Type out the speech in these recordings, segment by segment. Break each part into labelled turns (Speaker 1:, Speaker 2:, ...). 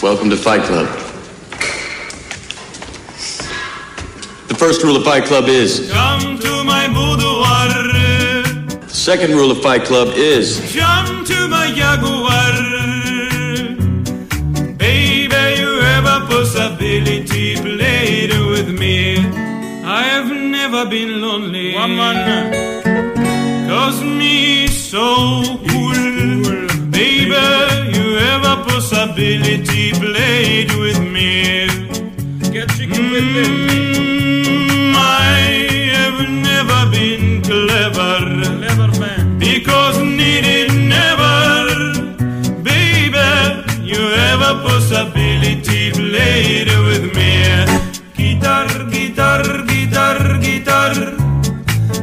Speaker 1: Welcome to Fight Club. The first rule of Fight Club is.
Speaker 2: Come to my boudoir.
Speaker 1: The second rule of Fight Club is.
Speaker 2: Come to my jaguar. Baby, you have a possibility. Play it with me. I have never been lonely. Woman. Cause me so cool. Baby, you have a possibility. Play it with me. Get chicken with mm, me. I have never been clever. Clever man. Because needed never. Baby, you have a possibility. Play it with me. Guitar, guitar, guitar, guitar.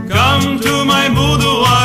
Speaker 2: Come to my boudoir.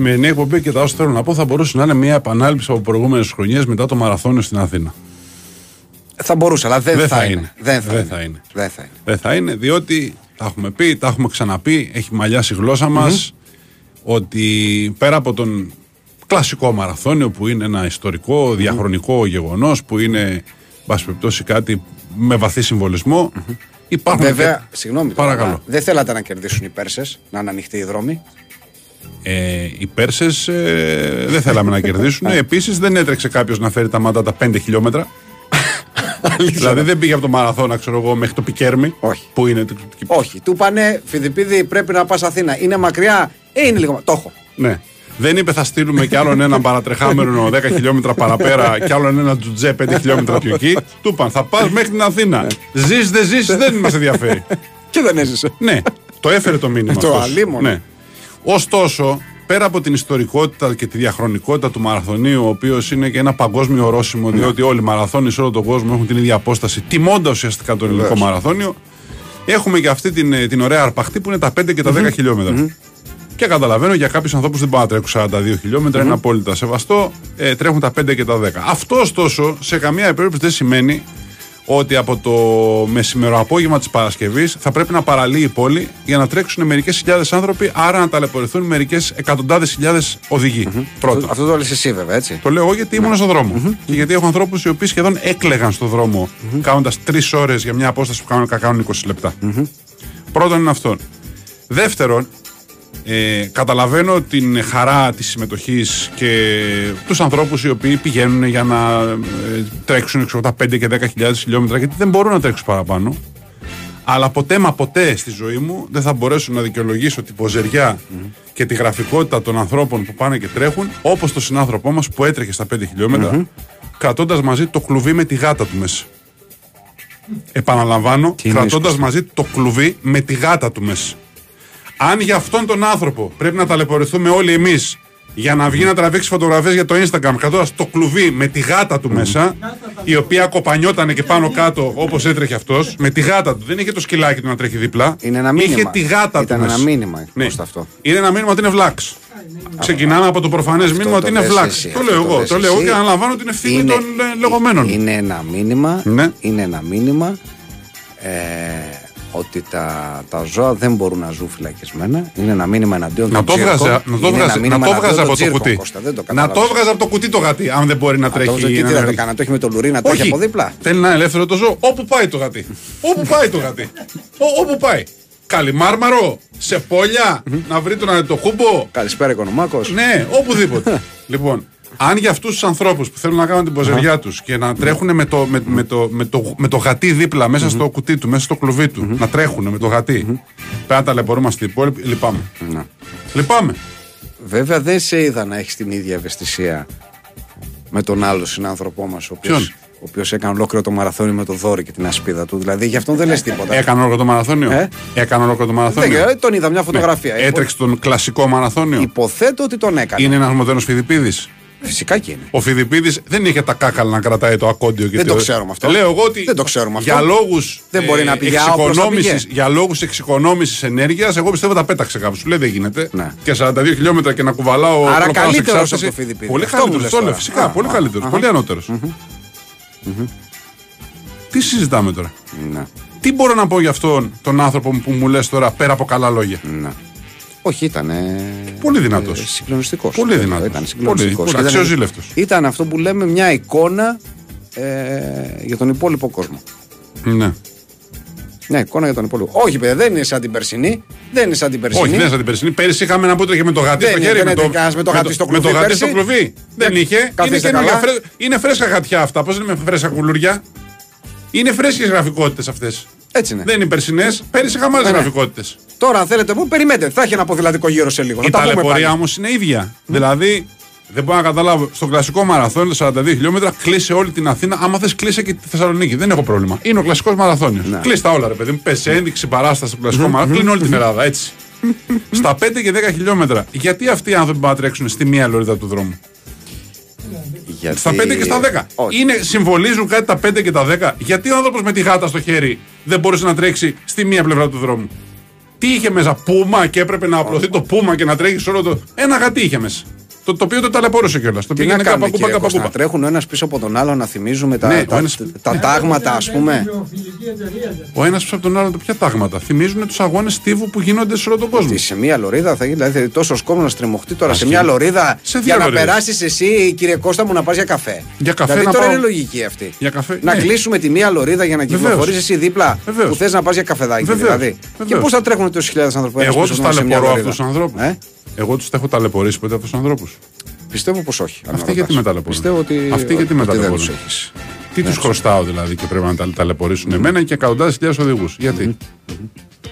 Speaker 3: σημερινή εκπομπή και τα όσα θέλω να πω θα μπορούσε να είναι μια επανάληψη από προηγούμενες χρονιές μετά το μαραθώνιο στην Αθήνα.
Speaker 4: Θα μπορούσε, αλλά δεν,
Speaker 3: Δεν
Speaker 4: θα,
Speaker 3: θα
Speaker 4: είναι.
Speaker 3: είναι.
Speaker 4: Δεν θα,
Speaker 3: Δεν
Speaker 4: είναι.
Speaker 3: θα είναι.
Speaker 4: Δεν θα είναι.
Speaker 3: Δεν θα είναι, διότι τα έχουμε πει, τα έχουμε ξαναπεί, έχει μαλλιάσει η γλώσσα μας ότι πέρα από τον κλασικό μαραθώνιο που είναι ένα ιστορικό, διαχρονικό γεγονός, που είναι, εν πάση περιπτώσει, κάτι με βαθύ συμβολισμό, υπάρχουν.
Speaker 4: Βέβαια,
Speaker 3: και-
Speaker 4: συγγνώμη. τώρα,
Speaker 3: Παρακαλώ.
Speaker 4: αλλά Δεν θέλατε να κερδίσουν οι Πέρσες, να είναι ανοιχτοί οι δρόμοι.
Speaker 3: Ε, οι Πέρσες ε, δεν θέλαμε να κερδίσουν. Επίσης, δεν έτρεξε κάποιος να φέρει τα μάτα τα 5 χιλιόμετρα. δηλαδή δεν πήγε από το μαραθώνα, ξέρω εγώ, μέχρι το Πικέρμι.
Speaker 4: Όχι.
Speaker 3: Που είναι. το-
Speaker 4: Όχι. Του είπανε, Φιδιπίδη, πρέπει να πας Αθήνα. Είναι μακριά. Ε, είναι λίγο. Το έχω.
Speaker 3: Ναι. Δεν είπε θα στείλουμε κι άλλον έναν παρατρεχάμενο 10 χιλιόμετρα παραπέρα κι άλλον έναν τζουτζέ 5 χιλιόμετρα πιο εκεί. Του είπαν θα πας μέχρι την Αθήνα. Ζεις, δεν ζεις, δεν μας ενδιαφέρει.
Speaker 4: Και δεν έζησε.
Speaker 3: ναι, το έφερε το μήνυμα.
Speaker 4: Το
Speaker 3: αυτός.
Speaker 4: αλίμονο.
Speaker 3: Ναι. Ωστόσο, πέρα από την ιστορικότητα και τη διαχρονικότητα του μαραθωνίου, ο οποίος είναι και ένα παγκόσμιο ορόσημο, διότι όλοι οι μαραθώνιοι σε όλο τον κόσμο έχουν την ίδια απόσταση, τιμώντας ουσιαστικά το ελληνικό
Speaker 4: Βεβαίως.
Speaker 3: μαραθώνιο, έχουμε και αυτή την, ε, την ωραία αρπαχτή που είναι τα 5 και τα 10 χιλιόμετρα. Και καταλαβαίνω για κάποιους ανθρώπους δεν μπορούν να τρέξουν 42 χιλιόμετρα, είναι απόλυτα σεβαστό. Ε, τρέχουν τα 5 και τα 10. Αυτό ωστόσο σε καμία περίπτωση δεν σημαίνει ότι από το μεσημεροαπόγευμα της Παρασκευής θα πρέπει να παραλύει η πόλη για να τρέξουν μερικές χιλιάδες άνθρωποι, άρα να ταλαιπωρηθούν μερικές εκατοντάδες χιλιάδες οδηγοί. Πρώτον.
Speaker 4: Αυτό το λες εσύ, βέβαια, έτσι.
Speaker 3: Το λέω εγώ γιατί ήμουν στον δρόμο. Και γιατί έχω ανθρώπους οι οποίοι σχεδόν έκλεγαν στον δρόμο κάνοντας τρεις ώρες για μια απόσταση που κανονικά κάνουν 20 λεπτά. Πρώτον είναι αυτό. Δεύτερον, ε, καταλαβαίνω την χαρά της συμμετοχής και τους ανθρώπους οι οποίοι πηγαίνουν για να ε, τρέξουν ξέρω, τα 5 και 10 χιλιάδες χιλιόμετρα γιατί δεν μπορούν να τρέξουν παραπάνω. Αλλά ποτέ μα ποτέ στη ζωή μου δεν θα μπορέσω να δικαιολογήσω την ποζεριά και τη γραφικότητα των ανθρώπων που πάνε και τρέχουν όπως το συνάνθρωπό μας που έτρεχε στα 5 χιλιόμετρα κρατώντας μαζί το κλουβί με τη γάτα του μέσα. Επαναλαμβάνω,
Speaker 4: είναι
Speaker 3: κρατώντας
Speaker 4: ίσχυς.
Speaker 3: μαζί το κλουβί με τη γάτα του μέσα. Αν για αυτόν τον άνθρωπο πρέπει να ταλαιπωρηθούμε όλοι εμείς για να βγει να τραβήξει φωτογραφίες για το Instagram, κρατώντας το κλουβί με τη γάτα του μέσα, η οποία κοπανιότανε και πάνω κάτω όπως έτρεχε αυτός, με τη γάτα του. Δεν είχε το σκυλάκι του να τρέχει δίπλα.
Speaker 4: Είναι ένα μήνυμα.
Speaker 3: Είχε τη γάτα
Speaker 4: Ήταν
Speaker 3: του.
Speaker 4: ένα
Speaker 3: μέσα.
Speaker 4: μήνυμα
Speaker 3: Ναι.
Speaker 4: προς αυτό.
Speaker 3: Είναι ένα μήνυμα ότι είναι βλάξ. Ξεκινάμε από το προφανές μήνυμα
Speaker 4: το
Speaker 3: ότι είναι
Speaker 4: λες
Speaker 3: βλάξ.
Speaker 4: εσύ,
Speaker 3: Το
Speaker 4: αυτό
Speaker 3: λέω
Speaker 4: το
Speaker 3: εγώ.
Speaker 4: λες
Speaker 3: Το λέω εγώ
Speaker 4: εσύ.
Speaker 3: και αναλαμβάνω την ευθύνη
Speaker 4: Είναι-
Speaker 3: των ε, λεγόμενων.
Speaker 4: Είναι ένα μήνυμα,
Speaker 3: Ναι.
Speaker 4: είναι ένα μήνυμα ε, ότι τα, τα ζώα δεν μπορούν να ζουν φυλακισμένα. Είναι ένα μήνυμα εναντίον
Speaker 3: Να
Speaker 4: των
Speaker 3: το
Speaker 4: τσίρκων.
Speaker 3: βγάζε, να το
Speaker 4: Είναι ένα
Speaker 3: βγάζε, να
Speaker 4: μήνυμα
Speaker 3: το
Speaker 4: εναντίον
Speaker 3: βγάζε
Speaker 4: των
Speaker 3: από το
Speaker 4: τσίρκων,
Speaker 3: κουτί.
Speaker 4: Κώστα, δεν το
Speaker 3: Να το
Speaker 4: κατάλαβες.
Speaker 3: βγάζε από το κουτί το γατί, αν δεν μπορεί να
Speaker 4: Α,
Speaker 3: τρέχει.
Speaker 4: το και τι
Speaker 3: να
Speaker 4: δεν το
Speaker 3: τρέχει.
Speaker 4: κάνω, το έχει με το λουρί να τρέχει
Speaker 3: Όχι.
Speaker 4: από δίπλα;
Speaker 3: Θέλει να είναι ελεύθερο το ζώο. Όπου πάει το γατί. Όπου πάει το γατί. Ό- Όπου πάει. Καλιμάρμαρο, σε πόλια, να βρει τον Αντιτοχούμπο.
Speaker 4: Καλησπέρα, Οικονομάκος.
Speaker 3: Ναι, οπουδήποτε. λοιπόν, αν για αυτούς τους ανθρώπους που θέλουν να κάνουν την ποζεριά τους και να τρέχουν με το, με, με το, με το, με το γατί δίπλα μέσα στο κουτί του, μέσα στο κλουβί του, να τρέχουν με το γατί, πρέπει να ταλαιπωρούμαστε οι υπόλοιποι. Λυπάμαι.
Speaker 4: Ναι.
Speaker 3: Λυπάμαι.
Speaker 4: Βέβαια δεν σε είδα να έχεις την ίδια ευαισθησία με τον άλλο συνάνθρωπό μας, ο οποίο
Speaker 3: Ποιον;
Speaker 4: ο οποίος έκανε ολόκληρο το μαραθώνιο με το δόρυ και την ασπίδα του. Δηλαδή γι' αυτόν δεν λες τίποτα.
Speaker 3: Έκανε όλο το μαραθώνιο;
Speaker 4: Ε;
Speaker 3: Έκανε όλο το
Speaker 4: Δεν
Speaker 3: μαραθώνιο.
Speaker 4: ξέρω, τον είδα μια φωτογραφία.
Speaker 3: Ναι. Έτρεξε τον κλασικό μαραθώνιο;
Speaker 4: Υποθέτω ότι τον έκανε.
Speaker 3: Είναι ένας μοντέρνος Φιδιπίδη.
Speaker 4: Φυσικά και είναι.
Speaker 3: Ο Φιδιπίδη δεν είχε τα κάκαλα να κρατάει το ακόντιο και
Speaker 4: Δεν το
Speaker 3: το-
Speaker 4: ξέρουμε αυτό.
Speaker 3: Λέω εγώ ότι
Speaker 4: Δεν το ξέρουμε αυτό.
Speaker 3: για λόγους
Speaker 4: Δεν μπορεί να πει για όπλο στα πήγε.
Speaker 3: για λόγους εξοικονόμησης ενέργειας εγώ πιστεύω τα πέταξε κάπου. Σου λέει δεν γίνεται.
Speaker 4: Ναι.
Speaker 3: Και 42 χιλιόμετρα και να κουβαλάω.
Speaker 4: Άρα
Speaker 3: απλό πάνω σε
Speaker 4: καλύτερος
Speaker 3: εξάρτηση.
Speaker 4: από το Φιδιπίδη.
Speaker 3: Πολύ
Speaker 4: Αυτό μου
Speaker 3: καλύτερος.
Speaker 4: λες
Speaker 3: Το λέω
Speaker 4: τώρα.
Speaker 3: φυσικά.
Speaker 4: Α,
Speaker 3: πολύ
Speaker 4: α,
Speaker 3: καλύτερος.
Speaker 4: αχα.
Speaker 3: Πολύ ανώτερος. Τι συζητάμε τώρα;
Speaker 4: Ναι,
Speaker 3: Τι μπορώ να πω για αυτόν τον άνθρωπο που μου λες τώρα πέρα από καλά λόγια;
Speaker 4: Ναι. Όχι, ήταν.
Speaker 3: Πολύ δυνατός.
Speaker 4: Συγκλονιστικός.
Speaker 3: Πολύ δυνατός.
Speaker 4: Ήταν συγκλονιστικός.
Speaker 3: Πολύ, αξιοζήλευτος.
Speaker 4: Ήταν αυτό που λέμε μια εικόνα ε, για τον υπόλοιπο κόσμο.
Speaker 3: Ναι.
Speaker 4: Μια εικόνα για τον υπόλοιπο. Όχι, παιδιά, δεν είναι σαν την περσινή. Δεν είναι σαν την περσινή.
Speaker 3: Όχι, δεν είναι σαν την περσινή. Πέρυσι είχαμε ένα που έτρεχε με το γατί
Speaker 4: Δεν
Speaker 3: στο
Speaker 4: είναι,
Speaker 3: χέρι.
Speaker 4: δεν
Speaker 3: με, το,
Speaker 4: έτρεχε κανένας με το γατί στο
Speaker 3: με το
Speaker 4: κλουβί
Speaker 3: γατί στο
Speaker 4: πέρσι.
Speaker 3: κλουβί. Δεν
Speaker 4: Δεν-
Speaker 3: είχε. Είναι,
Speaker 4: καθίστε
Speaker 3: καινούργια,
Speaker 4: καλά.
Speaker 3: φρέ- είναι φρέσκα γατιά αυτά. Πώς λέμε φρέσκα κουλούρια. Είναι φρέσκες γραφικότητες αυτές.
Speaker 4: Έτσι είναι.
Speaker 3: Δεν είναι περσινές. Πέρυσι είχαμε άλλες
Speaker 4: Ναι, ναι.
Speaker 3: γραφικότητες.
Speaker 4: Τώρα, αν θέλετε, μου περιμένετε. Θα έχει ένα ποδηλατικό γύρο σε λίγο.
Speaker 3: Η
Speaker 4: Θα τα πούμε
Speaker 3: ταλαιπωρία
Speaker 4: πάλι.
Speaker 3: όμως είναι ίδια. Δηλαδή, δεν μπορώ να καταλάβω. Στο κλασικό μαραθώνιο, τα 42 χιλιόμετρα, κλείσε όλη την Αθήνα. Άμα θες, κλείσε και τη Θεσσαλονίκη. Δεν έχω πρόβλημα. Είναι ο κλασικός μαραθώνιος.
Speaker 4: Ναι.
Speaker 3: Κλείσει τα όλα, ρε παιδί μου. Πες σε ένδειξη παράσταση στο κλασικό μαραθώνιο. Κλείνει όλη την Ελλάδα, έτσι. Στα 5 και 10 χιλιόμετρα, γιατί αυτοί οι άνθρωποι πάνε να τρέξουν στη μία λωρίδα του δρόμου;
Speaker 4: Γιατί...
Speaker 3: Στα 5 και στα 10.
Speaker 4: Όχι.
Speaker 3: Είναι, συμβολίζουν κάτι τα 5 και τα 10. Γιατί ο άνθρωπος με τη γάτα στο χέρι δεν μπορούσε να τρέξει στη μία πλευρά του δρόμου; Τι είχε μέσα, πούμα και έπρεπε να απλωθεί το πούμα και να τρέχει σε όλο το. Ένα γατί είχε μέσα. Το, το οποίο το ταλαιπώρησε κιόλας. Το
Speaker 4: Τι να
Speaker 3: πήγαινε
Speaker 4: κάνουμε,
Speaker 3: καπακούπα
Speaker 4: κύριε Κώστα, να
Speaker 3: καπακούπα.
Speaker 4: τρέχουν ο ένας πίσω από τον άλλο να θυμίζουμε τα,
Speaker 3: Ναι, ο
Speaker 4: τα,
Speaker 3: ένας-
Speaker 4: τα τάγματα, ας πούμε;
Speaker 3: Ο ένας πίσω από τον άλλον, το ποια τάγματα; Θυμίζουν τους αγώνες στίβου που γίνονται σε όλο τον κόσμο.
Speaker 4: Ότι σε μία λωρίδα θα γίνει, δηλαδή τόσο κόσμο να στριμωχτεί τώρα σε
Speaker 3: Άσχημα.
Speaker 4: μία λωρίδα
Speaker 3: Σε δύο
Speaker 4: για να
Speaker 3: λωρίδες.
Speaker 4: περάσεις εσύ, κύριε Κώστα μου, να πας για καφέ.
Speaker 3: Για καφέ
Speaker 4: δηλαδή
Speaker 3: να
Speaker 4: τώρα
Speaker 3: πάω-
Speaker 4: είναι λογική αυτή.
Speaker 3: Για καφέ,
Speaker 4: Να
Speaker 3: ναι.
Speaker 4: κλείσουμε τη μία λωρίδα για να
Speaker 3: Βεβαίως.
Speaker 4: κυκλοφορείς εσύ δίπλα
Speaker 3: Βεβαίως.
Speaker 4: που θες να πας για καφεδάκι.
Speaker 3: Βεβαίως.
Speaker 4: Δηλαδή. Και
Speaker 3: Βεβαίως.
Speaker 4: πώς θα τρέχουν τόσε χιλιάδες άνθρωποι ένας
Speaker 3: Εγώ
Speaker 4: πίσω
Speaker 3: τους
Speaker 4: σε μια
Speaker 3: ταλαιπωρώ
Speaker 4: λωρίδα;
Speaker 3: αυτούς τους ανθρώπους.
Speaker 4: Ε;
Speaker 3: Εγώ τους τα έχω ταλαιπωρήσει ποτέ αυτούς τους ανθρώπους.
Speaker 4: Πιστεύω πως όχι. αν
Speaker 3: Αυτοί
Speaker 4: με
Speaker 3: γιατί
Speaker 4: ρωτάς.
Speaker 3: με ταλαιπωρούν.
Speaker 4: Πιστεύω ότι,
Speaker 3: Αυτοί γιατί με
Speaker 4: ότι δεν
Speaker 3: ταλαιπωρούν.
Speaker 4: τους έχεις.
Speaker 3: Τι τους χρωστάω δηλαδή και πρέπει να τα ταλαιπωρήσουν εμένα και εκατοντάδες χιλιάδες οδηγούς. Γιατί;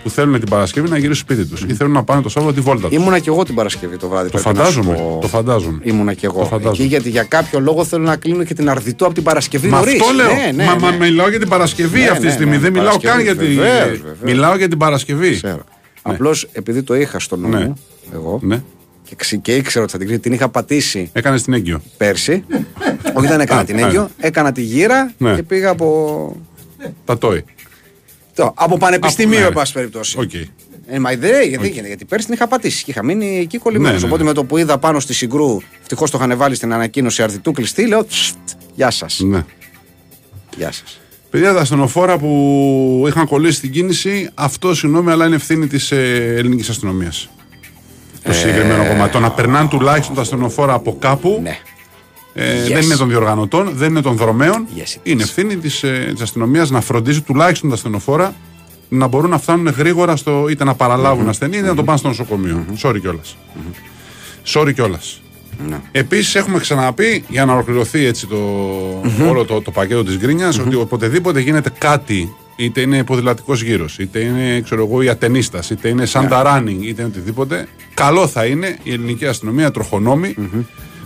Speaker 3: Που θέλουν την Παρασκευή να γυρίσουν σπίτι τους ή θέλουν να πάνε το Σάββατο τη βόλτα τους.
Speaker 4: Ήμουνα και εγώ την Παρασκευή το βράδυ.
Speaker 3: Το
Speaker 4: πρέπει να σου
Speaker 3: φαντάζομαι.
Speaker 4: πω.
Speaker 3: Το φαντάζομαι.
Speaker 4: Ήμουνα και εγώ.
Speaker 3: Το φαντάζομαι.
Speaker 4: Εκεί γιατί για κάποιο λόγο θέλω να κλείνω και την αρδιτό από την Παρασκευή
Speaker 3: Μα
Speaker 4: νωρίς.
Speaker 3: αυτό λέω.
Speaker 4: Ναι, ναι,
Speaker 3: μα,
Speaker 4: ναι.
Speaker 3: μα μιλάω για την Παρασκευή
Speaker 4: Ναι,
Speaker 3: αυτή τη
Speaker 4: ναι,
Speaker 3: στιγμή.
Speaker 4: ναι,
Speaker 3: Δεν
Speaker 4: την
Speaker 3: μιλάω καν για
Speaker 4: Παρασκευή.
Speaker 3: την.
Speaker 4: Βεβαίως, βεβαίως.
Speaker 3: Μιλάω για την Παρασκευή.
Speaker 4: Ξέρω. Απλώς επειδή το είχα στο νου
Speaker 3: Ναι.
Speaker 4: μου, εγώ,
Speaker 3: Ναι.
Speaker 4: και, ξε- και ήξερα ότι θα την κρίνει, την είχα πατήσει
Speaker 3: Έκανες την έγκυο.
Speaker 4: πέρσι. Όχι, δεν έκανα
Speaker 3: Α,
Speaker 4: την
Speaker 3: α.
Speaker 4: έγκυο, έκανα τη γύρα
Speaker 3: Ναι.
Speaker 4: και πήγα από.
Speaker 3: Τα τόι.
Speaker 4: Το, από πανεπιστημίο,
Speaker 3: Από- ναι,
Speaker 4: εν
Speaker 3: ναι.
Speaker 4: πάση περιπτώσει.
Speaker 3: Οκ.
Speaker 4: Ε, μα δεν, γιατί, okay. γιατί πέρσι την είχα πατήσει και είχα μείνει εκεί κολλημένος.
Speaker 3: Ναι, ναι,
Speaker 4: Οπότε
Speaker 3: ναι.
Speaker 4: με το που είδα πάνω στη συγκρού, ευτυχώς το είχαν βάλει στην ανακοίνωση αρδιτού κλειστή, λέω «Τσστ, Γεια σας.
Speaker 3: Ναι.
Speaker 4: Γεια σας.
Speaker 3: Παιδιά, τα ασθενοφόρα που είχαν κολλήσει την κίνηση, αυτό συγγνώμη, αλλά είναι ευθύνη της ε, ελληνικής αστυνομίας. Το συγκεκριμένο κομμάτι. Το να περνάνε τουλάχιστον τα ασθενοφόρα από κάπου
Speaker 4: Ναι.
Speaker 3: ε,
Speaker 4: Yes.
Speaker 3: δεν είναι των διοργανωτών, δεν είναι των δρομέων.
Speaker 4: Yes, it
Speaker 3: είναι
Speaker 4: is.
Speaker 3: ευθύνη της ε, της αστυνομίας να φροντίζει τουλάχιστον τα ασθενοφόρα να μπορούν να φτάνουν γρήγορα στο είτε να παραλαβουν ασθενή είτε να τον πάνε στο νοσοκομείο. Sorry κιόλας. Sorry κιόλας.
Speaker 4: Ναι.
Speaker 3: Επίσης, έχουμε ξαναπεί για να ολοκληρωθεί έτσι το, όλο το, το πακέτο της γκρινια ότι οποτεδήποτε γίνεται κάτι, είτε είναι ποδηλατικός γύρος, είτε είναι ξέρω εγώ, η ατενίστας, είτε είναι σαν τα running, είτε είναι οτιδήποτε, καλό θα είναι η ελληνική αστυνομία, τροχονόμοι,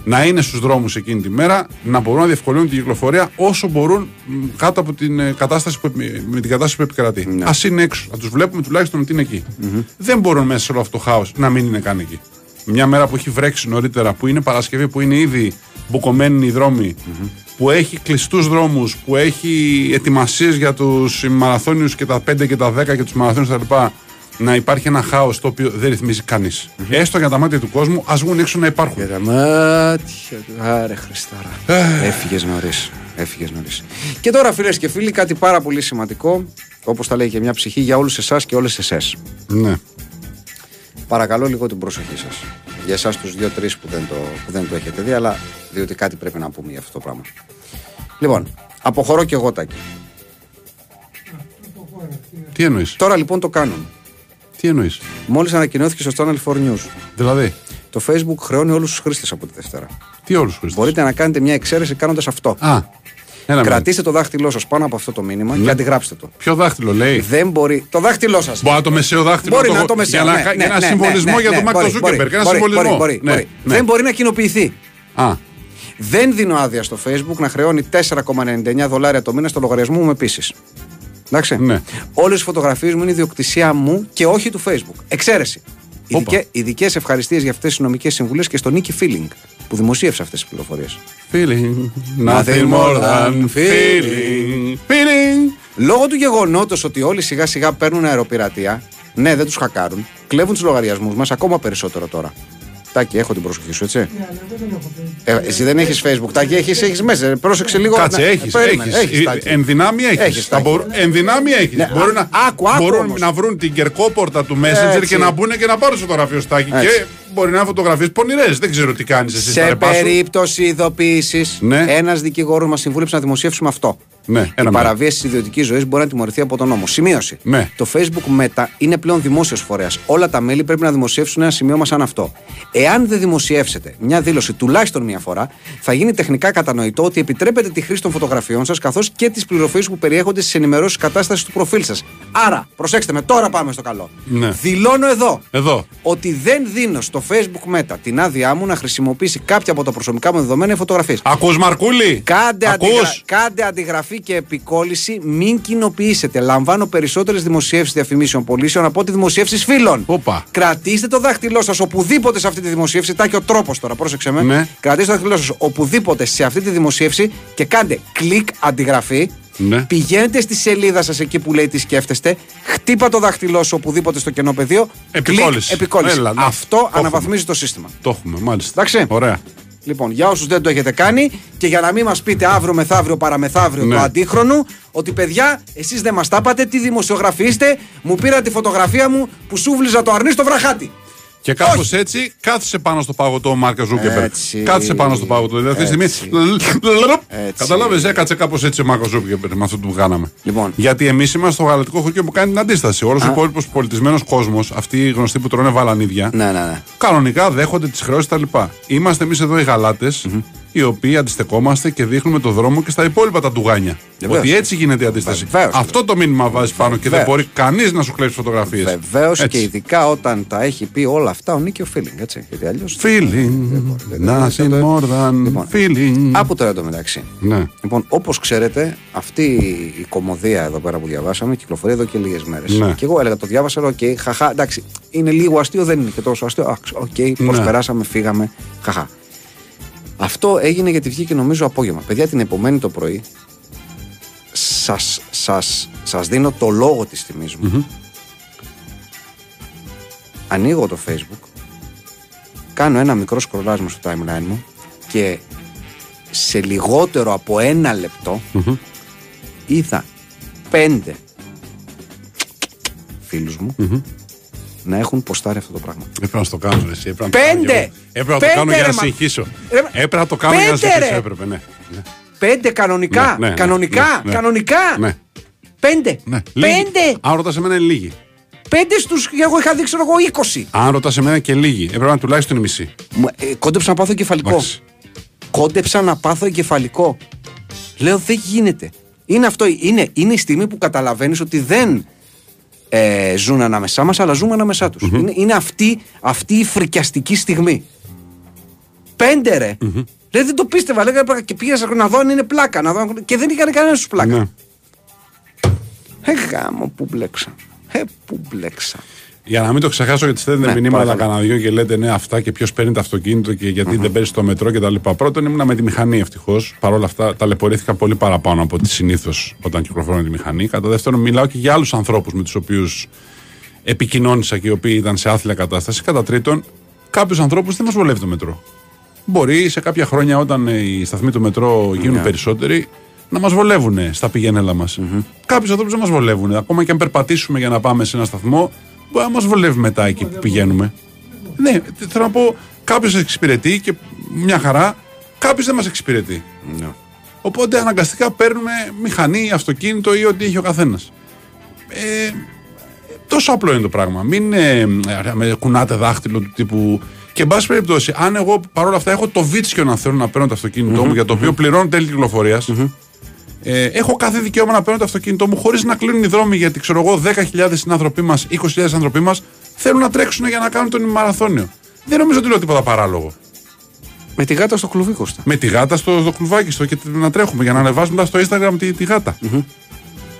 Speaker 3: να είναι στους δρόμους εκείνη τη μέρα, να μπορούν να διευκολύνουν την κυκλοφορία όσο μπορούν μ, κάτω από την ε, κατάσταση που, επι- με την κατάσταση που επικρατεί.
Speaker 4: Ναι.
Speaker 3: Α είναι έξω, να τους βλέπουμε τουλάχιστον ότι είναι εκεί. Δεν μπορούν μέσα σε όλο αυτό το χάος να μην είναι καν εκεί. Μια μέρα που έχει βρέξει νωρίτερα, που είναι Παρασκευή, που είναι ήδη μπουκωμένοι οι δρομοι που έχει κλειστούς δρόμους, που έχει ετοιμασίες για τους μαραθώνιους και τα 5 και τα 10 και τους μαραθώνιους κτλ. Να υπάρχει ένα χάος το οποίο δεν ρυθμίζει κανείς. Έστω για τα μάτια του κόσμου, ας βγουν έξω να υπάρχουν.
Speaker 4: Για τα μάτια του. Άρε Χριστάρα. Έφυγες νωρίς. Έφυγες νωρίς. Και τώρα, φίλες και φίλοι, κάτι πάρα πολύ σημαντικό, όπως τα λέει και μια ψυχή για όλους εσάς και όλες εσές.
Speaker 3: Ναι.
Speaker 4: Παρακαλώ λίγο την προσοχή σας. Για εσάς τους δύο-τρει που, δεν το- που δεν το έχετε δει, αλλά διότι κάτι πρέπει να πούμε για αυτό το πράγμα. Λοιπόν, αποχωρώ και εγώ τάκι.
Speaker 3: Τι εννοείς,
Speaker 4: Τώρα λοιπόν το κάνουν.
Speaker 3: τι εννοείς;
Speaker 4: Μόλις ανακοινώθηκε στο Channel 4 News,
Speaker 3: Δηλαδή,
Speaker 4: το Facebook χρεώνει όλους τους χρήστες από τη Δευτέρα.
Speaker 3: τι όλους χρήστες;
Speaker 4: Μπορείτε να κάνετε μια εξαίρεση κάνοντας αυτό.
Speaker 3: Α, ένα μήνυμα.
Speaker 4: Κρατήστε το δάχτυλό σας πάνω από αυτό το μήνυμα
Speaker 3: Ναι.
Speaker 4: και αντιγράψτε το.
Speaker 3: Ποιο δάχτυλο λέει;
Speaker 4: Δεν μπορεί. Το δάχτυλό σας.
Speaker 3: Μπορεί να το μεσαίο δάχτυλο.
Speaker 4: Μπορεί
Speaker 3: το-
Speaker 4: να το μεσαίο.
Speaker 3: Για, να,
Speaker 4: ναι,
Speaker 3: κα-
Speaker 4: ναι,
Speaker 3: για ένα
Speaker 4: ναι,
Speaker 3: συμβολισμό
Speaker 4: ναι,
Speaker 3: για
Speaker 4: ναι,
Speaker 3: τον Μάρκο
Speaker 4: μπορεί,
Speaker 3: Ζούκεμπεργκ.
Speaker 4: μπορεί,
Speaker 3: Ένα
Speaker 4: μπορεί,
Speaker 3: συμβολισμό.
Speaker 4: Μπορεί, μπορεί,
Speaker 3: Ναι,
Speaker 4: μπορεί.
Speaker 3: ναι.
Speaker 4: Δεν μπορεί να κοινοποιηθεί.
Speaker 3: Α,
Speaker 4: Δεν δίνω άδεια στο Facebook να χρεώνει 4,99 δολάρια το μήνα στο λογαριασμό μου επίσης. Εντάξει.
Speaker 3: Ναι.
Speaker 4: Όλες οι φωτογραφίες μου είναι ιδιοκτησία μου και όχι του Facebook. Εξαίρεση.
Speaker 3: Όπα.
Speaker 4: Ειδικές ευχαριστίες για αυτές τις νομικές συμβουλές και στον Νίκι Φίλινγκ που δημοσίευσε αυτές τις πληροφορίες.
Speaker 3: feeling. Nothing more than feeling. Feeling.
Speaker 4: Λόγω του γεγονότος ότι όλοι σιγά σιγά παίρνουν αεροπειρατεία, ναι, δεν τους χακάρουν, κλέβουν τους λογαριασμούς μας ακόμα περισσότερο τώρα. Τάκη, έχω την προσοχή σου, έτσι. Ε, εσύ δεν έχεις Facebook, Τάκη, έχεις έχεις μέσα. Ε, Πρόσεξε λίγο.
Speaker 3: Κάτσε,
Speaker 4: να-
Speaker 3: έχεις.
Speaker 4: περίμενε, έχεις,
Speaker 3: Έχεις.
Speaker 4: Τάκη.
Speaker 3: Εν δυνάμει έχεις.
Speaker 4: Έχεις, Τάκη.
Speaker 3: Εν δυνάμει έχεις.
Speaker 4: Ναι,
Speaker 3: Μπορούν,
Speaker 4: α-
Speaker 3: να,
Speaker 4: άκου, άκου
Speaker 3: μπορούν
Speaker 4: όμως.
Speaker 3: να βρουν την κερκόπορτα του Messenger
Speaker 4: Έτσι.
Speaker 3: και να μπουν και να πάρουν στο φωτογραφείο στάκι.
Speaker 4: Έτσι.
Speaker 3: Και μπορεί να είναι φωτογραφίες πονηρές. Δεν ξέρω τι κάνεις εσύ στα
Speaker 4: Σε
Speaker 3: ρεπά σου.
Speaker 4: περίπτωση ειδοποίησης,
Speaker 3: Ναι.
Speaker 4: ένας δικηγόρο μας συμβούλεψε να δημοσιεύσουμε αυτό.
Speaker 3: Ναι,
Speaker 4: Η
Speaker 3: ένα
Speaker 4: παραβίαση της ιδιωτικής ζωής μπορεί να τιμωρηθεί από τον νόμο. Σημείωση.
Speaker 3: Ναι.
Speaker 4: Το Facebook Meta είναι πλέον δημόσιος φορέας. Όλα τα μέλη πρέπει να δημοσιεύσουν ένα σημείωμα σαν αυτό. Εάν δεν δημοσιεύσετε μια δήλωση τουλάχιστον μία φορά, θα γίνει τεχνικά κατανοητό ότι επιτρέπετε τη χρήση των φωτογραφιών σας καθώς και τις πληροφορίες που περιέχονται στις ενημερώσεις κατάστασης του προφίλ σας. Άρα, προσέξτε με, τώρα πάμε στο καλό.
Speaker 3: Ναι.
Speaker 4: Δηλώνω εδώ
Speaker 3: Εδώ.
Speaker 4: ότι δεν δίνω στο Facebook Meta την άδειά μου να χρησιμοποιήσει κάποια από τα προσωπικά μου δεδομένα ή φωτογραφίες.
Speaker 3: Ακούς Μαρκούλη;
Speaker 4: Κάντε,
Speaker 3: Ακούς;
Speaker 4: αντιγρα... Κάντε αντιγραφή και επικόλυση, μην κοινοποιήσετε. Λαμβάνω περισσότερες δημοσιεύσεις διαφημίσεων πωλήσεων από ότι δημοσιεύσεις φίλων.
Speaker 3: Όπα.
Speaker 4: Κρατήστε το δάχτυλό σας οπουδήποτε σε αυτή τη δημοσίευση. Τάκι ο τρόπος τώρα, πρόσεξε με.
Speaker 3: Ναι.
Speaker 4: Κρατήστε το δάχτυλό σας οπουδήποτε σε αυτή τη δημοσίευση και κάντε κλικ αντιγραφή.
Speaker 3: Ναι.
Speaker 4: Πηγαίνετε στη σελίδα σας εκεί που λέει τι σκέφτεστε. Χτύπα το δάχτυλό σου οπουδήποτε στο κενό πεδίο.
Speaker 3: Επικόλληση.
Speaker 4: Κλικ, επικόλληση.
Speaker 3: Έλα, ναι.
Speaker 4: Αυτό
Speaker 3: Το
Speaker 4: αναβαθμίζει το σύστημα.
Speaker 3: Το έχουμε, μάλιστα.
Speaker 4: Εντάξει.
Speaker 3: Ωραία.
Speaker 4: Λοιπόν, για όσους δεν το έχετε κάνει και για να μην μας πείτε αύριο, μεθαύριο, παραμεθαύριο
Speaker 3: Ναι.
Speaker 4: το αντίχρονο, ότι παιδιά, εσείς δεν μας τα είπατε, τι δημοσιογραφοί είστε, μου πήραν τη φωτογραφία μου που σούβλιζα το αρνί στο Βραχάτι.
Speaker 3: Και κάπως έτσι κάθισε πάνω στο πάγο του ο Μαρκ Ζούκερμπεργκ.
Speaker 4: Έτσι.
Speaker 3: Κάθισε πάνω στο πάγο του. Δηλαδή αυτή τη
Speaker 4: Έτσι.
Speaker 3: στιγμή.
Speaker 4: Έτσι.
Speaker 3: Κατάλαβε, έκατσε κάπως έτσι ο Μάρκο Ζούκερμπεργκ με αυτό που κάναμε.
Speaker 4: Λοιπόν.
Speaker 3: Γιατί εμείς είμαστε στο γαλατικό χωριό που κάνει την αντίσταση. Όλος ο υπόλοιπος πολιτισμένος κόσμος, αυτοί οι γνωστοί που τρώνε βαλανίδια,
Speaker 4: Ναι, ναι, ναι.
Speaker 3: κανονικά δέχονται τις χρεώσεις κτλ. Είμαστε εμείς εδώ οι Γαλάτες, οι οποίοι αντιστεκόμαστε και δείχνουμε το δρόμο και στα υπόλοιπα τα ντουγάνια.
Speaker 4: Βεβαίως.
Speaker 3: Ότι έτσι γίνεται η αντίσταση.
Speaker 4: Βεβαίως.
Speaker 3: Αυτό το μήνυμα βάζει πάνω και δεν
Speaker 4: Βεβαίως.
Speaker 3: μπορεί κανείς να σου κλέψει φωτογραφίες.
Speaker 4: Βεβαίως και ειδικά όταν τα έχει πει όλα αυτά ο Νίκι Φίλινγκ, έτσι. Γιατί αλλιώς.
Speaker 3: Feeling, nothing more than
Speaker 4: Λοιπόν,
Speaker 3: feeling.
Speaker 4: Από τώρα το μεταξύ.
Speaker 3: Ναι.
Speaker 4: Λοιπόν, όπως ξέρετε, αυτή η κωμωδία εδώ πέρα που διαβάσαμε κυκλοφορεί εδώ και λίγες μέρες.
Speaker 3: Ναι.
Speaker 4: Και εγώ έλεγα, το διάβασα, λέω, οκ, χαχά, εντάξει, είναι λίγο αστείο, δεν είναι και τόσο αστείο. Αχ, Οκ,
Speaker 3: Ναι.
Speaker 4: προσπεράσαμε, φύγαμε, χαχά. Αυτό έγινε γιατί βγήκε νομίζω απόγευμα. Παιδιά, την επομένη το πρωί σας, σας, σας δίνω το λόγο της τιμής μου. Ανοίγω το facebook, κάνω ένα μικρό σκρολάσμα στο timeline μου και σε λιγότερο από ένα λεπτό είδα πέντε φίλους μου να έχουν ποστάρει αυτό το πράγμα.
Speaker 3: Έπρεπε να στο κάνω, εσύ. Έπρεπε να το
Speaker 4: Πέντε!
Speaker 3: κάνω εγώ. Έπρεπε να το
Speaker 4: Πέντε,
Speaker 3: κάνω για
Speaker 4: ρε,
Speaker 3: να
Speaker 4: μα-
Speaker 3: συγχύσω.
Speaker 4: Ρε, μα-
Speaker 3: Έπρεπε να το κάνω για να
Speaker 4: Πέντε,
Speaker 3: συγχύσω.
Speaker 4: ρε!
Speaker 3: Έπρεπε, ναι. ναι.
Speaker 4: Πέντε κανονικά,
Speaker 3: Ναι, ναι, ναι,
Speaker 4: κανονικά,
Speaker 3: ναι, ναι.
Speaker 4: κανονικά.
Speaker 3: Ναι.
Speaker 4: Πέντε.
Speaker 3: Ναι. Λίγοι.
Speaker 4: Πέντε.
Speaker 3: Αν ρωτάς εμένα είναι λίγοι.
Speaker 4: Πέντε στους, εγώ είχα δείξει εγώ 20.
Speaker 3: Αν ρωτάς εμένα και λίγοι. Έπρεπε να είναι τουλάχιστον η μισή.
Speaker 4: Μου- ε, κόντεψα να πάθω κεφαλικό.
Speaker 3: Εντάξει.
Speaker 4: Κόντεψα να πάθω εγκεφαλικό. Λέω δεν γίνεται. Είναι αυτό. Είναι, είναι η στιγμή που καταλαβαίνεις ότι δεν ε, ζουν ανάμεσά μας, αλλά ζούμε ανάμεσά τους. Είναι, είναι αυτή, αυτή η φρικιαστική στιγμή. Πέντε ρε. Δηλαδή δεν το πίστευα. Λέγανε πλάκα και πήγα να δω αν είναι πλάκα. Να δω, αν- και δεν είχαν κανένας σου πλάκα.
Speaker 3: Ναι.
Speaker 4: Ε, γάμο που μπλέξα. Ε, που μπλέξα.
Speaker 3: Για να μην το ξεχάσω, γιατί στέλνετε
Speaker 4: Ναι,
Speaker 3: μηνύματα
Speaker 4: παρακαλώ.
Speaker 3: κανένα δυο και λέτε ναι, αυτά και ποιος παίρνει το αυτοκίνητο και γιατί δεν παίρνεις το μετρό κτλ. Πρώτον, ήμουνα με τη μηχανή ευτυχώς. Παρ' όλα αυτά, ταλαιπωρήθηκα πολύ παραπάνω από ό,τι συνήθως όταν κυκλοφορώ με τη μηχανή. Κατά δεύτερον, μιλάω και για άλλους ανθρώπους με τους οποίους επικοινώνησα και οι οποίοι ήταν σε άθλια κατάσταση. Κατά τρίτον, κάποιους ανθρώπους δεν μας βολεύει το μετρό. Μπορεί σε κάποια χρόνια, όταν ε, οι σταθμοί του μετρό γίνουν
Speaker 4: Ναι.
Speaker 3: περισσότεροι, να μας βολεύουν στα πηγαίνελα μας. Κάποιους ανθρώπους δεν μας βολεύουν. Ακόμα και αν περπατήσουμε για να πάμε σε ένα σταθμό, μπορεί να μας βολεύει μετά εκεί που πηγαίνουμε. Ναι, θέλω να πω, κάποιος εξυπηρετεί και μια χαρά, κάποιος δεν μας εξυπηρετεί.
Speaker 4: Ναι.
Speaker 3: Οπότε αναγκαστικά παίρνουμε μηχανή, αυτοκίνητο ή ό,τι έχει ο καθένας. Ε, τόσο απλό είναι το πράγμα. Μην ε, με κουνάτε δάχτυλο του τύπου. Και εν πάση περιπτώσει, αν εγώ παρόλα αυτά έχω το βίτσιο να θέλω να παίρνω το αυτοκίνητό μου, για το οποίο πληρώνω τέλη κυκλοφορίας, ε, έχω κάθε δικαίωμα να παίρνω το αυτοκίνητό μου χωρίς να κλείνουν οι δρόμοι γιατί ξέρω εγώ 10.000 συνάνθρωποι μας, 20.000 άνθρωποι μας θέλουν να τρέξουν για να κάνουν τον μαραθώνιο. Δεν νομίζω ότι λέω τίποτα παράλογο.
Speaker 4: Με τη γάτα στο κλουβί Κώστα.
Speaker 3: Με τη γάτα στο, στο κλουβάκι στο και να τρέχουμε για να ανεβάζουμε μετά στο Instagram τη, τη γάτα.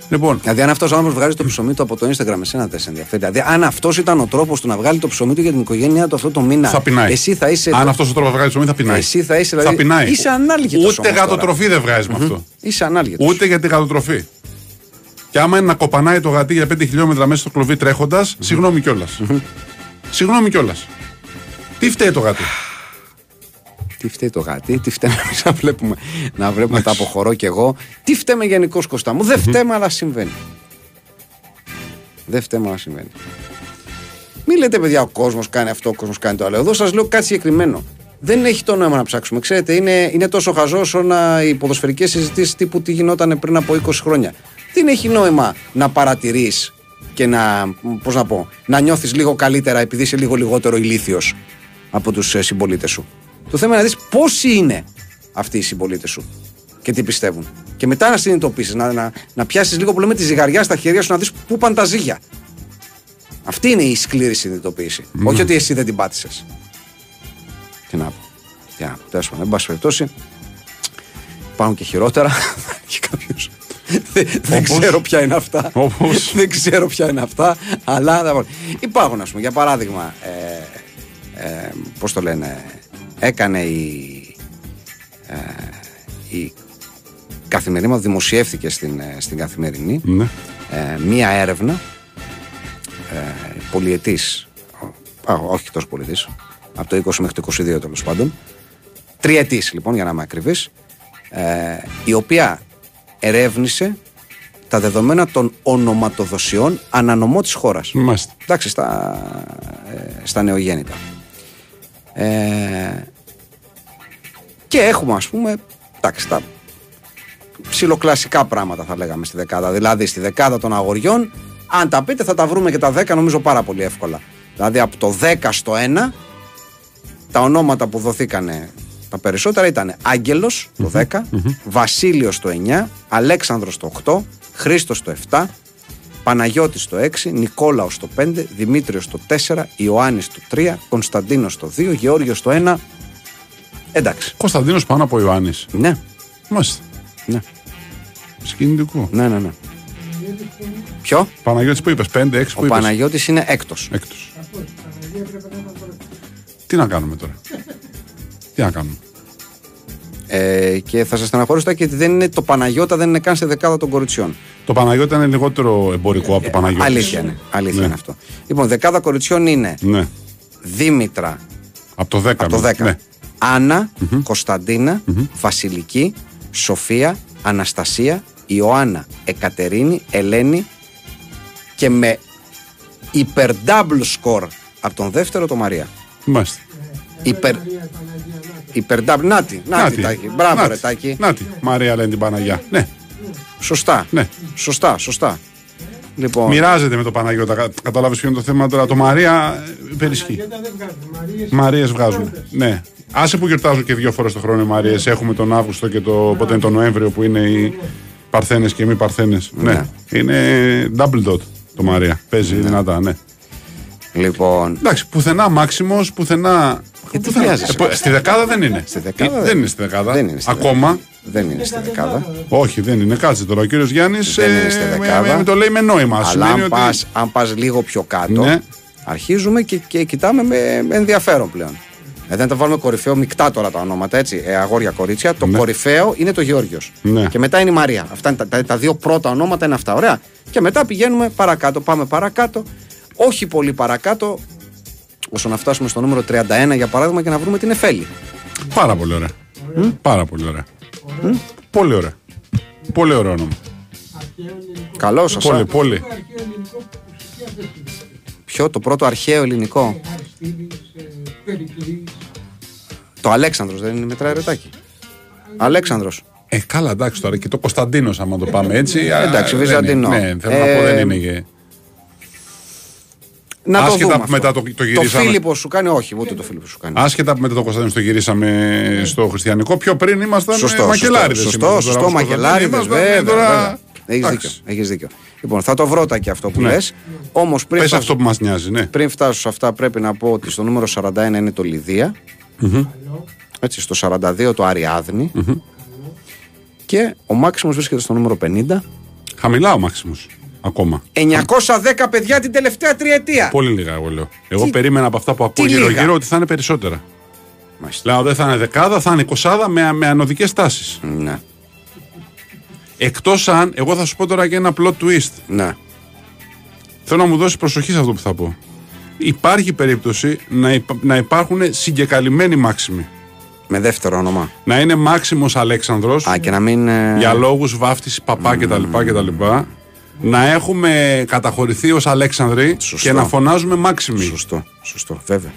Speaker 3: Λοιπόν,
Speaker 4: Δηλαδή, αν αυτός ο άνθρωπος βγάζει το ψωμί του από το Instagram, εσένα δεν σε ενδιαφέρει. Δηλαδή, αν αυτός ήταν ο τρόπος του να βγάλει το ψωμί του για την οικογένειά του αυτό το μήνα,
Speaker 3: θα πεινάει.
Speaker 4: εσύ θα είσαι.
Speaker 3: Αν αυτός ο τρόπος βγάζει ψωμί, θα πεινάει.
Speaker 4: Εσύ θα είσαι, δηλαδή,
Speaker 3: θα πεινάει.
Speaker 4: είσαι ανάλγητος
Speaker 3: Ούτε
Speaker 4: όμως
Speaker 3: γατοτροφή δεν βγάζει με αυτό.
Speaker 4: Είσαι ανάλγητο.
Speaker 3: Ούτε για τη γατοτροφή. Και άμα είναι να κοπανάει το γατί για 5 χιλιόμετρα μέσα στο κλουβί τρέχοντας, συγγνώμη κιόλας. Συγγνώμη κιόλας. Τι φταίει το γατί;
Speaker 4: Τι φταίει το γάτι, τι φταίμε εμείς να βλέπουμε, να βλέπουμε τα αποχωρώ κι εγώ. Τι φταίμε γενικώ Κώστα μου. Δεν φταίμε, αλλά συμβαίνει. Δεν φταίμε, αλλά συμβαίνει. Μην λέτε, παιδιά, ο κόσμος κάνει αυτό, ο κόσμος κάνει το άλλο. Εδώ σας λέω κάτι συγκεκριμένο. Δεν έχει το νόημα να ψάξουμε. Ξέρετε, είναι, είναι τόσο χαζό όσο να οι ποδοσφαιρικές συζητήσεις τύπου τι γινόταν πριν από 20 χρόνια. Δεν έχει νόημα να παρατηρείς και να, πώς να πω, να νιώθεις λίγο καλύτερα επειδή είσαι λίγο λιγότερο ηλίθιος από τους συμπολίτες σου. Το θέμα είναι να δεις πόσοι είναι αυτοί οι συμπολίτες σου και τι πιστεύουν. Και μετά να συνειδητοποιήσεις, να, να, να πιάσεις λίγο που λέμε τη ζυγαριά στα χέρια σου να δεις πού πάνε τα ζύγια. Αυτή είναι η σκληρή συνειδητοποίηση. Όχι ότι εσύ δεν την πάτησες. Τι να πω. Τι να πω. Τέλος πάντων, εν πάση περιπτώσει, υπάρχουν και χειρότερα. και κάποιος. δεν, δεν
Speaker 3: Όπως;
Speaker 4: ξέρω ποια είναι αυτά.
Speaker 3: Όπως;
Speaker 4: δεν ξέρω ποια είναι αυτά. Αλλά θα πω. υπάρχουν, ας πούμε, για παράδειγμα, ε, ε, πώς το λένε, έκανε η, ε, η καθημερινή μας δημοσιεύθηκε στην, ε, στην καθημερινή
Speaker 3: Ναι.
Speaker 4: ε, μία έρευνα ε, πολιετής α, όχι τόσο πολιετής από το 20 μέχρι το 22 τέλος πάντων τριετής λοιπόν για να είμαι ακριβής ε, η οποία ερεύνησε τα δεδομένα των ονοματοδοσιών ανανομό της χώρας
Speaker 3: Μάλιστα.
Speaker 4: εντάξει στα, ε, στα νεογέννητα ε, και έχουμε ας πούμε εντάξει τα ψιλοκλασικά πράγματα θα λέγαμε στη δεκάδα δηλαδή στη δεκάδα των αγοριών αν τα πείτε θα τα βρούμε και τα 10 νομίζω πάρα πολύ εύκολα δηλαδή από το 10 στο 1 τα ονόματα που δοθήκανε τα περισσότερα ήταν Άγγελος το 10, Βασίλειος το 9, Αλέξανδρος το 8, Χρήστος το 7, Παναγιώτης το 6, Νικόλαος το 5, Δημήτριος το 4, Ιωάννης το 3, Κωνσταντίνος το 2, Γεώργιος το 1. Εντάξει.
Speaker 3: Κωνσταντίνος πάνω από Ιωάννης.
Speaker 4: Ναι,
Speaker 3: Μάλιστα.
Speaker 4: ναι,
Speaker 3: Συγκινητικό.
Speaker 4: ναι, ναι. ναι. Ποιο;
Speaker 3: Παναγιώτης που είπες, 5-6 που
Speaker 4: Ο
Speaker 3: είπες.
Speaker 4: Παναγιώτης είναι έκτος.
Speaker 3: Έκτος. Τι να κάνουμε τώρα; Τι να κάνουμε;
Speaker 4: Ε, και θα σας στεναχωρήσω και ότι δεν είναι, το Παναγιώτα δεν είναι καν σε δεκάδα των κοριτσιών.
Speaker 3: Το Παναγιώτη είναι λιγότερο εμπορικό από το Παναγιώτη.
Speaker 4: Αλήθεια είναι. Αλήθεια
Speaker 3: Ναι.
Speaker 4: είναι αυτό. Λοιπόν, δεκάδα κοριτσιών είναι
Speaker 3: Ναι.
Speaker 4: Δήμητρα
Speaker 3: Από το 10.
Speaker 4: από το 10.
Speaker 3: Ναι.
Speaker 4: Άννα, Κωνσταντίνα, Βασιλική, Σοφία, Αναστασία, Ιωάννα, Εκατερίνη, Ελένη και με υπερ-double score από τον δεύτερο το Μαρία.
Speaker 3: Μάλιστα.
Speaker 4: Υπερ... Υπερ-double. Νάτι, νάτι, Τάκη. Μπράβο,
Speaker 3: Νάτι.
Speaker 4: ρε Τάκη.
Speaker 3: Νάτι. Μαρία λένε την Παναγιά. Ναι.
Speaker 4: Σωστά.
Speaker 3: Ναι.
Speaker 4: Σωστά, σωστά. Λοιπόν,
Speaker 3: Μοιράζεται με το Παναγιώτα. Κα- Κατάλαβε ποιο είναι το θέμα τώρα. Το Μαρία ε, υπερισχύει. Μαρίε βγάζουν. Ναι. Άσε που γιορτάζουν και δύο φορές το χρόνο οι Μαρίε. Έχουμε τον Αύγουστο και το, πότε είναι τον Νοέμβριο που είναι οι Παρθένες και μη Παρθένες. Ναι. Είναι double dot το Μαρία. Παίζει δυνατά, ναι.
Speaker 4: λοιπόν,
Speaker 3: Εντάξει, πουθενά Μάξιμος, πουθενά
Speaker 4: Γιατί βιάζεσαι.
Speaker 3: Ε, στη δεκάδα δεν είναι.
Speaker 4: Στη δεκάδα
Speaker 3: Ε, δεν είναι στη δεκάδα.
Speaker 4: Δεν είναι στη
Speaker 3: Ακόμα.
Speaker 4: Δεν είναι στη δεκάδα.
Speaker 3: Όχι, δεν είναι. Κάτσε τώρα. Ο κύριος Γιάννης
Speaker 4: Δεν είναι στη δεκάδα.
Speaker 3: το λέει με νόημα.
Speaker 4: Αλλά
Speaker 3: Σημαίνει
Speaker 4: αν
Speaker 3: ότι-
Speaker 4: πας, αν πας λίγο πιο κάτω,
Speaker 3: Ναι.
Speaker 4: αρχίζουμε και, και κοιτάμε με, με ενδιαφέρον πλέον. Ε, δεν τα βάλουμε κορυφαίο, μεικτά τώρα τα ονόματα έτσι. Ε, αγόρια κορίτσια. Το κορυφαίο είναι το Γεώργιος.
Speaker 3: Ναι.
Speaker 4: Και μετά είναι η Μαρία. Αυτά είναι τα, τα, τα δύο πρώτα ονόματα είναι αυτά. Ωραία. Και μετά πηγαίνουμε παρακάτω. Πάμε παρακάτω. Όχι πολύ παρακάτω. Όσο να φτάσουμε στο νούμερο 31 για παράδειγμα και να βρούμε την Εφέλη.
Speaker 3: Πάρα πολύ ωραία. Πάρα πολύ ωραία. Πολύ ωραία. Πολύ ωραίο όνομα.
Speaker 4: Καλό σας.
Speaker 3: Πολύ, πολύ.
Speaker 4: Ποιο το πρώτο αρχαίο ελληνικό; Το Αλέξανδρος δεν είναι μετράει ρετάκι. Αλέξανδρος.
Speaker 3: Ε, καλά, εντάξει τώρα και το Κωνσταντίνος, άμα το πάμε έτσι. α,
Speaker 4: Εντάξει,
Speaker 3: δεν
Speaker 4: Βυζαντινό.
Speaker 3: είναι. Ναι, θέλω να
Speaker 4: Ε,
Speaker 3: πω, δεν είναι. και-
Speaker 4: Να το
Speaker 3: Άσχετα
Speaker 4: δούμε
Speaker 3: που μετά
Speaker 4: αυτό.
Speaker 3: το- το γυρίσαμε.
Speaker 4: Φίλιππο σου κάνει, όχι, ούτε το Φίλιππο σου κάνει.
Speaker 3: Άσχετα που μετά το Κωνσταντίνο το γυρίσαμε στο Χριστιανικό, πιο πριν ήμασταν
Speaker 4: Σωστό,
Speaker 3: μακελάριδες.
Speaker 4: σωστό, σωστό, σωστό μακελάριδες. Βέβαια, βέβαια. Έχεις δίκιο, έχεις δίκιο. Λοιπόν, θα το βρω τα και αυτό που
Speaker 3: Ναι.
Speaker 4: λες. Όμως πριν,
Speaker 3: Πες
Speaker 4: φτάσω,
Speaker 3: αυτό που μας νοιάζει, ναι.
Speaker 4: πριν φτάσω σε αυτά πρέπει να πω ότι στο νούμερο 41 είναι το λιδια Έτσι, στο 42 το αριαδνη Και ο Μάξιμος βρίσκεται στο νούμερο 50.
Speaker 3: Χαμηλά ο Μάξιμος. Ακόμα.
Speaker 4: 910 παιδιά την τελευταία τριετία.
Speaker 3: Πολύ λίγα, εγώ λέω. Εγώ
Speaker 4: Τι-
Speaker 3: περίμενα από αυτά που ακούω
Speaker 4: τι λίγα;
Speaker 3: γύρω-γύρω ότι θα είναι περισσότερα.
Speaker 4: Μάλιστα.
Speaker 3: Λέω δεν θα είναι δεκάδα, θα είναι εικοσάδα με, με ανωδικές τάσεις.
Speaker 4: Ναι,
Speaker 3: Εκτός αν, εγώ θα σου πω τώρα και ένα plot twist.
Speaker 4: ναι.
Speaker 3: Θέλω να μου δώσεις προσοχή σε αυτό που θα πω. Υπάρχει περίπτωση να, υπα- να υπάρχουν συγκεκαλυμμένοι μάξιμοι.
Speaker 4: Με δεύτερο όνομα.
Speaker 3: Να είναι μάξιμος Αλέξανδρος
Speaker 4: Α, και να μην. ε,
Speaker 3: για λόγους βάφτισης παπά κτλ. κτλ. Να έχουμε καταχωρηθεί ως Αλέξανδροι
Speaker 4: Σωστό.
Speaker 3: και να φωνάζουμε μάξιμοι.
Speaker 4: Σωστό, σωστό, βέβαια.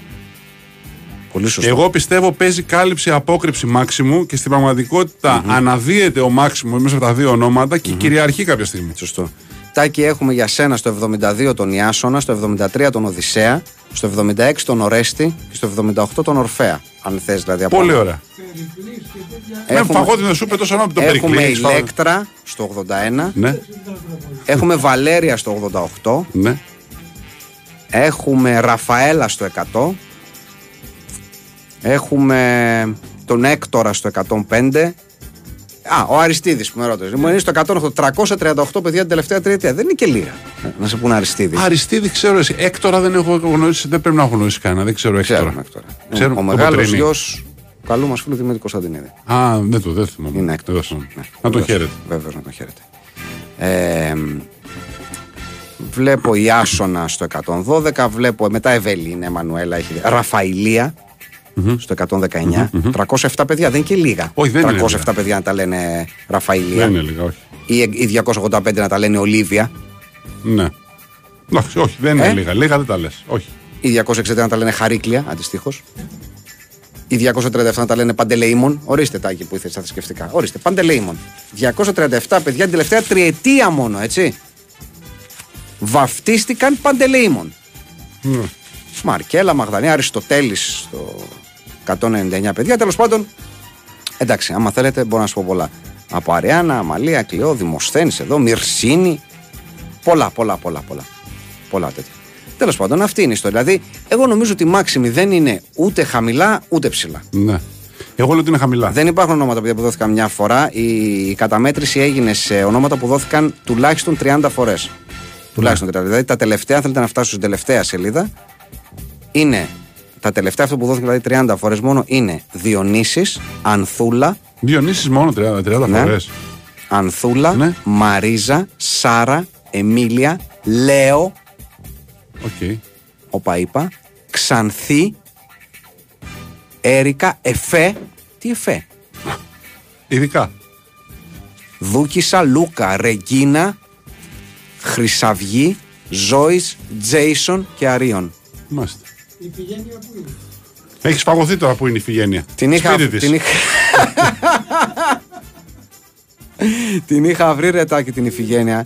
Speaker 4: Πολύ σωστό.
Speaker 3: Εγώ πιστεύω παίζει κάλυψη απόκρυψη Μάξιμου και στην πραγματικοτητα αναδύεται ο Μάξιμου μέσα από τα δύο ονόματα και κυριαρχεί κάποια στιγμή.
Speaker 4: Σωστό. Τάκη έχουμε για σένα στο 72 τον Ιάσονα, στο 73 τον Οδυσσέα, στο 76 τον Ορέστη και στο 78 τον Ορφέα. Αν θες δηλαδή από
Speaker 3: Πολύ
Speaker 4: άλλο.
Speaker 3: ωραία. Με
Speaker 4: Έχουμε,
Speaker 3: φαγότι δεν σου είπε τόσο όνομα από τον
Speaker 4: έχουμε
Speaker 3: Περικλή. έχεις φάει-
Speaker 4: Ηλέκτρα στο 81,
Speaker 3: Ναι,
Speaker 4: έχουμε Βαλέρια στο 88,
Speaker 3: ναι.
Speaker 4: έχουμε Ραφαέλα στο 100, έχουμε τον Έκτορα στο 105, Α, ο Αριστίδης που με ρώτησε. Μου είναι στο 108, 338 παιδιά την τελευταία τριετία. Δεν είναι και λίγα. Να σε πούνε Αριστίδης.
Speaker 3: Αριστίδη ξέρω εσύ. Έκτορα δεν έχω γνωρίσει, δεν πρέπει να έχω γνωρίσει κανένα. Δεν ξέρω Έκτορα.
Speaker 4: Ξέρουμε Έκτορα.
Speaker 3: Ξέρουμε,
Speaker 4: ο
Speaker 3: το
Speaker 4: μεγάλος
Speaker 3: Πατρίνι.
Speaker 4: γιος του καλού μας φίλου Δημήτρη Κωνσταντινίδη.
Speaker 3: Α, δεν το δεν θυμάμαι.
Speaker 4: Είναι
Speaker 3: Δεν
Speaker 4: έκτορα.
Speaker 3: το θυμάμαι. Να τον χαίρετε.
Speaker 4: Βεβαίως να τον χαίρετε. Ε, βλέπω η Άσονα στο 112, βλέπω μετά Ευελίνη, Εμμανουέλα, έχει Ραφαηλία στο 119. 307 παιδιά, δεν είναι και λίγα.
Speaker 3: Όχι, δεν είναι
Speaker 4: 307
Speaker 3: λίγα.
Speaker 4: παιδιά να τα λένε Ραφαηλία.
Speaker 3: Δεν είναι λίγα, όχι.
Speaker 4: Ή οι 285 να τα λένε Ολίβια.
Speaker 3: Ναι. Όχι, όχι, δεν είναι
Speaker 4: Ε;
Speaker 3: λίγα. Λίγα δεν τα λες. Όχι.
Speaker 4: Οι 260 να τα λένε Χαρίκλια, αντιστοίχως. Οι 237 να τα λένε Παντελεήμων. Ορίστε τάκι που ήθελες στα θρησκευτικά. Ορίστε, Παντελεήμων. 237 παιδιά την τελευταία τριετία μόνο, έτσι. Βαφτίστηκαν Παντελεήμων.
Speaker 3: Ναι.
Speaker 4: Μαρκέλα, Μαγδανία, Αριστοτέλης στο 199 παιδιά. Τέλος πάντων, εντάξει, άμα θέλετε μπορώ να σου πω πολλά. Από Αριάννα, Αμαλία, Κλειό, Δημοσθένης εδώ, Μυρσίνη. Πολλά, πολλά, πολλά, πολλά. Πολλά τέτοια. Τέλος πάντων, αυτή είναι η ιστορία. Δηλαδή, εγώ νομίζω ότι η Μάξιμη δεν είναι ούτε χαμηλά ούτε ψηλά.
Speaker 3: ναι. Εγώ λέω ότι είναι χαμηλά.
Speaker 4: Δεν υπάρχουν ονόματα παιδιά, που δόθηκαν μια φορά. Η, η καταμέτρηση έγινε σε ονόματα που δόθηκαν τουλάχιστον 30 φορές. Τουλάχιστον 30. Δηλαδή, τα τελευταία, αν θέλετε να φτάσω στην τελευταία σελίδα, είναι τα τελευταία αυτό που δόθηκαν δηλαδή 30 φορές μόνο είναι Διονύσης, Ανθούλα,
Speaker 3: Διονύσεις μόνο 30, 30
Speaker 4: Ναι.
Speaker 3: φορές.
Speaker 4: Ανθούλα,
Speaker 3: Ναι.
Speaker 4: Μαρίζα, Σάρα, Εμίλια, Λέο,
Speaker 3: Οκ.
Speaker 4: όπα είπα, Ξανθή, Έρικα, Εφέ. Τι Εφέ;
Speaker 3: Ειδικά.
Speaker 4: Δούκισα, Λούκα, Ρεγκίνα, Χρυσαυγή, Ζώης, Τζέισον και Αρίων.
Speaker 3: Μάλιστα. Έχεις φαγωθεί τώρα που είναι η Φιγένεια.
Speaker 4: Την είχα,
Speaker 3: Σπίτι της.
Speaker 4: την είχα... την είχα βρει ρετάκι την Ιφηγένεια.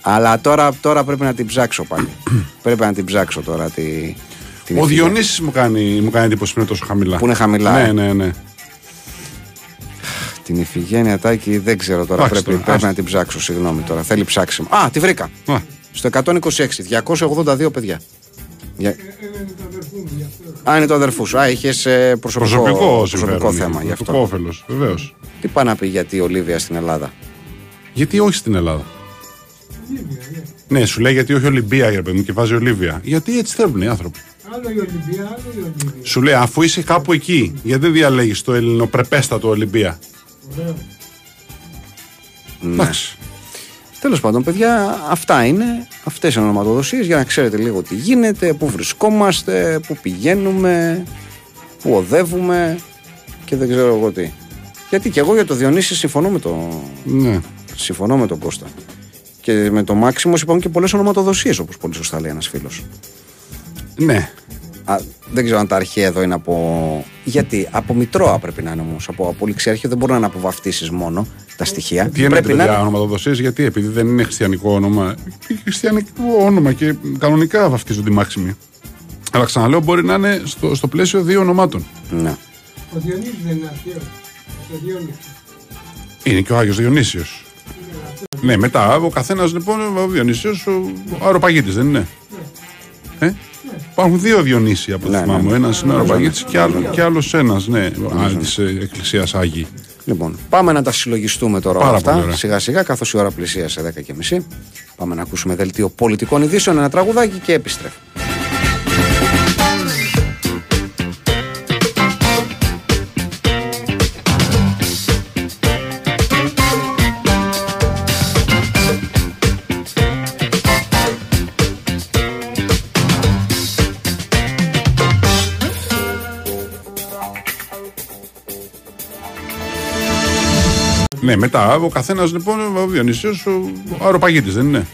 Speaker 4: Αλλά τώρα, τώρα πρέπει να την ψάξω πάλι. πρέπει να την ψάξω τώρα τη, την
Speaker 3: Ο
Speaker 4: Ιφηγένεια.
Speaker 3: Διονύσης μου κάνει, μου κάνει εντύπωση που είναι τόσο χαμηλά.
Speaker 4: Που είναι χαμηλά,
Speaker 3: Ναι,
Speaker 4: ε.
Speaker 3: ναι, ναι.
Speaker 4: Την Ιφηγένεια τάκη δεν ξέρω τώρα.
Speaker 3: Εντάξει,
Speaker 4: πρέπει
Speaker 3: τώρα,
Speaker 4: πρέπει
Speaker 3: άστο.
Speaker 4: να την ψάξω, συγγνώμη τώρα. Θέλει ψάξιμο. Α, τη βρήκα.
Speaker 3: Α,
Speaker 4: Στο 126, 282 παιδιά. Για... Α, είναι το αδερφούς σου. Α, είχες προσωπικό,
Speaker 3: Προσωπικό συμφέρον.
Speaker 4: θέμα γι'
Speaker 3: Προσωπικό
Speaker 4: αυτό.
Speaker 3: όφελος, βεβαίως.
Speaker 4: Τι πάει να πει γιατί η Ολίβια στην Ελλάδα;
Speaker 3: Γιατί όχι στην Ελλάδα; Ναι, σου λέει γιατί όχι Ολυμπία, για παιδί μου, και βάζει Ολίβια. Γιατί έτσι θέλουν οι άνθρωποι.
Speaker 5: Άλλο η Ολυμπία, άλλο η Ολυμπία.
Speaker 3: Σου λέει, αφού είσαι κάπου εκεί, γιατί δεν διαλέγεις το ελληνοπρεπέστατο Ολυμπία;
Speaker 5: Ωραίο.
Speaker 3: Εντάξει.
Speaker 4: Τέλος πάντων, παιδιά, αυτά είναι. Αυτές είναι ονοματοδοσίες για να ξέρετε λίγο τι γίνεται, πού βρισκόμαστε, πού πηγαίνουμε, πού οδεύουμε και δεν ξέρω εγώ τι. Γιατί και εγώ για το Διονύσης συμφωνώ με το,
Speaker 3: Ναι.
Speaker 4: συμφωνώ με τον Κώστα. Και με τον Μάξιμος υπάρχουν και πολλές ονοματοδοσίες, όπως πολύ σωστά λέει ένας φίλος.
Speaker 3: Ναι.
Speaker 4: Δεν ξέρω αν τα αρχαία εδώ είναι από. Γιατί από Μητρώα πρέπει να είναι όμως. Από, από ληξιαρχείο δεν μπορεί να είναι από βαφτίσει μόνο τα στοιχεία.
Speaker 3: Τι εννοείται
Speaker 4: πρέπει να
Speaker 3: παιδιά,
Speaker 4: είναι.
Speaker 3: ονοματοδοσίες, γιατί επειδή δεν είναι χριστιανικό όνομα. Είναι χριστιανικό όνομα και κανονικά βαφτίζονται οι μάξιμοι. Αλλά ξαναλέω, μπορεί να είναι στο, στο πλαίσιο δύο ονομάτων.
Speaker 4: Ναι.
Speaker 5: Ο Διονύσης δεν είναι αρχαίο. Ο Διονύσης.
Speaker 3: Είναι και ο Άγιος Διονύσιος. Ναι, μετά ο καθένας λοιπόν, ο Διονύσιος, ο αεροπαγίτης δεν είναι; Ε; Υπάρχουν δύο Διονύσοι από ό,τι
Speaker 4: Ναι,
Speaker 3: θυμάμαι.
Speaker 4: ναι.
Speaker 3: Ένας είναι αεροπαγίτη και άλλο και άλλος ένας, ναι, τη Εκκλησίας Άγιη.
Speaker 4: Λοιπόν, πάμε να τα συλλογιστούμε τώρα
Speaker 3: Πάρα
Speaker 4: όλα
Speaker 3: πολύ
Speaker 4: αυτά
Speaker 3: ωραία.
Speaker 4: σιγά σιγά, καθώς η ώρα πλησίασε 10 και μισή. Πάμε να ακούσουμε δελτίο πολιτικών ειδήσεων, ένα τραγουδάκι και επιστρέφουμε.
Speaker 3: Ναι, μετά ο καθένας λοιπόν, ο Διονύσιος, ο αεροπαγίτη δεν είναι;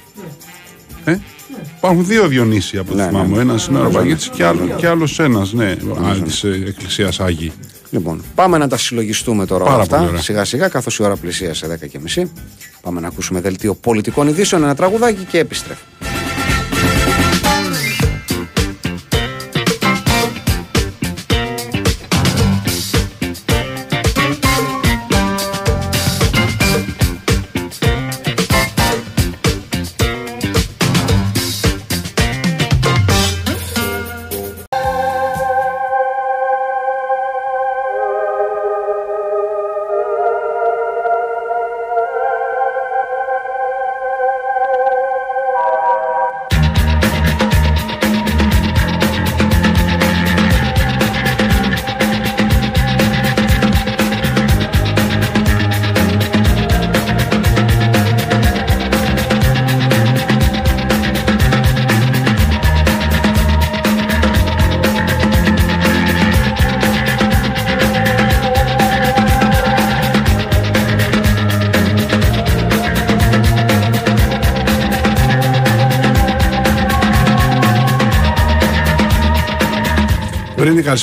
Speaker 3: Ε; Υπάρχουν δύο Διονύσοι από ό,τι
Speaker 4: Ναι, ναι.
Speaker 3: θυμάμαι. Ένας είναι αεροπαγίτη και άλλο και άλλος ένας, ναι, της Εκκλησίας Άγιη.
Speaker 4: Λοιπόν, πάμε να τα συλλογιστούμε τώρα όλα
Speaker 3: Πάρα πολύ
Speaker 4: αυτά
Speaker 3: ωραία.
Speaker 4: σιγά σιγά, καθώς η ώρα πλησίασε 10 και μισή. Πάμε να ακούσουμε δελτίο πολιτικών ειδήσεων, ένα τραγουδάκι και επιστρέφουμε.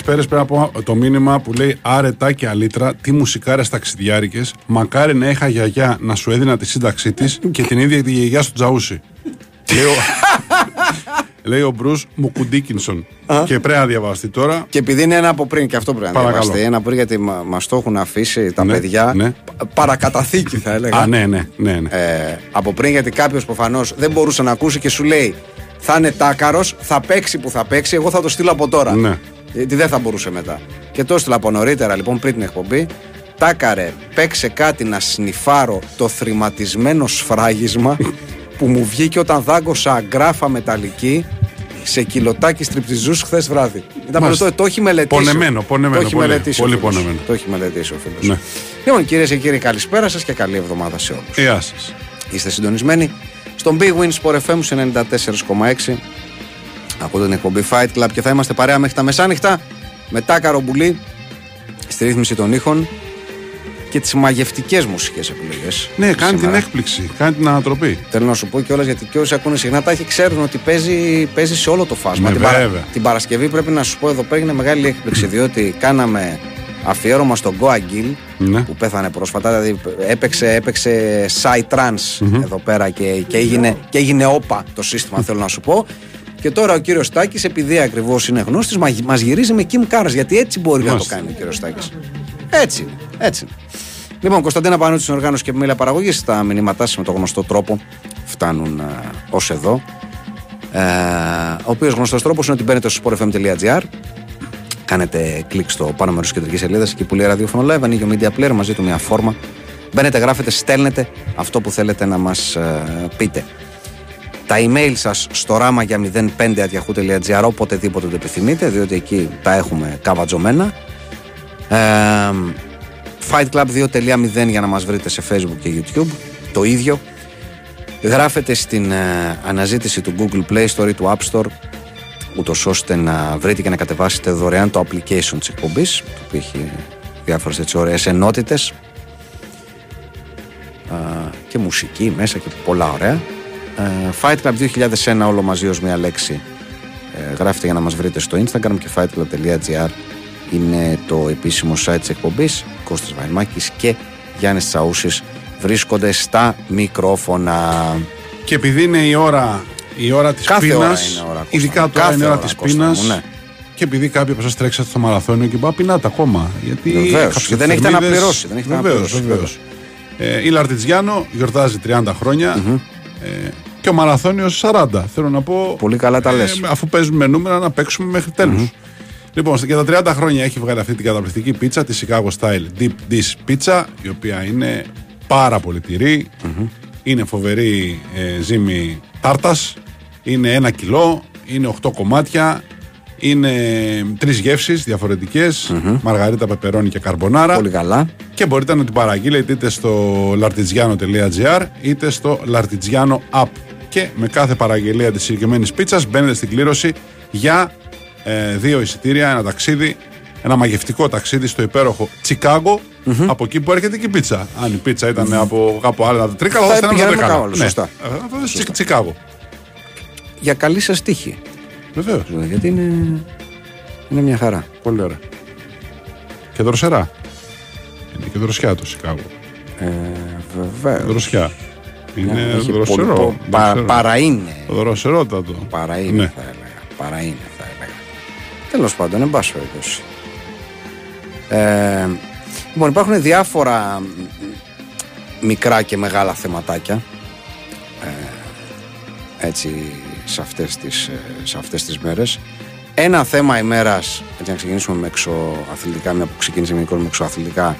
Speaker 3: Πριν την καλησπέρα πρέπει να πω το μήνυμα που λέει Άρετα και αλήτρα, τι μουσικάρες ταξιδιάρικες. Μακάρι να είχα γιαγιά να σου έδινα τη σύνταξή της και την ίδια τη γιαγιά στο τζαούσι. λέει, ο... λέει ο Μπρου Μουκουντίκινσον. και πρέπει να διαβαστεί τώρα.
Speaker 4: Και επειδή είναι ένα από πριν, και αυτό πρέπει να
Speaker 3: Παρακαλώ.
Speaker 4: διαβαστεί. Ένα από πριν, γιατί μα μας το έχουν αφήσει τα
Speaker 3: Ναι,
Speaker 4: παιδιά.
Speaker 3: ναι.
Speaker 4: πα- Παρακαταθήκη θα έλεγα.
Speaker 3: Α, ναι, ναι, ναι. ναι.
Speaker 4: ε, από πριν, γιατί κάποιος προφανώς δεν μπορούσε να ακούσει και σου λέει θα είναι τάκαρος, θα παίξει που θα παίξει, εγώ θα το στείλω από τώρα.
Speaker 3: Ναι.
Speaker 4: Γιατί δεν θα μπορούσε μετά. Και το έστειλα από νωρίτερα λοιπόν πριν την εκπομπή. Τάκαρε, παίξε κάτι να σνιφάρω το θρηματισμένο σφράγισμα που μου βγήκε όταν δάγκωσα αγκράφα μεταλλική σε κιλοτάκι στριπτιζούς χθες βράδυ. Ήταν
Speaker 3: Μάλιστα.
Speaker 4: το, το έχει μελετήσει.
Speaker 3: Πονεμένο, πονεμένο,
Speaker 4: Το έχει
Speaker 3: πολύ,
Speaker 4: μελετήσει. ο
Speaker 3: πολύ
Speaker 4: φίλος.
Speaker 3: πονεμένο.
Speaker 4: Το έχει μελετήσει ο φίλος.
Speaker 3: Ναι.
Speaker 4: Λοιπόν, κυρίες και κύριοι, καλησπέρα σας και καλή εβδομάδα σε όλους.
Speaker 3: Γεια σας.
Speaker 4: Είστε συντονισμένοι στον Big Win Sport FM σε 94,6. Ακούτε την εκπομπή Fight Club και θα είμαστε παρέα μέχρι τα μεσάνυχτα με τάκαρο μπουλί στη ρύθμιση των ήχων και τις μαγευτικές μουσικές επιλογές.
Speaker 3: Ναι, κάνει την έκπληξη, κάνει την ανατροπή.
Speaker 4: Θέλω να σου πω κιόλας γιατί και όσοι ακούνε συχνά τα έχει ξέρουν ότι παίζει, παίζει σε όλο το φάσμα.
Speaker 3: Ναι,
Speaker 4: την,
Speaker 3: βέβαια.
Speaker 4: την Παρασκευή πρέπει να σου πω εδώ πέρα έγινε μεγάλη έκπληξη διότι κάναμε αφιέρωμα στον Goa Gill
Speaker 3: Ναι.
Speaker 4: που πέθανε πρόσφατα. Δηλαδή έπαιξε, έπαιξε Psy Trance εδώ πέρα και, και, έγινε, και έγινε όπα το σύστημα, θέλω να σου πω. Και τώρα ο κύριος Στάκης, επειδή ακριβώς είναι γνώστης, μα γυρίζει με Kim Cars. Γιατί έτσι μπορεί να το
Speaker 3: Μάλιστα.
Speaker 4: κάνει ο κύριος Στάκης. Έτσι είναι. Έτσι είναι. Λοιπόν, Κωνσταντίνα Πανούτης στην οργάνωση και επιμέλεια παραγωγής. Τα μηνύματά σας με τον γνωστό τρόπο φτάνουν ως εδώ. Ε, ο οποίος γνωστός τρόπος είναι ότι μπαίνετε στο sportfm.gr κάνετε κλικ στο πάνω μέρος της κεντρικής σελίδας εκεί που λέει ραδιόφωνο live. Ανοίγει ο media player μαζί του μια φόρμα. Μπαίνετε, γράφετε, στέλνετε αυτό που θέλετε να μας πείτε. Τα email σας στο ράμα για 05.yahoo.gr οποτεδήποτε το επιθυμείτε, διότι εκεί τα έχουμε καβατζωμένα. Ε, fightclub2.0 για να μας βρείτε σε facebook και youtube το ίδιο. Γράφετε στην ε, αναζήτηση του Google Play Store ή του App Store ούτως ώστε να βρείτε και να κατεβάσετε δωρεάν το application της εκπομπής το οποίο έχει διάφορες έτσι ωραίες ενότητες. Α, και μουσική μέσα και πολλά ωραία. ε, Fight Club 2001 όλο μαζί ως μια λέξη ε, γράφετε για να μας βρείτε στο Instagram και fightclub.gr είναι το επίσημο site της εκπομπής Κώστας Βαϊμάκης και Γιάννης Τσαούσης βρίσκονται στα μικρόφωνα
Speaker 3: Και επειδή είναι η ώρα, η ώρα της
Speaker 4: Κάθε
Speaker 3: πείνας,
Speaker 4: ώρα είναι ώρα, Κώστα
Speaker 3: ειδικά
Speaker 4: μου.
Speaker 3: τώρα
Speaker 4: Κάθε
Speaker 3: είναι η ώρα
Speaker 4: ώρα,
Speaker 3: της
Speaker 4: Κώστα
Speaker 3: πείνας.
Speaker 4: μου, ναι.
Speaker 3: Και επειδή κάποιοι από εσάς τρέξατε στο μαραθώνιο και πάει πεινάτε ακόμα. Γιατί
Speaker 4: Βεβαίως.
Speaker 3: κάποιες
Speaker 4: Και δεν έχετε
Speaker 3: εφημερίδες-
Speaker 4: αναπληρώσει, δεν έχετε
Speaker 3: Βεβαίως,
Speaker 4: αναπληρώσει,
Speaker 3: βεβαίως. Ε, η Λαρτιτζιάνο γιορτάζει 30 χρονια ε, και ο Μαραθώνιος 40. Θέλω να πω.
Speaker 4: Πολύ καλά τα λες.
Speaker 3: αφού παίζουμε νούμερα να παίξουμε μέχρι τέλους. Λοιπόν, για τα 30 χρόνια έχει βγάλει αυτή την καταπληκτική πίτσα, τη Chicago Style Deep Dish Pizza, η οποία είναι πάρα πολύ τυρή, είναι φοβερή ε, ζύμη τάρτας, είναι ένα κιλό, είναι 8 κομμάτια, είναι τρεις γεύσεις διαφορετικές, μαργαρίτα, πεπερώνι και καρμπονάρα.
Speaker 4: Πολύ καλά
Speaker 3: Και μπορείτε να την παραγγείλετε είτε στο lartigiano.gr είτε στο lartigiano app. Και με κάθε παραγγελία της συγκεκριμένης πίτσας μπαίνετε στην κλήρωση για ε, δύο εισιτήρια, ένα ταξίδι, ένα μαγευτικό ταξίδι στο υπέροχο Τσικάγκο, από εκεί που έρχεται και η πίτσα. Αν η πίτσα ήταν από κάπου άλλο, τα τρίκαλα,
Speaker 4: Θα
Speaker 3: θα ήταν
Speaker 4: πηγαίναμε
Speaker 3: από τα
Speaker 4: κάπου
Speaker 3: τρίκαλα.
Speaker 4: άλλο, σωστά.
Speaker 3: Ε, Αυτό είναι Τσικ- Τσικάγο.
Speaker 4: για καλή σας τύχη
Speaker 3: Βεβαίως.
Speaker 4: γιατί είναι, είναι μια χαρά
Speaker 3: Πολύ ωραία. Και δροσερά. Είναι και δροσιά το Σικάγο.
Speaker 4: ε, βεβαίως
Speaker 3: Δροσιά. Είναι
Speaker 4: Έχει
Speaker 3: δροσερό.
Speaker 4: πολύ- πο- πα-
Speaker 3: δροσερό.
Speaker 4: παρά είναι
Speaker 3: Δροσερότατο.
Speaker 4: Παρά είναι,
Speaker 3: Ναι.
Speaker 4: θα έλεγα. Παρά είναι, θα έλεγα. Τέλος πάντων, εν πάση περιπτώσει. Ε, λοιπόν, υπάρχουν διάφορα μ, μ, μικρά και μεγάλα θεματάκια ε, έτσι σε αυτές τις, ε, σε αυτές τις μέρες. Ένα θέμα ημέρας, έτσι να ξεκινήσουμε με εξωαθλητικά, μια που ξεκίνησε με με εξωαθλητικά,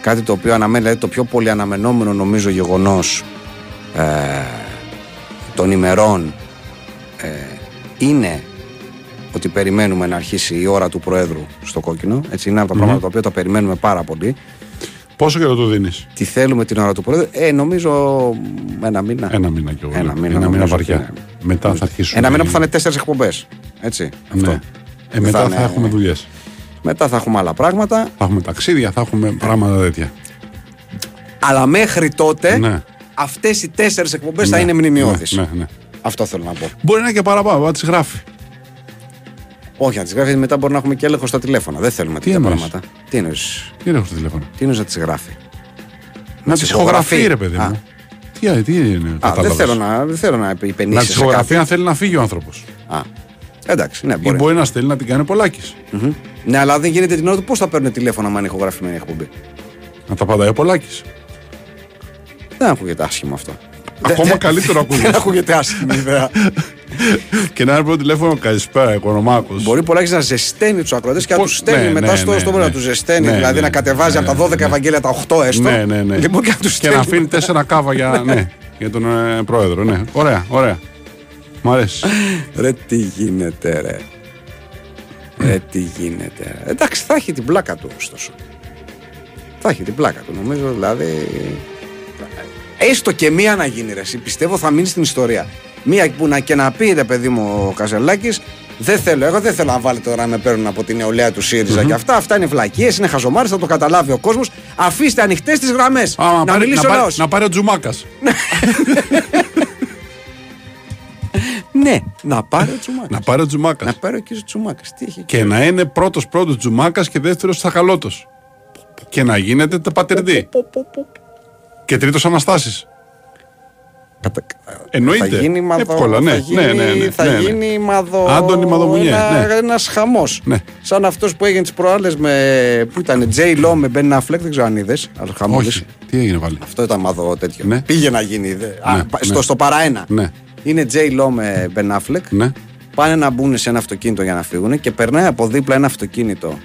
Speaker 4: κάτι το οποίο αναμένει, δηλαδή το πιο πολύ αναμενόμενο νομίζω γεγονός ε, των ημερών ε, είναι ότι περιμένουμε να αρχίσει η ώρα του Προέδρου στο κόκκινο. Έτσι, είναι από τα πράγματα τα οποία τα περιμένουμε πάρα πολύ.
Speaker 3: Πόσο καιρό το δίνεις;
Speaker 4: Τι θέλουμε την ώρα του Προέδρου. Ε, νομίζω ένα μήνα.
Speaker 3: Ένα μήνα κι εγώ.
Speaker 4: Ένα
Speaker 3: λέω.
Speaker 4: μήνα,
Speaker 3: Ένα μήνα
Speaker 4: νομίζω
Speaker 3: βαριά.
Speaker 4: ότι είναι.
Speaker 3: Μετά θα αρχίσουμε.
Speaker 4: Ένα μήνα που θα είναι τέσσερις εκπομπές. Έτσι. Αυτό.
Speaker 3: Ναι. Ε, μετά
Speaker 4: Θα
Speaker 3: θα,
Speaker 4: είναι-
Speaker 3: έχουμε δουλειές.
Speaker 4: Μετά θα έχουμε άλλα πράγματα.
Speaker 3: Θα έχουμε ταξίδια, θα έχουμε πράγματα τέτοια.
Speaker 4: Αλλά μέχρι τότε
Speaker 3: Ναι.
Speaker 4: Αυτές οι τέσσερις εκπομπές θα
Speaker 3: Ναι,
Speaker 4: είναι μνημειώδεις.
Speaker 3: Ναι, ναι, ναι.
Speaker 4: Αυτό θέλω να πω.
Speaker 3: Μπορεί να είναι και παραπάνω, να τις γράφει.
Speaker 4: Όχι, να τις γράφει μετά μπορεί να έχουμε και έλεγχο στα τηλέφωνα. Δεν θέλουμε τέτοια
Speaker 3: εννοείς;
Speaker 4: πράγματα. Τι εννοείς;
Speaker 3: Τι έχω στο τηλέφωνο.
Speaker 4: Τι εννοείς να τις γράφει;
Speaker 3: Να τις ηχογραφεί, ρε παιδί
Speaker 4: Α.
Speaker 3: μου. Τι, τι είναι,
Speaker 4: Α, δεν
Speaker 3: κατάλαβες.
Speaker 4: θέλω να, δεν θέλω να
Speaker 3: Να τις
Speaker 4: υπενήσει.
Speaker 3: ηχογραφεί αν θέλει να φύγει ο άνθρωπος.
Speaker 4: Α, εντάξει, ναι,
Speaker 3: Ή
Speaker 4: μπορεί.
Speaker 3: μπορεί να στέλνει να την κάνει πολλάκι.
Speaker 4: Μμμ. Ναι, αλλά δεν γίνεται την ώρα του πώς θα παίρνουν τηλέφωνο αν είναι ηχογραφημένη η εκπομπή;
Speaker 3: Να τα πατάει ο πολλάκι.
Speaker 4: Δεν ακούγεται άσχημο αυτό.
Speaker 3: Ακόμα
Speaker 4: Δεν-
Speaker 3: καλύτερο
Speaker 4: Δεν
Speaker 3: ακούγεται.
Speaker 4: ακούγεται άσχημη ιδέα.
Speaker 3: και να είναι πρώτο τηλέφωνο καλησπέρα, οικονομάκος.
Speaker 4: Μπορεί πολλά να ζεσταίνει τους ακροατές και να
Speaker 3: Πώς-
Speaker 4: τους στέλνει
Speaker 3: ναι,
Speaker 4: μετά
Speaker 3: ναι,
Speaker 4: στο,
Speaker 3: ναι,
Speaker 4: στο
Speaker 3: ναι.
Speaker 4: να τους ζεσταίνει.
Speaker 3: Ναι,
Speaker 4: δηλαδή
Speaker 3: ναι,
Speaker 4: να κατεβάζει
Speaker 3: ναι,
Speaker 4: από τα 12
Speaker 3: ναι.
Speaker 4: Ευαγγέλια τα 8 έστω.
Speaker 3: Ναι, ναι, ναι.
Speaker 4: Λοιπόν, και να τους
Speaker 3: και
Speaker 4: στέλνει.
Speaker 3: να αφήνει τέσσερα κάβα για, ναι, για τον ε, πρόεδρο. Ναι. Ωραία, ωραία. Μ' αρέσει.
Speaker 4: Ρε τι γίνεται, ρε. Ρε τι γίνεται. ρε. Εντάξει, θα έχει την πλάκα του ωστόσο. Θα έχει την πλάκα του, νομίζω δηλαδή. Έστω και μία να γίνει ρε, εσύ, πιστεύω θα μείνει στην ιστορία. Μία που να και να πει ρε παιδί μου ο Καζελάκη, δεν θέλω, εγώ δεν θέλω να βάλετε τώρα να με παίρνουν από την νεολαία του ΣΥΡΙΖΑ και αυτά. Αυτά είναι βλακίε, είναι χαζομάρε, θα το καταλάβει ο κόσμο. Αφήστε ανοιχτέ τι γραμμέ.
Speaker 3: Α,
Speaker 4: Να
Speaker 3: πάρει-
Speaker 4: μιλήσει
Speaker 3: να
Speaker 4: ο
Speaker 3: πάρει-
Speaker 4: λαό.
Speaker 3: Να πάρει ο Τζουμάκα.
Speaker 4: Ναι, να πάρει ο Τσουμάκα.
Speaker 3: Να πάρει ο Τζουμάκα.
Speaker 4: Να πάρει ο κύριο Τσουμάκα. Τι έχει
Speaker 3: Και να είναι πρώτο πρώτο Τζουμάκα και δεύτερο Σαχαλώτο. Και να γίνεται τα πατερντή. Και τρίτος Αναστάσης.
Speaker 4: Κατα...
Speaker 3: Εννοείται.
Speaker 4: Θα γίνει μαδο...
Speaker 3: Εύκολα, ναι,
Speaker 4: θα γίνει,
Speaker 3: ναι, ναι, ναι,
Speaker 4: θα
Speaker 3: ναι, ναι.
Speaker 4: γίνει μαδο...
Speaker 3: Άντωνη Μαδομουνιέ,
Speaker 4: ένα,
Speaker 3: ναι.
Speaker 4: ένας χαμός.
Speaker 3: Ναι.
Speaker 4: Σαν αυτός που έγινε τις προάλλες με... Που ήταν J. Lo με Ben Affleck, δεν ξέρω αν είδες. Αλλά χαμούλης.
Speaker 3: Όχι. Τι έγινε πάλι;
Speaker 4: Αυτό ήταν μαδο τέτοιο.
Speaker 3: Ναι.
Speaker 4: Πήγε να γίνει. δε. Α,
Speaker 3: Ναι,
Speaker 4: πα-
Speaker 3: ναι.
Speaker 4: στο, στο παρά ένα.
Speaker 3: Ναι.
Speaker 4: Είναι J. Lo με Ben Affleck.
Speaker 3: Ναι.
Speaker 4: πάνε να μπουν σε ένα αυτοκίνητο για να φύγουν και περνάει από δίπλα ένα αυτοκίνητο.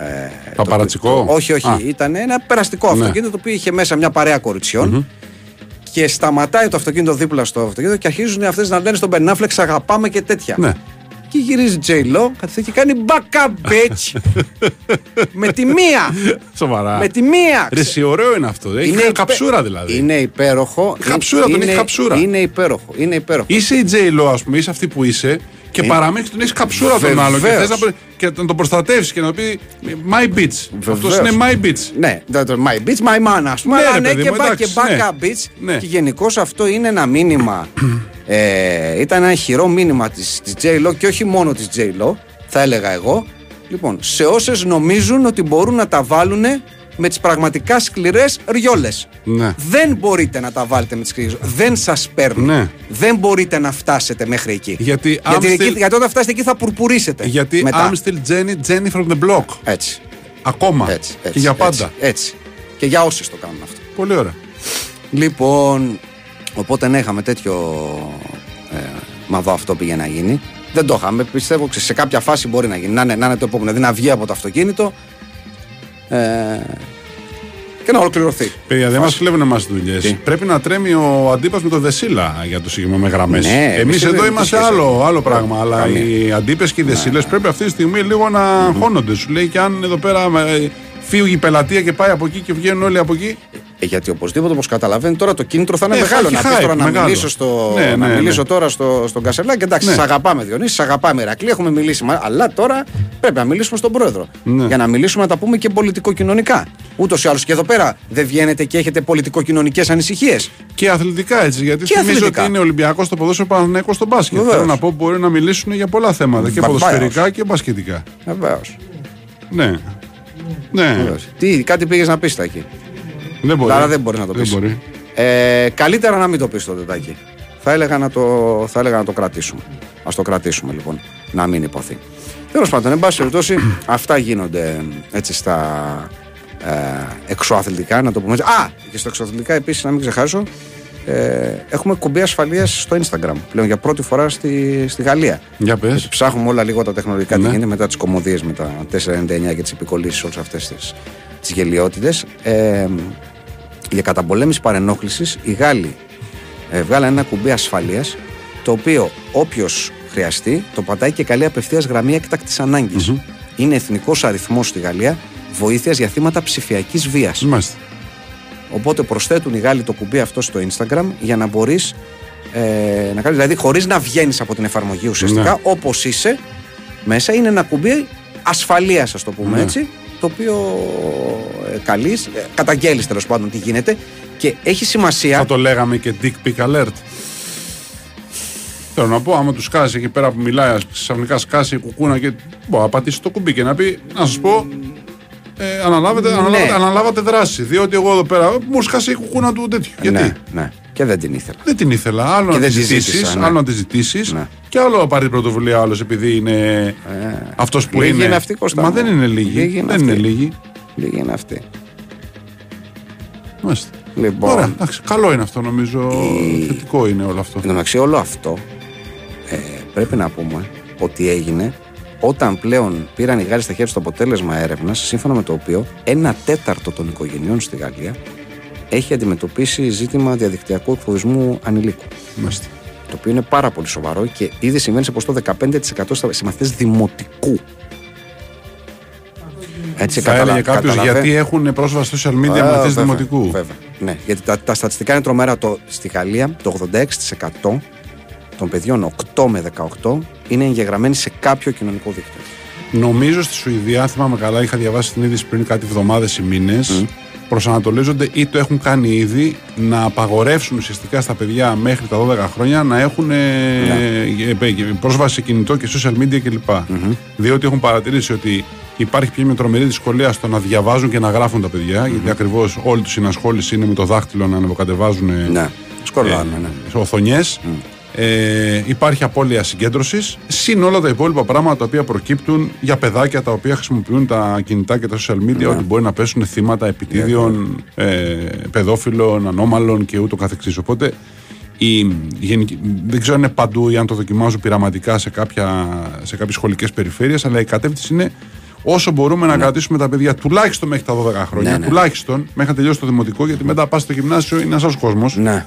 Speaker 4: Ε,
Speaker 3: Παπαρατσικό;
Speaker 4: το- το- όχι, όχι.
Speaker 3: Α.
Speaker 4: Ήταν ένα περαστικό
Speaker 3: Ναι.
Speaker 4: αυτοκίνητο το οποίο είχε μέσα μια παρέα κοριτσιών. Και σταματάει το αυτοκίνητο δίπλα στο αυτοκίνητο και αρχίζουν αυτές να λένε στον Μπενάφλεξ αγαπάμε και τέτοια.
Speaker 3: Ναι.
Speaker 4: Και γυρίζει Τζέι Λό, καθιστεί και κάνει μπακα bitch. με τη μία.
Speaker 3: Σοβαρά.
Speaker 4: με τη μία.
Speaker 3: Ρε, εσύ, ωραίο είναι αυτό. Έχει
Speaker 4: υπέ-
Speaker 3: καψούρα δηλαδή.
Speaker 4: Είναι υπέροχο.
Speaker 3: Χαψούρα, τον
Speaker 4: είναι,
Speaker 3: έχει χαψούρα.
Speaker 4: Είναι υπέροχο. Είναι υπέροχο.
Speaker 3: Είσαι η J-Lo, ας πούμε, είσαι αυτή που είσαι και
Speaker 4: Ε,
Speaker 3: παραμένει και τον έχει καψούρα τον
Speaker 4: βεβαίως.
Speaker 3: άλλον. Και, θες να, προ- και να τον προστατεύσεις και να πει My bitch. Αυτό
Speaker 4: Βεβαίως.
Speaker 3: είναι my bitch.
Speaker 4: Ναι, το, το my bitch, my man, ας πούμε.
Speaker 3: Ναι,
Speaker 4: αλλά
Speaker 3: ρε
Speaker 4: ναι,
Speaker 3: παιδί
Speaker 4: και,
Speaker 3: μου,
Speaker 4: μπα,
Speaker 3: εντάξει,
Speaker 4: και μπάκα
Speaker 3: ναι.
Speaker 4: bitch.
Speaker 3: Ναι.
Speaker 4: Και γενικώς αυτό είναι ένα μήνυμα. ε, ήταν ένα χειρό μήνυμα τη της J-Lo και όχι μόνο της J-Lo, θα έλεγα εγώ. Λοιπόν, σε όσες νομίζουν ότι μπορούν να τα βάλουν με τις πραγματικά σκληρές ριόλες.
Speaker 3: Ναι.
Speaker 4: Δεν μπορείτε να τα βάλετε με τις σκληρές. Δεν σας παίρνουν.
Speaker 3: Ναι.
Speaker 4: Δεν μπορείτε να φτάσετε μέχρι εκεί.
Speaker 3: Γιατί
Speaker 4: γιατί,
Speaker 3: Amstel-
Speaker 4: εκεί, γιατί όταν φτάσετε εκεί θα πουρπουρίσετε.
Speaker 3: Γιατί
Speaker 4: μετά.
Speaker 3: I'm still Jenny, Jenny from the block.
Speaker 4: Έτσι.
Speaker 3: Ακόμα.
Speaker 4: Έτσι, έτσι,
Speaker 3: και για πάντα.
Speaker 4: Έτσι, έτσι. Και για όσοι το κάνουν αυτό.
Speaker 3: Πολύ ωραία.
Speaker 4: Λοιπόν, οπότε ναι, είχαμε τέτοιο. Ε, μα δω αυτό πήγε να γίνει. Δεν το είχαμε. Πιστεύω ότι σε κάποια φάση μπορεί να γίνει. Να είναι, να είναι το επόμενο. Δηλαδή να βγει από το αυτοκίνητο ε, και να ολοκληρωθεί.
Speaker 3: Παιδιά, δεν μας κλέβουν εμάς δουλειές.
Speaker 4: Τι;
Speaker 3: Πρέπει να τρέμει ο αντίπας με το Δεσίλα για το συγκεκριμένο με γραμμές.
Speaker 4: Ναι,
Speaker 3: Εμείς
Speaker 4: εμείς
Speaker 3: εδώ
Speaker 4: δεν-
Speaker 3: είμαστε
Speaker 4: τι σχέση
Speaker 3: άλλο,
Speaker 4: έχουμε.
Speaker 3: άλλο πράγμα. Αλλά
Speaker 4: Καμία.
Speaker 3: οι αντίπες και οι Δεσίλες πρέπει αυτή τη στιγμή λίγο να χώνονται. Σου λέει και αν εδώ πέρα ε, φύγει η πελατεία και πάει από εκεί και βγαίνουν όλοι από εκεί.
Speaker 4: Ε, γιατί οπωσδήποτε, όπως καταλαβαίνει, τώρα το κίνητρο θα είναι
Speaker 3: Ε,
Speaker 4: μεγάλο.
Speaker 3: θα
Speaker 4: Να
Speaker 3: έχει
Speaker 4: πεις
Speaker 3: hype,
Speaker 4: τώρα να
Speaker 3: μεγάλο.
Speaker 4: μιλήσω, στο,
Speaker 3: Ναι,
Speaker 4: να
Speaker 3: ναι,
Speaker 4: μιλήσω
Speaker 3: ναι.
Speaker 4: τώρα στο, στον Κασελάκη. Εντάξει,
Speaker 3: Ναι.
Speaker 4: σε αγαπάμε Διονύση, σε αγαπάμε Ηρακλή, έχουμε μιλήσει. μα- Αλλά τώρα πρέπει να μιλήσουμε στον πρόεδρο.
Speaker 3: Ναι.
Speaker 4: Για να μιλήσουμε να τα πούμε και πολιτικοκοινωνικά. Ούτως ή άλλως και εδώ πέρα δεν βγαίνετε και έχετε πολιτικοκοινωνικές ανησυχίες.
Speaker 3: Και αθλητικά έτσι. Γιατί
Speaker 4: Και
Speaker 3: θυμίζω
Speaker 4: αθλητικά.
Speaker 3: ότι είναι Ολυμπιακός στο ποδόσφαιρο Παναθηναϊκός στο μπάσκετ.
Speaker 4: Βεβαίως.
Speaker 3: Θέλω να πω μπορεί να μιλήσουν για πολλά θέματα. Και
Speaker 4: Βεβαίως.
Speaker 3: ποδοσφαιρικά και μπασκετικά.
Speaker 4: Βεβαίως.
Speaker 3: Ναι. Ναι.
Speaker 4: Τι, κάτι πήγες να πεις εκεί.
Speaker 3: Δεν μπορεί.
Speaker 4: Άρα δεν μπορεί να το
Speaker 3: Δεν
Speaker 4: πεις.
Speaker 3: μπορεί.
Speaker 4: Ε, καλύτερα να μην το πεις το τετάκι. Θα έλεγα να το, θα έλεγα να το κρατήσουμε. Α το κρατήσουμε λοιπόν. Να μην υποθεί. Τέλος πάντων, εν πάση περιπτώσει, αυτά γίνονται έτσι στα ε, εξωαθλητικά, να το πούμε έτσι. Α, και στα εξωαθλητικά επίσης, να μην ξεχάσω, ε, έχουμε κουμπί ασφαλείας στο Instagram πλέον για πρώτη φορά στη, στη Γαλλία.
Speaker 3: Για πες.
Speaker 4: Ψάχνουμε όλα λίγο τα τεχνολογικά τι
Speaker 3: Ναι.
Speaker 4: γίνεται μετά τις κομμωδίες με τα 499 και τις επικολλήσει όλες αυτές τις τις γελιότητες. Ε, για καταπολέμηση παρενόχλησης, οι Γάλλοι ε, βγάλανε ένα κουμπί ασφαλείας το οποίο όποιος χρειαστεί το πατάει και καλεί απευθείας γραμμή έκτακτης ανάγκης. Είναι εθνικός αριθμός στη Γαλλία βοήθειας για θύματα ψηφιακής βίας.
Speaker 3: Είμαστε.
Speaker 4: Οπότε προσθέτουν οι Γάλλοι το κουμπί αυτό στο Instagram για να μπορείς ε, να κάνεις. Δηλαδή, χωρίς να βγαίνεις από την εφαρμογή ουσιαστικά,
Speaker 3: Ναι.
Speaker 4: όπως είσαι μέσα, είναι ένα κουμπί ασφαλείας, ας το πούμε
Speaker 3: Ναι.
Speaker 4: έτσι. Το οποίο ε, καλείς, ε, καταγγέλεις τέλος πάντων τι γίνεται και έχει σημασία.
Speaker 3: Θα το λέγαμε και dick pic alert. Θέλω να πω, άμα τους σκάσει εκεί πέρα που μιλάει, ας- ξαφνικά σκάσει η κουκούνα και μπορεί να πατήσει το κουμπί και να πει, να σας πω, ε, αναλάβετε,
Speaker 4: Ναι.
Speaker 3: αναλάβατε, αναλάβατε δράση. Διότι εγώ εδώ πέρα μου σκάσε η κουκούνα του τέτοιου. Γιατί;
Speaker 4: Ναι, ναι. Και δεν την ήθελα.
Speaker 3: δεν την ήθελα. Άλλο
Speaker 4: Και
Speaker 3: να
Speaker 4: δεν
Speaker 3: τη
Speaker 4: τη
Speaker 3: ζητήσεις,
Speaker 4: ζήτησα, ναι.
Speaker 3: άλλο να τη ζητήσεις.
Speaker 4: Ναι.
Speaker 3: Και άλλο να πάρει την πρωτοβουλία άλλος επειδή είναι αυτός που
Speaker 4: Λίγη
Speaker 3: είναι.
Speaker 4: είναι αυτή, Κώστα
Speaker 3: Μα
Speaker 4: μου.
Speaker 3: δεν είναι λίγη.
Speaker 4: Λίγη είναι
Speaker 3: δεν
Speaker 4: αυτή.
Speaker 3: είναι λίγη.
Speaker 4: Λίγη είναι αυτή.
Speaker 3: Μάλιστα.
Speaker 4: Λοιπόν,
Speaker 3: Ωραία, εντάξει, καλό είναι αυτό νομίζω.
Speaker 4: Η-
Speaker 3: Θετικό είναι όλο αυτό.
Speaker 4: Εν τω μεταξύ, όλο αυτό ε, πρέπει να πούμε ότι έγινε όταν πλέον πήραν οι Γάλλοι στα χέρια τους το αποτέλεσμα έρευνας, σύμφωνα με το οποίο ένα τέταρτο των οικογενειών στη Γαλλία έχει αντιμετωπίσει ζήτημα διαδικτυακού εκφοβισμού ανηλίκου.
Speaker 3: Μάλιστα.
Speaker 4: Το οποίο είναι πάρα πολύ σοβαρό και ήδη συμβαίνει σε ποσοστό 15% στα- σε μαθητέ δημοτικού. Έτσι,
Speaker 3: Θα
Speaker 4: καταλα-
Speaker 3: έλεγε κάποιος
Speaker 4: καταλαβα-
Speaker 3: γιατί έχουν πρόσβαση στο social media
Speaker 4: Α,
Speaker 3: μαθητέ
Speaker 4: βέβαια,
Speaker 3: δημοτικού.
Speaker 4: Βέβαια. Ναι, γιατί τα, τα στατιστικά είναι τρομερά. Το, στη Γαλλία το 86% των παιδιών 8 με 18 είναι εγγεγραμμένοι σε κάποιο κοινωνικό δίκτυο.
Speaker 3: Νομίζω στη Σουηδία, αν θυμάμαι καλά, είχα διαβάσει την είδηση πριν κάτι εβδομάδες ή μήνες. Προσανατολίζονται ή το έχουν κάνει ήδη να απαγορεύσουν ουσιαστικά στα παιδιά μέχρι τα 12 χρόνια να έχουν ε, ε, ε, πρόσβαση σε κινητό και social media κλπ. Διότι έχουν παρατηρήσει ότι υπάρχει πια μια τρομερή δυσκολία στο να διαβάζουν και να γράφουν τα παιδιά, γιατί ακριβώς όλη τους συνασχόληση είναι με το δάχτυλο να ανεβοκατεβάζουν ε,
Speaker 4: Ναι, σκορδάνε, ναι.
Speaker 3: οθονιέ. Ε, υπάρχει απώλεια συγκέντρωσης. Συν όλα τα υπόλοιπα πράγματα τα οποία προκύπτουν για παιδάκια τα οποία χρησιμοποιούν τα κινητά και τα social media, ότι μπορεί να πέσουν θύματα επιτίδιων, ε, παιδόφιλων, ανώμαλων και ούτω καθεξής. Οπότε η γενική, δεν ξέρω αν είναι παντού ή αν το δοκιμάζουν πειραματικά σε, κάποια, σε κάποιες σχολικές περιφέρειες αλλά η κατεύθυνση είναι όσο μπορούμε να κρατήσουμε τα παιδιά τουλάχιστον μέχρι τα 12 χρόνια
Speaker 4: Ναι, ναι.
Speaker 3: τουλάχιστον μέχρι να τελειώσει το δημοτικό γιατί μετά πας στο γυμνάσιο είναι ένας άλλος κόσμος
Speaker 4: Ναι.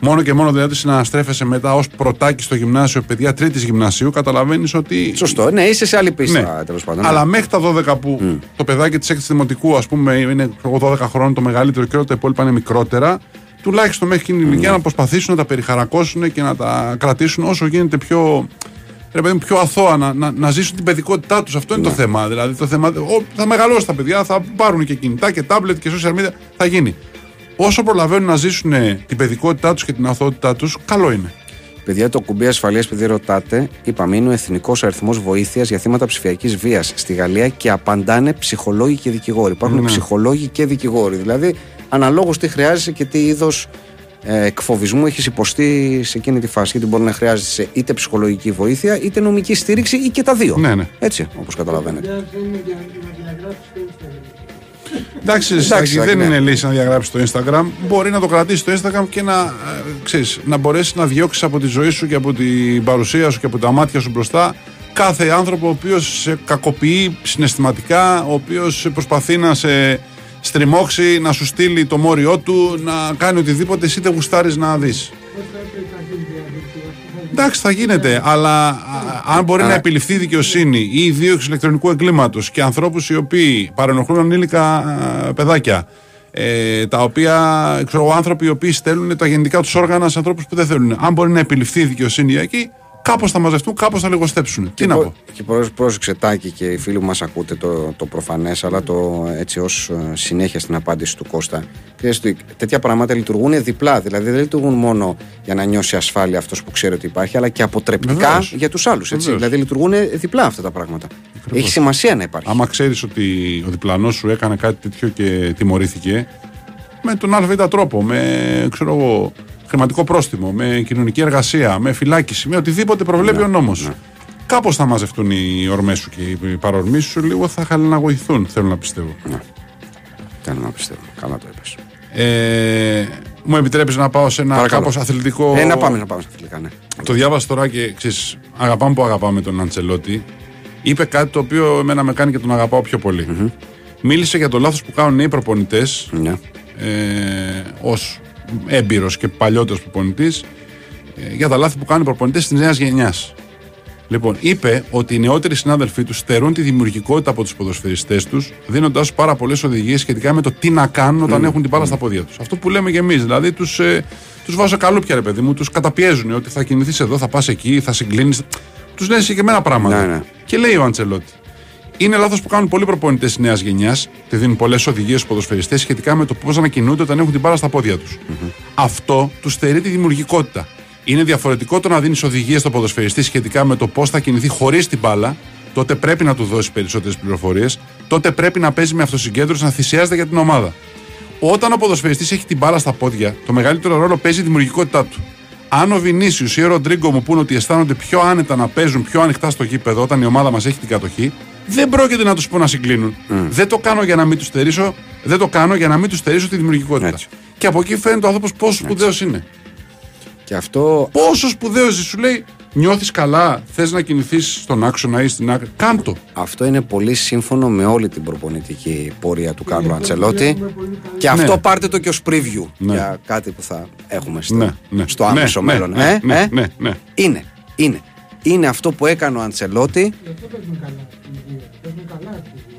Speaker 3: Μόνο και μόνο δηλαδή να στρέφεσαι μετά ως πρωτάκι στο γυμνάσιο παιδιά τρίτης γυμνασίου καταλαβαίνεις ότι
Speaker 4: Σωστό. Ναι, είσαι σε άλλη πίστα
Speaker 3: ναι.
Speaker 4: τέλος πάντων. ναι.
Speaker 3: Αλλά μέχρι τα 12 που το παιδάκι της 6 Δημοτικού, ας πούμε, είναι ξέρω εγώ, 12 χρόνων το μεγαλύτερο και όλα τα υπόλοιπα είναι μικρότερα, τουλάχιστον μέχρι εκείνη την ηλικία να προσπαθήσουν να τα περιχαρακώσουν και να τα κρατήσουν όσο γίνεται πιο. Ρε παιδί μου, πιο αθώα να, να, να ζήσουν την παιδικότητά τους. Αυτό είναι το θέμα. Δηλαδή, το θέμα, ο, θα μεγαλώσει τα παιδιά, θα πάρουν και κινητά και τάμπλετ και social media. Θα γίνει. Όσο προλαβαίνουν να ζήσουν την παιδικότητά τους και την αθωότητά τους, καλό είναι.
Speaker 4: Παιδιά, το κουμπί ασφαλείας, επειδή ρωτάτε, είπαμε, είναι ο εθνικός αριθμός βοήθειας για θύματα ψηφιακής βίας στη Γαλλία και απαντάνε ψυχολόγοι και δικηγόροι. Υπάρχουν
Speaker 3: Ναι.
Speaker 4: ψυχολόγοι και δικηγόροι. Δηλαδή, αναλόγως τι χρειάζεσαι και τι είδος ε, εκφοβισμού έχεις υποστεί σε εκείνη τη φάση. Γιατί μπορεί να χρειάζεσαι είτε ψυχολογική βοήθεια, είτε νομική στήριξη ή και τα δύο.
Speaker 3: Ναι, ναι.
Speaker 4: Έτσι, όπως καταλαβαίνετε.
Speaker 5: Χρειάζεται είναι για να διαγράψει το Instagram.
Speaker 3: Εντάξει, Στάκη,
Speaker 4: Στάκη,
Speaker 3: δεν
Speaker 4: ναι.
Speaker 3: είναι λύση να διαγράψεις το Instagram. Μπορεί να το κρατήσεις το Instagram και να, ε, ξέρεις, να μπορέσεις να διώξεις από τη ζωή σου και από την παρουσία σου και από τα μάτια σου μπροστά κάθε άνθρωπο ο οποίος σε κακοποιεί συναισθηματικά, ο οποίος προσπαθεί να σε στριμώξει, να σου στείλει το μόριό του, να κάνει οτιδήποτε εσύ δεν γουστάρεις να
Speaker 5: δεις.
Speaker 3: Εντάξει, θα γίνεται, αλλά α, αν μπορεί να επιληφθεί η δικαιοσύνη ή η δίωξη ηλεκτρονικού εγκλήματος και ανθρώπους οι οποίοι παρενοχλούν ανήλικα α, παιδάκια, ε, τα οποία, ξέρω εγώ, άνθρωποι οι οποίοι στέλνουν τα γεννητικά τους όργανα σε ανθρώπους που δεν θέλουν. Αν μπορεί να επιληφθεί η δικαιοσύνη εκεί, κάπως θα μαζευτούν, κάπως θα λιγοστέψουν. Τι να πω.
Speaker 4: Και πρό- πρόσεξε Τάκη και οι φίλοι που μας ακούτε το, το προφανές αλλά το έτσι ως ε, συνέχεια στην απάντηση του Κώστα Ξέρεις ότι τέτοια πράγματα λειτουργούν διπλά δηλαδή δεν λειτουργούν μόνο για να νιώσει ασφάλεια αυτός που ξέρει ότι υπάρχει αλλά και αποτρεπτικά
Speaker 3: Βεβαίως.
Speaker 4: για τους άλλους έτσι.
Speaker 3: Βεβαίως.
Speaker 4: δηλαδή λειτουργούν διπλά αυτά τα πράγματα έχει σημασία να υπάρχει
Speaker 3: Άμα ξέρεις ότι ο διπλανός σου έκανε κάτι τέτοιο και τιμωρήθηκε, με τον ΑΒ τρόπο, με ξέρω εγώ, χρηματικό πρόστιμο, με κοινωνική εργασία, με φυλάκιση, με οτιδήποτε προβλέπει ο νόμος. Κάπως θα μαζευτούν οι ορμές σου και οι παρορμήσεις σου, λίγο θα χαλιναγωγηθούν, θέλω να πιστεύω.
Speaker 4: Θέλω να πιστεύω καλά το είπες
Speaker 3: Ε, μου επιτρέπεις να πάω σε ένα
Speaker 4: Παρακαλώ.
Speaker 3: κάπως αθλητικό.
Speaker 4: ε, να πάμε να πάμε στα φιλικά ναι.
Speaker 3: Το διάβασα τώρα και ξέρεις, αγαπάμε που αγαπάμε τον Αντσελότη. Είπε κάτι το οποίο εμένα με κάνει και τον αγαπάω πιο πολυ Μίλησε για το λάθος που κάνουν οι προπονητές
Speaker 4: Ναι.
Speaker 3: ε, ως έμπειρος και παλιότερος προπονητής ε, για τα λάθη που κάνουν οι προπονητές της νέας γενιάς. Λοιπόν, είπε ότι οι νεότεροι συνάδελφοί τους στερούν τη δημιουργικότητα από τους ποδοσφαιριστές τους, δίνοντάς του πάρα πολλές οδηγίες σχετικά με το τι να κάνουν όταν έχουν την μπάλα στα πόδια τους. Αυτό που λέμε και εμείς. Δηλαδή, τους ε, τους βάζω σε καλούπια, ρε παιδί μου, τους καταπιέζουν ότι θα κινηθείς εδώ, θα πας εκεί, θα συγκλίνεις. Τους λένε συγκεκριμένα πράγματα.
Speaker 4: Ναι, ναι.
Speaker 3: Και λέει ο Αντσελότη. Είναι λάθος που κάνουν πολλοί προπονητές της νέας γενιάς και δίνουν πολλές οδηγίες στους ποδοσφαιριστές σχετικά με το πώς να κινούνται όταν έχουν την μπάλα στα πόδια τους. Αυτό τους στερεί τη δημιουργικότητα. Είναι διαφορετικό το να δίνεις οδηγίες στο ποδοσφαιριστή σχετικά με το πώς θα κινηθεί χωρίς την μπάλα. Τότε πρέπει να του δώσεις περισσότερες πληροφορίες. Τότε πρέπει να παίζει με αυτοσυγκέντρωση, να θυσιάζεται για την ομάδα. Όταν ο ποδοσφαιριστής έχει την μπάλα στα πόδια, το μεγαλύτερο ρόλο παίζει η δημιουργικότητά του. Αν ο Βινίσιους ή ο Ροντρίγκο μου πούνε ότι αισθάνονται πιο άνετα να παίζουν πιο ανοιχτά στο γήπεδο όταν η ομάδα μας έχει την κατοχή, δεν πρόκειται να τους πω να συγκλίνουν. Δεν το κάνω για να μην τους στερήσω, δεν το κάνω για να μην τους στερήσω τη δημιουργικότητα.
Speaker 4: Έτσι.
Speaker 3: Και από εκεί φαίνεται ο άνθρωπος πόσο σπουδαίος είναι.
Speaker 4: και αυτό
Speaker 3: Πόσο σπουδαίος σου λέει, νιώθεις καλά, θες να κινηθείς στον άξονα ή στην άκρη. Κάντο.
Speaker 4: Αυτό είναι πολύ σύμφωνο με όλη την προπονητική πορεία του Κάρλο Αντσελότη.
Speaker 5: βλέπουμε πολύ καλά.
Speaker 4: Και αυτό
Speaker 3: Ναι.
Speaker 4: πάρτε το και ως preview
Speaker 3: Ναι.
Speaker 4: για κάτι που θα έχουμε στο,
Speaker 3: Ναι, ναι.
Speaker 4: στο
Speaker 3: Ναι,
Speaker 4: άμεσο
Speaker 3: ναι,
Speaker 4: μέλλον.
Speaker 3: ναι,
Speaker 4: ε,
Speaker 3: ναι,
Speaker 4: ε;
Speaker 3: ναι, ναι.
Speaker 4: Είναι, είναι. Είναι αυτό που έκανε ο Αντσελότη.
Speaker 5: Γι' αυτό παίζουν καλά αυτοί οι δύο. Παίζουν καλά αυτοί οι δύο.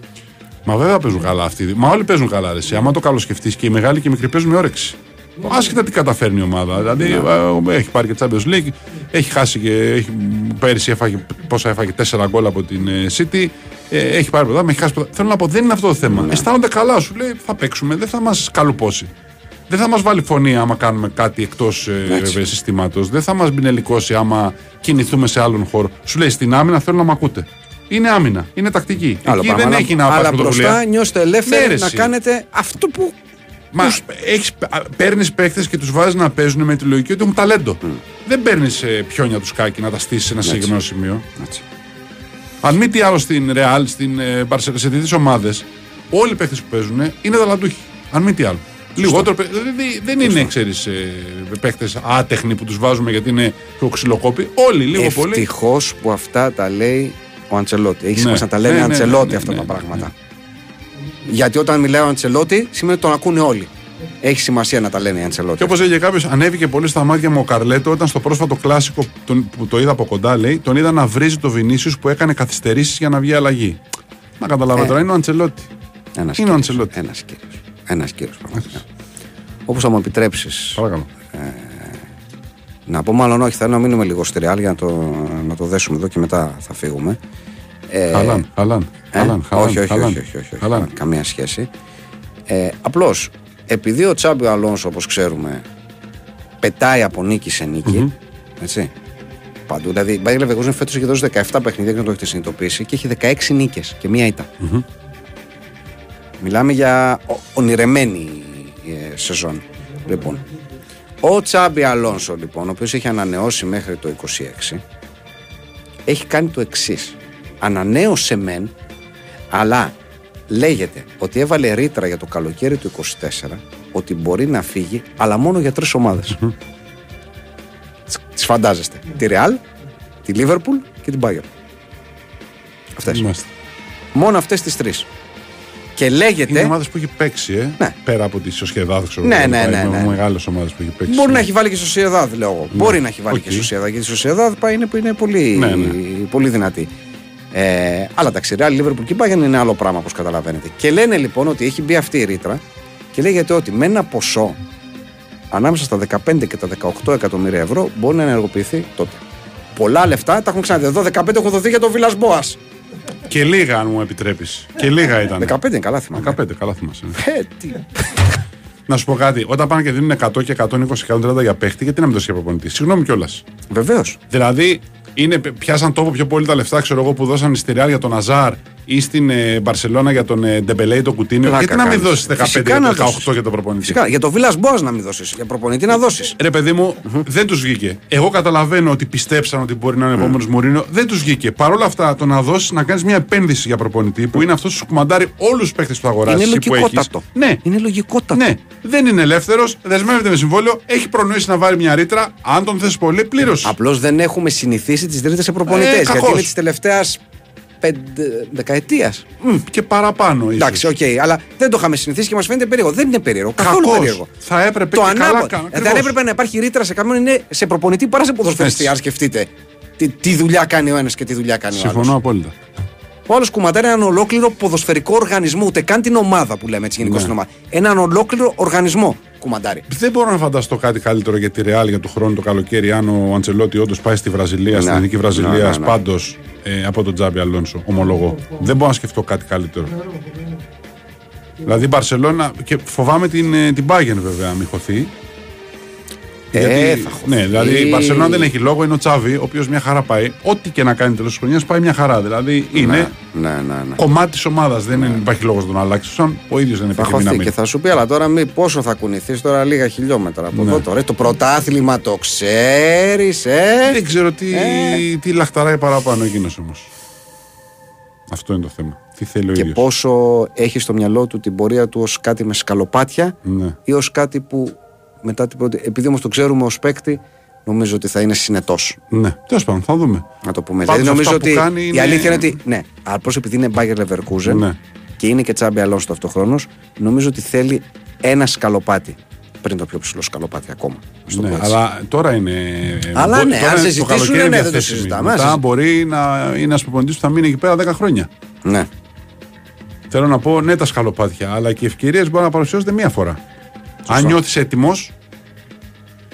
Speaker 3: Μα βέβαια παίζουν καλά αυτοί. οι δύο. Μα όλοι παίζουν καλά. Ρε. εσύ. Άμα το καλοσκεφτείς και οι μεγάλοι και οι μικροί παίζουν με όρεξη. Άσχετα τι καταφέρνει η ομάδα. Δηλαδή ε, έχει πάρει και Champions League, έχει χάσει και έχει, πέρυσι έφαγε, πόσα έφαγε, 4 γκολ από την ε, City. Ε, έχει πάρει πρωτάθλημα, έχει χάσει πρωτάθλημα. Θέλω να πω, δεν είναι αυτό το θέμα. Αισθάνονται καλά, σου λέει θα παίξουμε, δεν θα μας καλουπώσει. Δεν θα μας βάλει φωνή άμα κάνουμε κάτι εκτός ε, συστήματος. Δεν θα μας μπινελικώσει άμα κινηθούμε σε άλλον χώρο. Σου λέει στην άμυνα θέλω να μ' ακούτε. Είναι άμυνα, είναι τακτική.
Speaker 4: Άλλο
Speaker 3: Εκεί
Speaker 4: πράγμα,
Speaker 3: δεν
Speaker 4: αλλά-
Speaker 3: έχει να
Speaker 4: αλλά
Speaker 3: πάρει πρωτοβουλία.
Speaker 4: μπροστά νιώστε ελεύθεροι
Speaker 3: Ναι, ρε,
Speaker 4: να
Speaker 3: εσύ.
Speaker 4: κάνετε αυτό που.
Speaker 3: Μα έχεις, παίρνεις παίχτε και τους βάζεις να παίζουν με τη λογική ότι έχουν ταλέντο. Δεν παίρνεις πιόνια τους σκάκι να τα στήσεις σε ένα συγκεκριμένο σημείο.
Speaker 4: Έτσι.
Speaker 3: Αν μη τι άλλο στην Ρεάλ, στην ε, Barcelona, σε τέτοιε ομάδες, όλοι οι παίχτε που παίζουν είναι ταλαντούχοι. Αν μη τι άλλο. Λιγότερο. παι- δηλαδή δεν είναι, ξέρεις, παίχτε άτεχνοι που τους βάζουμε γιατί είναι πιο ξυλοκόποι. Όλοι λίγο πολύ.
Speaker 4: Ευτυχώς που αυτά τα λέει ο Αντσελότη. Έχεις
Speaker 3: Ναι.
Speaker 4: σημασία να τα λένε
Speaker 3: Ναι, ναι,
Speaker 4: Αντσελότη
Speaker 3: ναι, ναι,
Speaker 4: αυτά
Speaker 3: ναι,
Speaker 4: τα
Speaker 3: ναι,
Speaker 4: πράγματα. Γιατί όταν μιλάει ο Αντσελότη σημαίνει ότι τον ακούνε όλοι. Έχει σημασία να τα λένε οι Αντσελότη.
Speaker 3: Και όπως έλεγε κάποιος, ανέβηκε πολύ στα μάτια μου ο Καρλέτο όταν στο πρόσφατο κλάσικο τον, που το είδα από κοντά, λέει, τον είδα να βρίζει το Βινίσιους που έκανε καθυστερήσεις για να βγει αλλαγή. Να καταλάβετε
Speaker 4: Ε.
Speaker 3: τώρα, είναι ο Αντσελότη.
Speaker 4: Ένας
Speaker 3: Είναι ο Αντσελότη.
Speaker 4: Ένας κύριος. Ένας κύριος πραγματικά. Όπως θα μου επιτρέψεις
Speaker 3: Παρακαλώ.
Speaker 4: να πω, μάλλον όχι, θέλω να μείνουμε λίγο στη Real για να το, να το δέσουμε εδώ και μετά θα φύγουμε. Ε,
Speaker 3: Χαλάν, χαλάν.
Speaker 4: ε,
Speaker 3: χαλάν, χαλάν,
Speaker 4: όχι, όχι,
Speaker 3: χαλάν.
Speaker 4: όχι, όχι, όχι, όχι,
Speaker 3: Χαλάν.
Speaker 4: καμία σχέση. Ε, Απλώς επειδή ο Τσάμπι Αλόνσο, όπως ξέρουμε, πετάει από νίκη σε νικη Έτσι. Παντού. Δηλαδή, η Bayer Leverkusen φέτος έχει δώσει 17 παιχνίδια και να το έχετε συνειδητοποιήσει και έχει 16 νίκες και μία ήττα. Μιλάμε για ο- ονειρεμένη ε, σεζόν. Λοιπόν, ο Τσάμπι Αλόνσο, λοιπόν, ο οποίος έχει ανανεώσει μέχρι το 26, έχει κάνει το εξής. Ανανέωσε μεν, αλλά λέγεται ότι έβαλε ρήτρα για το καλοκαίρι του 24 ότι μπορεί να φύγει, αλλά μόνο για τρεις ομάδες. Τις φαντάζεστε. Τη Real, τη Liverpool και την Bayern. Αυτές.
Speaker 3: Μάλιστα.
Speaker 4: Μόνο αυτές τις τρεις. Και
Speaker 3: Είναι
Speaker 4: λέγεται,
Speaker 3: ομάδες που έχει παίξει, ε.
Speaker 4: Ναι.
Speaker 3: Πέρα από τη Σοσιαδάδ, ξέρω
Speaker 4: Ναι,
Speaker 3: εγώ,
Speaker 4: ναι, ναι, ναι.
Speaker 3: Μεγάλες ομάδες που έχει παίξει.
Speaker 4: μπορεί να έχει βάλει και στο Σοσιαδάδ, λέω εγώ. Μπορεί να έχει βάλει
Speaker 3: Οκ.
Speaker 4: και στο Σοσιαδάδ, γιατί η Σοσιαδάδ πάει είναι, είναι πολύ,
Speaker 3: Ναι, ναι.
Speaker 4: πολύ δυνατή. Ε, αλλά τα ξηρά, Liverpool και η Bayern είναι άλλο πράγμα, όπως καταλαβαίνετε. Και λένε λοιπόν ότι έχει μπει αυτή η ρήτρα και λέγεται ότι με ένα ποσό ανάμεσα στα 15 και τα 18 εκατομμύρια ευρώ μπορεί να ενεργοποιηθεί τότε. Πολλά λεφτά τα έχουν ξαναδεί. Εδώ 15 έχουν δοθεί για τον Βίλα Μπόα.
Speaker 3: Και λίγα, αν μου επιτρέπεις. Και λίγα ήταν.
Speaker 4: 15 είναι καλά θυμάμαι.
Speaker 3: 15, καλά θυμάσαι.
Speaker 4: Ε, τι-
Speaker 3: Να σου πω κάτι. Όταν πάνε και δίνουν 100 και 120 και 130 για παίχτη, γιατί να μην δώσει για προπονητή. Συγγνώμη κιόλας.
Speaker 4: Βεβαίως.
Speaker 3: Δηλαδή, είναι, πιάσαν τόπο πιο πολύ τα λεφτά, ξέρω εγώ, που δώσαν στη Real για τον Αζάρ ή στην ε, Μπαρσελόνα για τον ε, Ντεμπελέ ή τον Κουτίνιο.
Speaker 4: Πλάκα
Speaker 3: Γιατί να μην
Speaker 4: κάνεις.
Speaker 3: δώσεις 15
Speaker 4: Φυσικά
Speaker 3: ή
Speaker 4: να
Speaker 3: 18
Speaker 4: δώσεις.
Speaker 3: για τον προπονητή;
Speaker 4: Φυσικά. Για τον Βίλα Μπόα να μην δώσεις. Για προπονητή να δώσεις.
Speaker 3: Ρε παιδί μου, δεν τους βγήκε. Εγώ καταλαβαίνω ότι πιστέψαν ότι μπορεί να είναι επόμενος Μουρίνο. Δεν τους βγήκε. Παρ' όλα αυτά, το να δώσεις να κάνεις μια επένδυση για προπονητή που είναι αυτός που σου κουμαντάρει όλους τους παίχτε που θα αγοράσει.
Speaker 4: Είναι
Speaker 3: που έχεις.
Speaker 4: λογικότατο.
Speaker 3: Ναι,
Speaker 4: Είναι λογικότατο.
Speaker 3: ναι. Δεν είναι ελεύθερος, δεσμεύεται με συμβόλαιο, έχει προνοήσει να βάλει μια ρήτρα. Αν τον θες πολύ, πλήρωσε.
Speaker 4: Απλώς δεν έχουμε συνηθίσει τις ρήτρες σε προπονητές.
Speaker 3: Ε,
Speaker 4: γιατί
Speaker 3: κακώς.
Speaker 4: είναι της τελευταίας δεκαετίας.
Speaker 3: Και παραπάνω, ίσως.
Speaker 4: Εντάξει, οκ, αλλά δεν το είχαμε συνηθίσει και μας φαίνεται περίεργο. Δεν είναι περίεργο. Καθόλου
Speaker 3: Κακώς.
Speaker 4: περίεργο.
Speaker 3: Θα έπρεπε
Speaker 4: Το
Speaker 3: και καλά
Speaker 4: ανάποδο.
Speaker 3: κάνω.
Speaker 4: Δεν έπρεπε να υπάρχει ρήτρα σε κάποιον είναι σε προπονητή παρά σε ποδοσφαιριστή.
Speaker 3: Έτσι.
Speaker 4: Αν σκεφτείτε τι, τι δουλειά κάνει ο ένας και τι δουλειά κάνει ο
Speaker 3: Συμφωνώ
Speaker 4: άλλος.
Speaker 3: απόλυτα.
Speaker 4: Ο άλλος κουμαντάρει έναν ολόκληρο ποδοσφαιρικό οργανισμό, ούτε καν την ομάδα που λέμε έτσι γενικώς
Speaker 3: Ναι.
Speaker 4: την ομάδα. Έναν ολόκληρο οργανισμό κουμαντάρει.
Speaker 3: Δεν μπορώ να φανταστώ κάτι καλύτερο για τη Ρεάλ για του χρόνου το καλοκαίρι. Αν ο Αντζελότη όντως πάει στη Βραζιλία, στη
Speaker 4: Ναι.
Speaker 3: δυτική Βραζιλία,
Speaker 4: Ναι, ναι, ναι.
Speaker 3: πάντως ε, από τον Τζάμπι Αλόνσο. Ομολογώ. Δεν μπορώ να σκεφτώ κάτι καλύτερο. Δηλαδή η Μπαρσελόνα. και φοβάμαι την, ε, την Bayern βέβαια, αν μη χωθεί.
Speaker 4: Ε, θα χωθεί.
Speaker 3: ναι, δηλαδή η Μπαρσελόνα δεν έχει λόγο, είναι ο Τσάβη, ο οποίος μια χαρά πάει. Ό,τι και να κάνει τέλος της χρονιάς πάει μια χαρά. Δηλαδή είναι
Speaker 4: Ναι, ναι, ναι. ναι.
Speaker 3: κομμάτι της ομάδας. Δεν είναι- υπάρχει λόγος να τον αλλάξει. Σαν ο ίδιος δεν
Speaker 4: Θα
Speaker 3: επιθυμεί να
Speaker 4: χωθεί
Speaker 3: μείνει.
Speaker 4: και θα σου πει, αλλά τώρα μη, πόσο θα κουνηθείς τώρα λίγα χιλιόμετρα από
Speaker 3: Ναι.
Speaker 4: εδώ τώρα. Το πρωτάθλημα το ξέρεις, ε;
Speaker 3: Δεν ξέρω τι,
Speaker 4: Ε.
Speaker 3: τι λαχταράει παραπάνω εκείνος όμως. Αυτό είναι το θέμα. Τι θέλει ο
Speaker 4: Και
Speaker 3: ίδιος.
Speaker 4: πόσο έχει στο μυαλό του την πορεία του ως κάτι με σκαλοπάτια
Speaker 3: Ναι.
Speaker 4: ή ως κάτι που μετά την πρώτη. Επειδή όμως το ξέρουμε ως παίκτη, νομίζω ότι θα είναι συνετός.
Speaker 3: Ναι, τέλος πάντων, θα δούμε.
Speaker 4: Να το πούμε.
Speaker 3: Πάντως
Speaker 4: δηλαδή, νομίζω
Speaker 3: αυτά που
Speaker 4: ότι
Speaker 3: κάνει
Speaker 4: η
Speaker 3: είναι-
Speaker 4: αλήθεια είναι ότι. Ναι, απλώς επειδή είναι Bayer Leverkusen
Speaker 3: Ναι.
Speaker 4: και είναι και Τσάμπι Αλόνσο ταυτοχρόνως, νομίζω ότι θέλει ένα σκαλοπάτι πριν το πιο ψηλό σκαλοπάτι ακόμα. να το
Speaker 3: Ναι,
Speaker 4: πω έτσι.
Speaker 3: αλλά τώρα είναι.
Speaker 4: Αλλά
Speaker 3: μπο-
Speaker 4: ναι,
Speaker 3: τώρα
Speaker 4: αν
Speaker 3: είναι
Speaker 4: σε
Speaker 3: το
Speaker 4: ζητήσουν,
Speaker 3: καλοκαίρι
Speaker 4: ναι, δεν το
Speaker 3: διαθέσιμη.
Speaker 4: συζητάμε,
Speaker 3: Μετά
Speaker 4: αν σε-
Speaker 3: μπορεί να είναι ένας προπονητής που θα μείνει εκεί πέρα 10 χρόνια.
Speaker 4: Ναι.
Speaker 3: Θέλω να πω ναι, τα σκαλοπάτια, αλλά και οι ευκαιρίες μπορεί να παρουσιάζονται μία φορά. Αν νιώθεις έτοιμος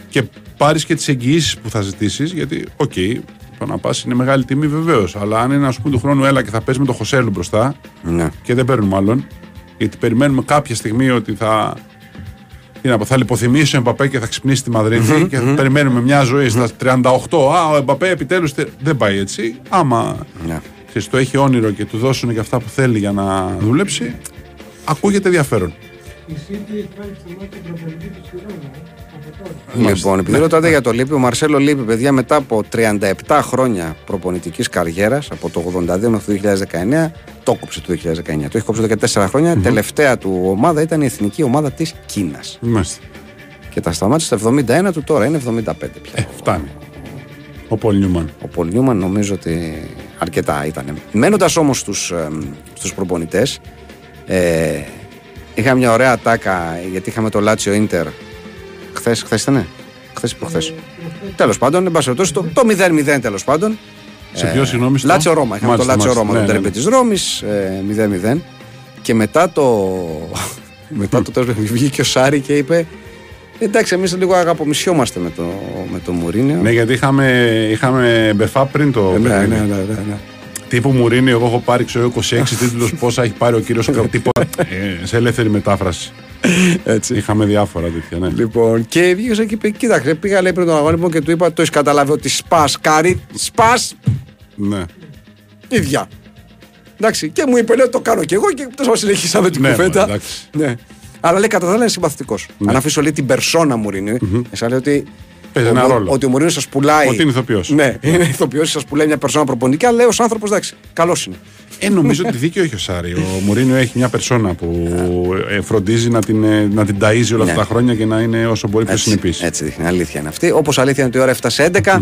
Speaker 3: και πάρεις και τις εγγυήσεις που θα ζητήσεις, γιατί, οκ, το να πας είναι μεγάλη τιμή βεβαίως. Αλλά αν είναι, ας πούμε, του χρόνου έλα και θα παίζει με το Χοσέλου μπροστά
Speaker 4: ναι.
Speaker 3: και δεν παίρνουμε άλλον, γιατί περιμένουμε κάποια στιγμή ότι θα. Τι να πω, θα λιποθυμήσει ο Εμπαπέ και θα ξυπνήσει τη μαδριτη και θα περιμένουμε μια ζωή στα 38. Α, ο Εμπαπέ επιτέλους. Δεν πάει έτσι. Άμα
Speaker 4: ναι.
Speaker 3: ξέρεις, το έχει όνειρο και του δώσουν και αυτά που θέλει για να δουλέψει, ακούγεται ενδιαφέρον.
Speaker 5: Η City έχει βάλει στο μάτι τον προπονητή του στη Ρώμα. ε, Από τώρα.
Speaker 4: Λοιπόν, επειδή ρωτάτε για το Λίπη, ο Μαρσέλο Λίπη, παιδιά, μετά από 37 χρόνια προπονητικής καριέρας, από το 82 μέχρι το 2019, το κόψε το 2019. Το έχει κόψει εδώ και 4 χρόνια. Τελευταία του ομάδα ήταν η εθνική ομάδα της Κίνας.
Speaker 3: Μάλιστα.
Speaker 4: Και τα σταμάτησε στα 71 του, τώρα είναι 75 πια.
Speaker 3: Ε, φτάνει. Ο Πολ Νιούμαν.
Speaker 4: Ο Πολ Νιούμαν νομίζω ότι αρκετά ήταν. Μένοντας όμως στους στους προπονητές, ε, είχα μια ωραία τάκα γιατί είχαμε το Λάτσιο Ίντερ. Χθες χθες ήταν, χθες ή προχθές; Τέλος πάντων, εν πάση περιπτώσει, το, το 0-0 τέλος πάντων.
Speaker 3: Σε ποιο συγγνώμη. στο-
Speaker 4: Λάτσιο Ρώμα. Είχαμε
Speaker 3: Μάλιστα,
Speaker 4: το Λάτσιο
Speaker 3: μάλιστα.
Speaker 4: Ρώμα, το
Speaker 3: Ναι, ναι,
Speaker 4: τέρπι της Ρώμης, ε, 0-0. Και μετά το. μετά το τέλος βγήκε ο Σάρι και είπε. Εντάξει, εμείς λίγο αγαπομισιόμαστε με το, με το Μουρίνιο.
Speaker 3: Ναι, γιατί είχαμε, είχαμε μπεφά πριν το
Speaker 4: Ε, ναι,
Speaker 3: παιχνίδι.
Speaker 4: ναι, ναι, ναι, ναι.
Speaker 3: Τύπου Μουρίνι, εγώ έχω πάρει ξέρω 26 τίτλους. Πόσα έχει πάρει ο κύριος Τίποτα. Ε, σε ελεύθερη μετάφραση.
Speaker 4: Έτσι.
Speaker 3: Είχαμε διάφορα τέτοια, ναι.
Speaker 4: Λοιπόν, και βγήκες εκεί και είπε: Κοίταξε, πήγα λέει πριν τον αγώνα λοιπόν, και του είπα: Το έχεις καταλάβει ότι σπα, κάρι, σπα,
Speaker 3: ναι.
Speaker 4: ίδια. Εντάξει, και μου είπε: Λέω, το κάνω κι εγώ και τόσο συνεχίσαμε την
Speaker 3: Ναι,
Speaker 4: κουβέντα.
Speaker 3: μα, εντάξει.
Speaker 4: Ναι. Αλλά λέει: Κατά τα άλλα είναι συμπαθητικός. Αν αφήσω λέει την περσόνα Μουρίνιου, εσάς λέει ότι.
Speaker 3: Παίζει
Speaker 4: ο
Speaker 3: ένα
Speaker 4: Μου-
Speaker 3: ρόλο.
Speaker 4: Ότι ο Μουρίνιο σας πουλάει.
Speaker 3: Ότι είναι ηθοποιός.
Speaker 4: Ναι, είναι ηθοποιός, σας πουλάει μια περσόνα προπονητική, αλλά λέει ως άνθρωπος εντάξει, καλός είναι.
Speaker 3: Ε, νομίζω ότι δίκιο έχει ο Σάρι. Ο Μουρίνιο έχει μια περσόνα που ε, φροντίζει να την, ε, να την ταΐζει όλα αυτά
Speaker 4: Ναι.
Speaker 3: τα χρόνια και να είναι όσο μπορεί πιο
Speaker 4: Έτσι,
Speaker 3: συνεπής.
Speaker 4: έτσι δείχνει. Αλήθεια είναι αυτή. Όπως αλήθεια είναι ότι η ώρα έφτασε 11.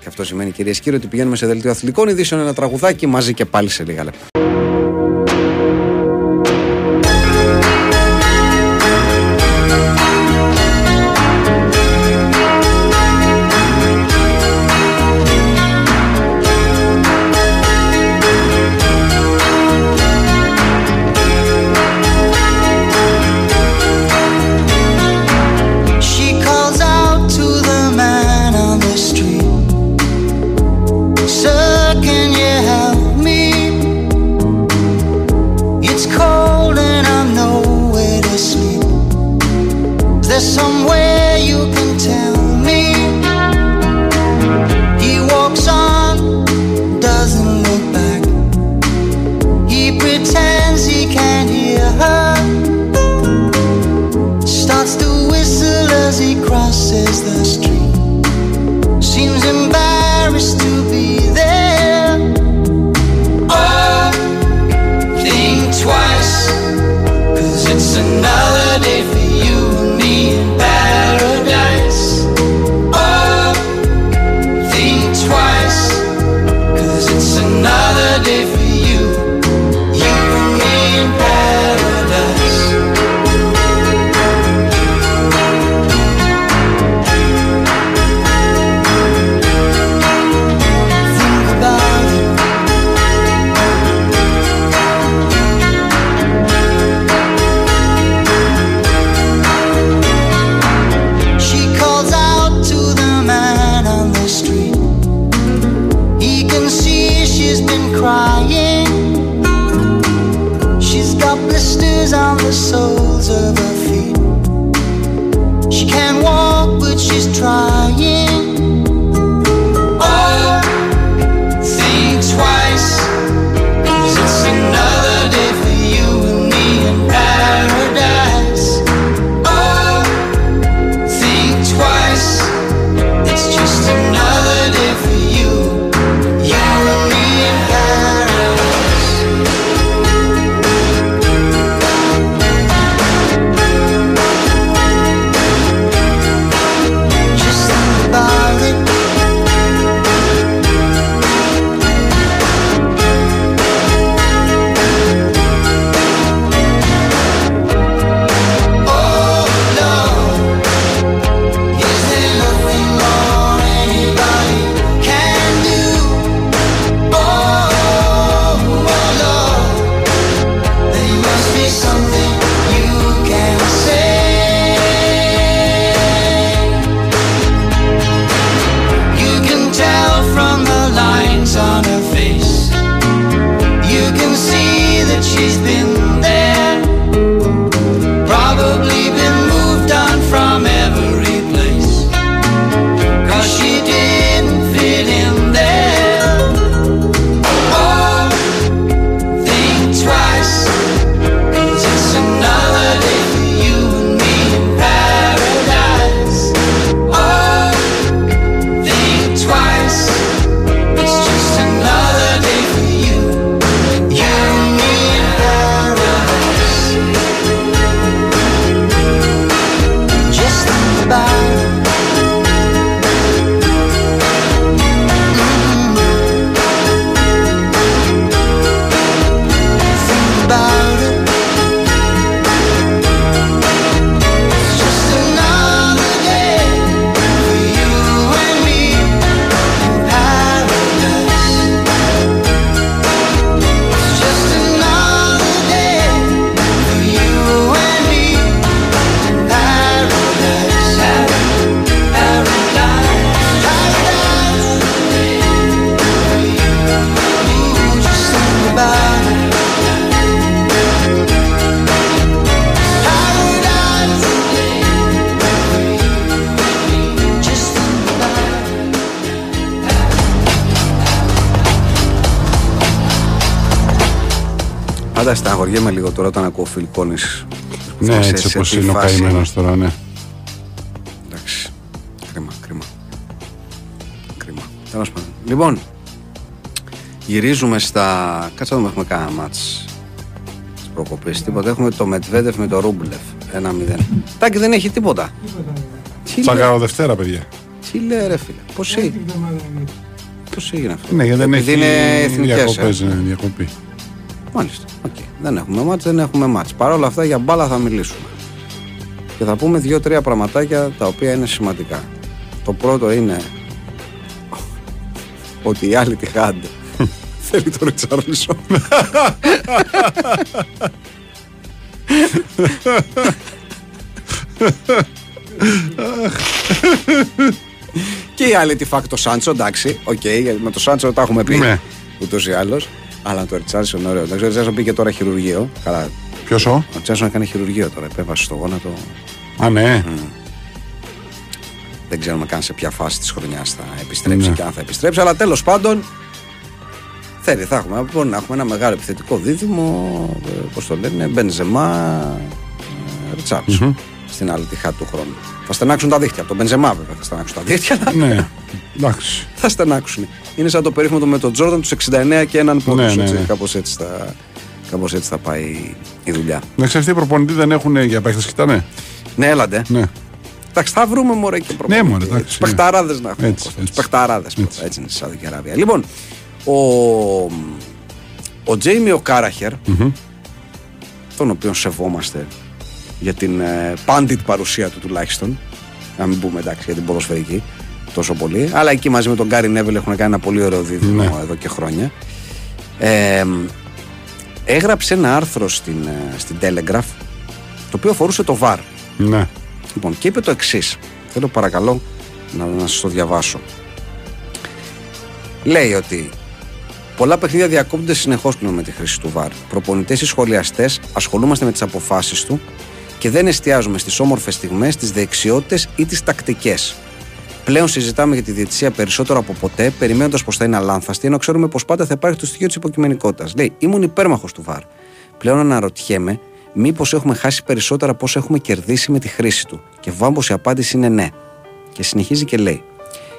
Speaker 4: Και αυτό σημαίνει κυρίες και κύριοι ότι πηγαίνουμε σε δελτίο αθλητικών ειδήσεων ένα τραγουδάκι μαζί και πάλι σε λίγα λεπτά. Στεναχωριέμαι λίγο τώρα όταν ακούω Phil Collins.
Speaker 3: Ναι,
Speaker 4: Σε-
Speaker 3: έτσι
Speaker 4: σε
Speaker 3: όπως
Speaker 4: τι
Speaker 3: είναι ο
Speaker 4: φάση
Speaker 3: καημένος τώρα, ναι.
Speaker 4: Εντάξει. Κρίμα, κρίμα. Κρίμα. Τέλος πάντων. Λοιπόν, γυρίζουμε στα. Κάτσε να δούμε, έχουμε κανένα μάτς της προκοπής. Τίποτα. Έχουμε το Μετβέντεφ με το Ρούμπλεφ. 1-0. Τάκη δεν έχει τίποτα. Τι λέει,
Speaker 3: Τσακάρο Δευτέρα, παιδιά.
Speaker 4: τι λέει ρε φίλε. Πώς
Speaker 5: Την
Speaker 4: έγινε,
Speaker 5: εβδομάδα είναι.
Speaker 4: πώς έγινε αυτό;
Speaker 3: Ναι, γιατί δεν
Speaker 4: Επειδή
Speaker 3: έχει
Speaker 4: είναι εθνικές,
Speaker 3: διακοπές,
Speaker 4: ε.
Speaker 3: ναι, διακοπή.
Speaker 4: Μάλιστα. Οκ. Δεν έχουμε ματς, δεν έχουμε ματς. Παρ' όλα αυτά για μπάλα θα μιλήσουμε. Και θα πούμε δύο-τρία πραγματάκια τα οποία είναι σημαντικά. Το πρώτο είναι ότι η άλλη τη χάντε θέλει το Ριτσάρλισον. και η άλλη τι fuck το Σάντσο, εντάξει, οκ, γιατί με το Σάντσο τα έχουμε πει
Speaker 3: Ναι.
Speaker 4: ούτως ή άλλως. Αλλά το Ριτσάρλισον ωραίο. Εντάξει, ο Ριτσάρλισον πήγε τώρα χειρουργείο. Καλά,
Speaker 3: Ποιος ο;
Speaker 4: ο Ριτσάρλισον έκανε χειρουργείο τώρα. Επέβασε στο γόνατο.
Speaker 3: Α, ναι.
Speaker 4: Δεν ξέρουμε καν σε ποια φάση της χρονιάς θα επιστρέψει
Speaker 3: Ναι.
Speaker 4: και αν θα επιστρέψει. Αλλά τέλος πάντων θέλει, θα έχουμε. Μπορεί να έχουμε ένα μεγάλο επιθετικό δίδυμο. Πώς το λένε, Μπενζεμά, ε, Ριτσάρλσον. Στην άλλη τυχά του χρόνου. Θα στενάξουν τα δίχτυα. Από τον Μπενζεμά βέβαια θα στενάξουν τα δίχτυα. αλλά
Speaker 3: ναι. Εντάξει.
Speaker 4: θα στενάξουν. Είναι σαν το περίφημο με τον Τζόρνταν τους 69 και έναν πόντο.
Speaker 3: Ναι, ναι, ναι.
Speaker 4: Κάπως έτσι, θα, κάπως έτσι θα πάει η δουλειά.
Speaker 3: Να ξέρεις τι οι προπονητοί δεν έχουν για παίχτες κοιτάνε.
Speaker 4: Ναι, έλαντε.
Speaker 3: Ναι.
Speaker 4: Εντάξει, θα βρούμε μωρέ και προπονητή.
Speaker 3: Ναι, μωρέ, εντάξει,
Speaker 4: Τους
Speaker 3: ναι.
Speaker 4: παιχταράδες να έχουμε.
Speaker 3: Έτσι,
Speaker 4: Τους
Speaker 3: έτσι.
Speaker 4: παιχταράδες πρώτα,
Speaker 3: Έτσι.
Speaker 4: έτσι είναι στη Σαουδική Αραβία. Λοιπόν, ο, ο Τζέιμι ο καραχερ τον οποίο σεβόμαστε για την ε, πάντιτ παρουσία του τουλάχιστον, να μην πούμε εντάξει για την ποδοσφαιρική τόσο πολύ, αλλά εκεί μαζί με τον Γκάρι Νέβελ έχουν κάνει ένα πολύ ωραίο δίδυμο
Speaker 3: Ναι.
Speaker 4: εδώ και χρόνια. Ε, έγραψε ένα άρθρο στην, ε, στην Telegraph το οποίο αφορούσε το VAR.
Speaker 3: Ναι.
Speaker 4: Λοιπόν, και είπε το εξής. Θέλω παρακαλώ να, να σας το διαβάσω. Λέει ότι πολλά παιχνίδια διακόπτονται συνεχώς πλέον με τη χρήση του VAR. Προπονητές ή σχολιαστές ασχολούμαστε με τις αποφάσεις του και δεν εστιάζουμε στις όμορφες στιγμές, τις δεξιότητες ή τις τακτικές. Πλέον συζητάμε για τη διαιτησία περισσότερο από ποτέ, περιμένοντας πως θα είναι αλάνθαστη, ενώ ξέρουμε πως πάντα θα υπάρχει το στοιχείο της υποκειμενικότητας. Λέει: Ήμουν υπέρμαχος του VAR. Πλέον αναρωτιέμαι μήπως έχουμε χάσει περισσότερα από όσα έχουμε κερδίσει με τη χρήση του. Και βάμπω η απάντηση είναι ναι. Και συνεχίζει και λέει: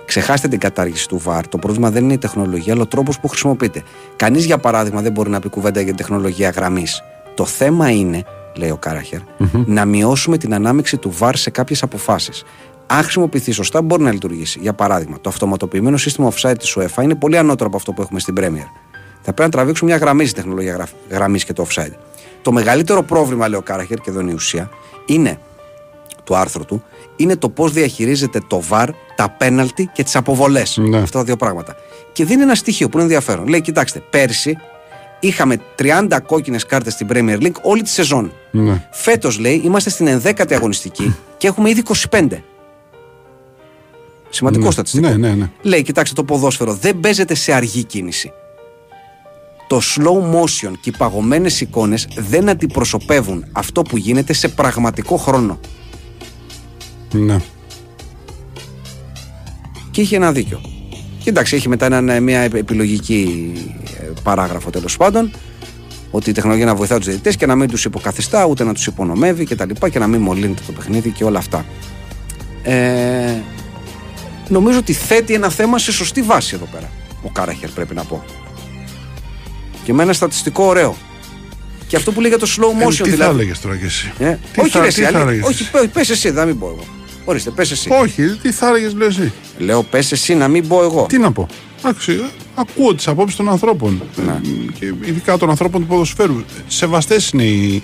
Speaker 4: Ξεχάστε την κατάργηση του VAR. Το πρόβλημα δεν είναι η τεχνολογία, αλλά ο τρόπος που χρησιμοποιείται. Κανείς, για παράδειγμα, δεν μπορεί να πει κουβέντα για την τεχνολογία γραμμής. Το θέμα είναι, λέει ο καραχερ να μειώσουμε την ανάμειξη του VAR σε κάποιες αποφάσεις. Αν χρησιμοποιηθεί σωστά, μπορεί να λειτουργήσει. Για παράδειγμα, το αυτοματοποιημένο σύστημα offside της UEFA είναι πολύ ανώτερο από αυτό που έχουμε στην Premier. Θα πρέπει να τραβήξουμε μια γραμμή στη τεχνολογία γραμμής και το offside. Το μεγαλύτερο πρόβλημα, λέει ο Κάραχερ, και εδώ είναι η ουσία, είναι του άρθρου του, είναι το πώς διαχειρίζεται το VAR, τα πέναλτι και τις αποβολές.
Speaker 3: Ναι.
Speaker 4: Αυτά τα δύο πράγματα. Και δίνει ένα στοιχείο που είναι ενδιαφέρον. Λέει, κοιτάξτε, πέρσι είχαμε 30 κόκκινες κάρτες στην Premier League όλη τη σεζόν.
Speaker 3: Ναι.
Speaker 4: Φέτος, λέει, είμαστε στην 11η αγωνιστική και έχουμε ήδη 25. Σημαντικό
Speaker 3: Ναι.
Speaker 4: στατιστικό.
Speaker 3: Ναι, ναι, ναι.
Speaker 4: Λέει, κοιτάξτε, το ποδόσφαιρο δεν παίζεται σε αργή κίνηση. Το slow motion και οι παγωμένες εικόνες δεν αντιπροσωπεύουν αυτό που γίνεται σε πραγματικό χρόνο.
Speaker 3: Ναι.
Speaker 4: Και είχε ένα δίκιο. Και εντάξει, έχει μετά ένα, μια επιλογική ε, παράγραφο τέλος πάντων. Ότι η τεχνολογία να βοηθά τους διαιτητές και να μην τους υποκαθιστά, ούτε να τους υπονομεύει και τα λοιπά και να μην μολύνεται το παιχνίδι και όλα αυτά. Ε, νομίζω ότι θέτει ένα θέμα σε σωστή βάση εδώ πέρα. Ο Κάραχερ πρέπει να πω. Και με ένα στατιστικό ωραίο. Και αυτό που λέει για το slow
Speaker 3: Ε,
Speaker 4: motion
Speaker 3: τι θα
Speaker 4: δηλαδή.
Speaker 3: έλεγες τώρα κι εσύ;
Speaker 4: Ε,
Speaker 3: Τι
Speaker 4: όχι,
Speaker 3: θα-
Speaker 4: ρε,
Speaker 3: τι
Speaker 4: εσύ,
Speaker 3: θα
Speaker 4: αλή-
Speaker 3: έλεγες;
Speaker 4: όχι,
Speaker 3: εσύ;
Speaker 4: πε πες εσύ, δεν μην πω εγώ. Ορίστε, πες εσύ.
Speaker 3: Όχι, τι θα έλεγες, λέω εσύ;
Speaker 4: Λέω, πες εσύ να μην πω εγώ.
Speaker 3: Τι να πω; Εντάξει, ε, ακούω τις απόψεις των ανθρώπων.
Speaker 4: Ναι.
Speaker 3: Ε, Και ειδικά των ανθρώπων του ποδοσφαίρου. Σεβαστές είναι οι,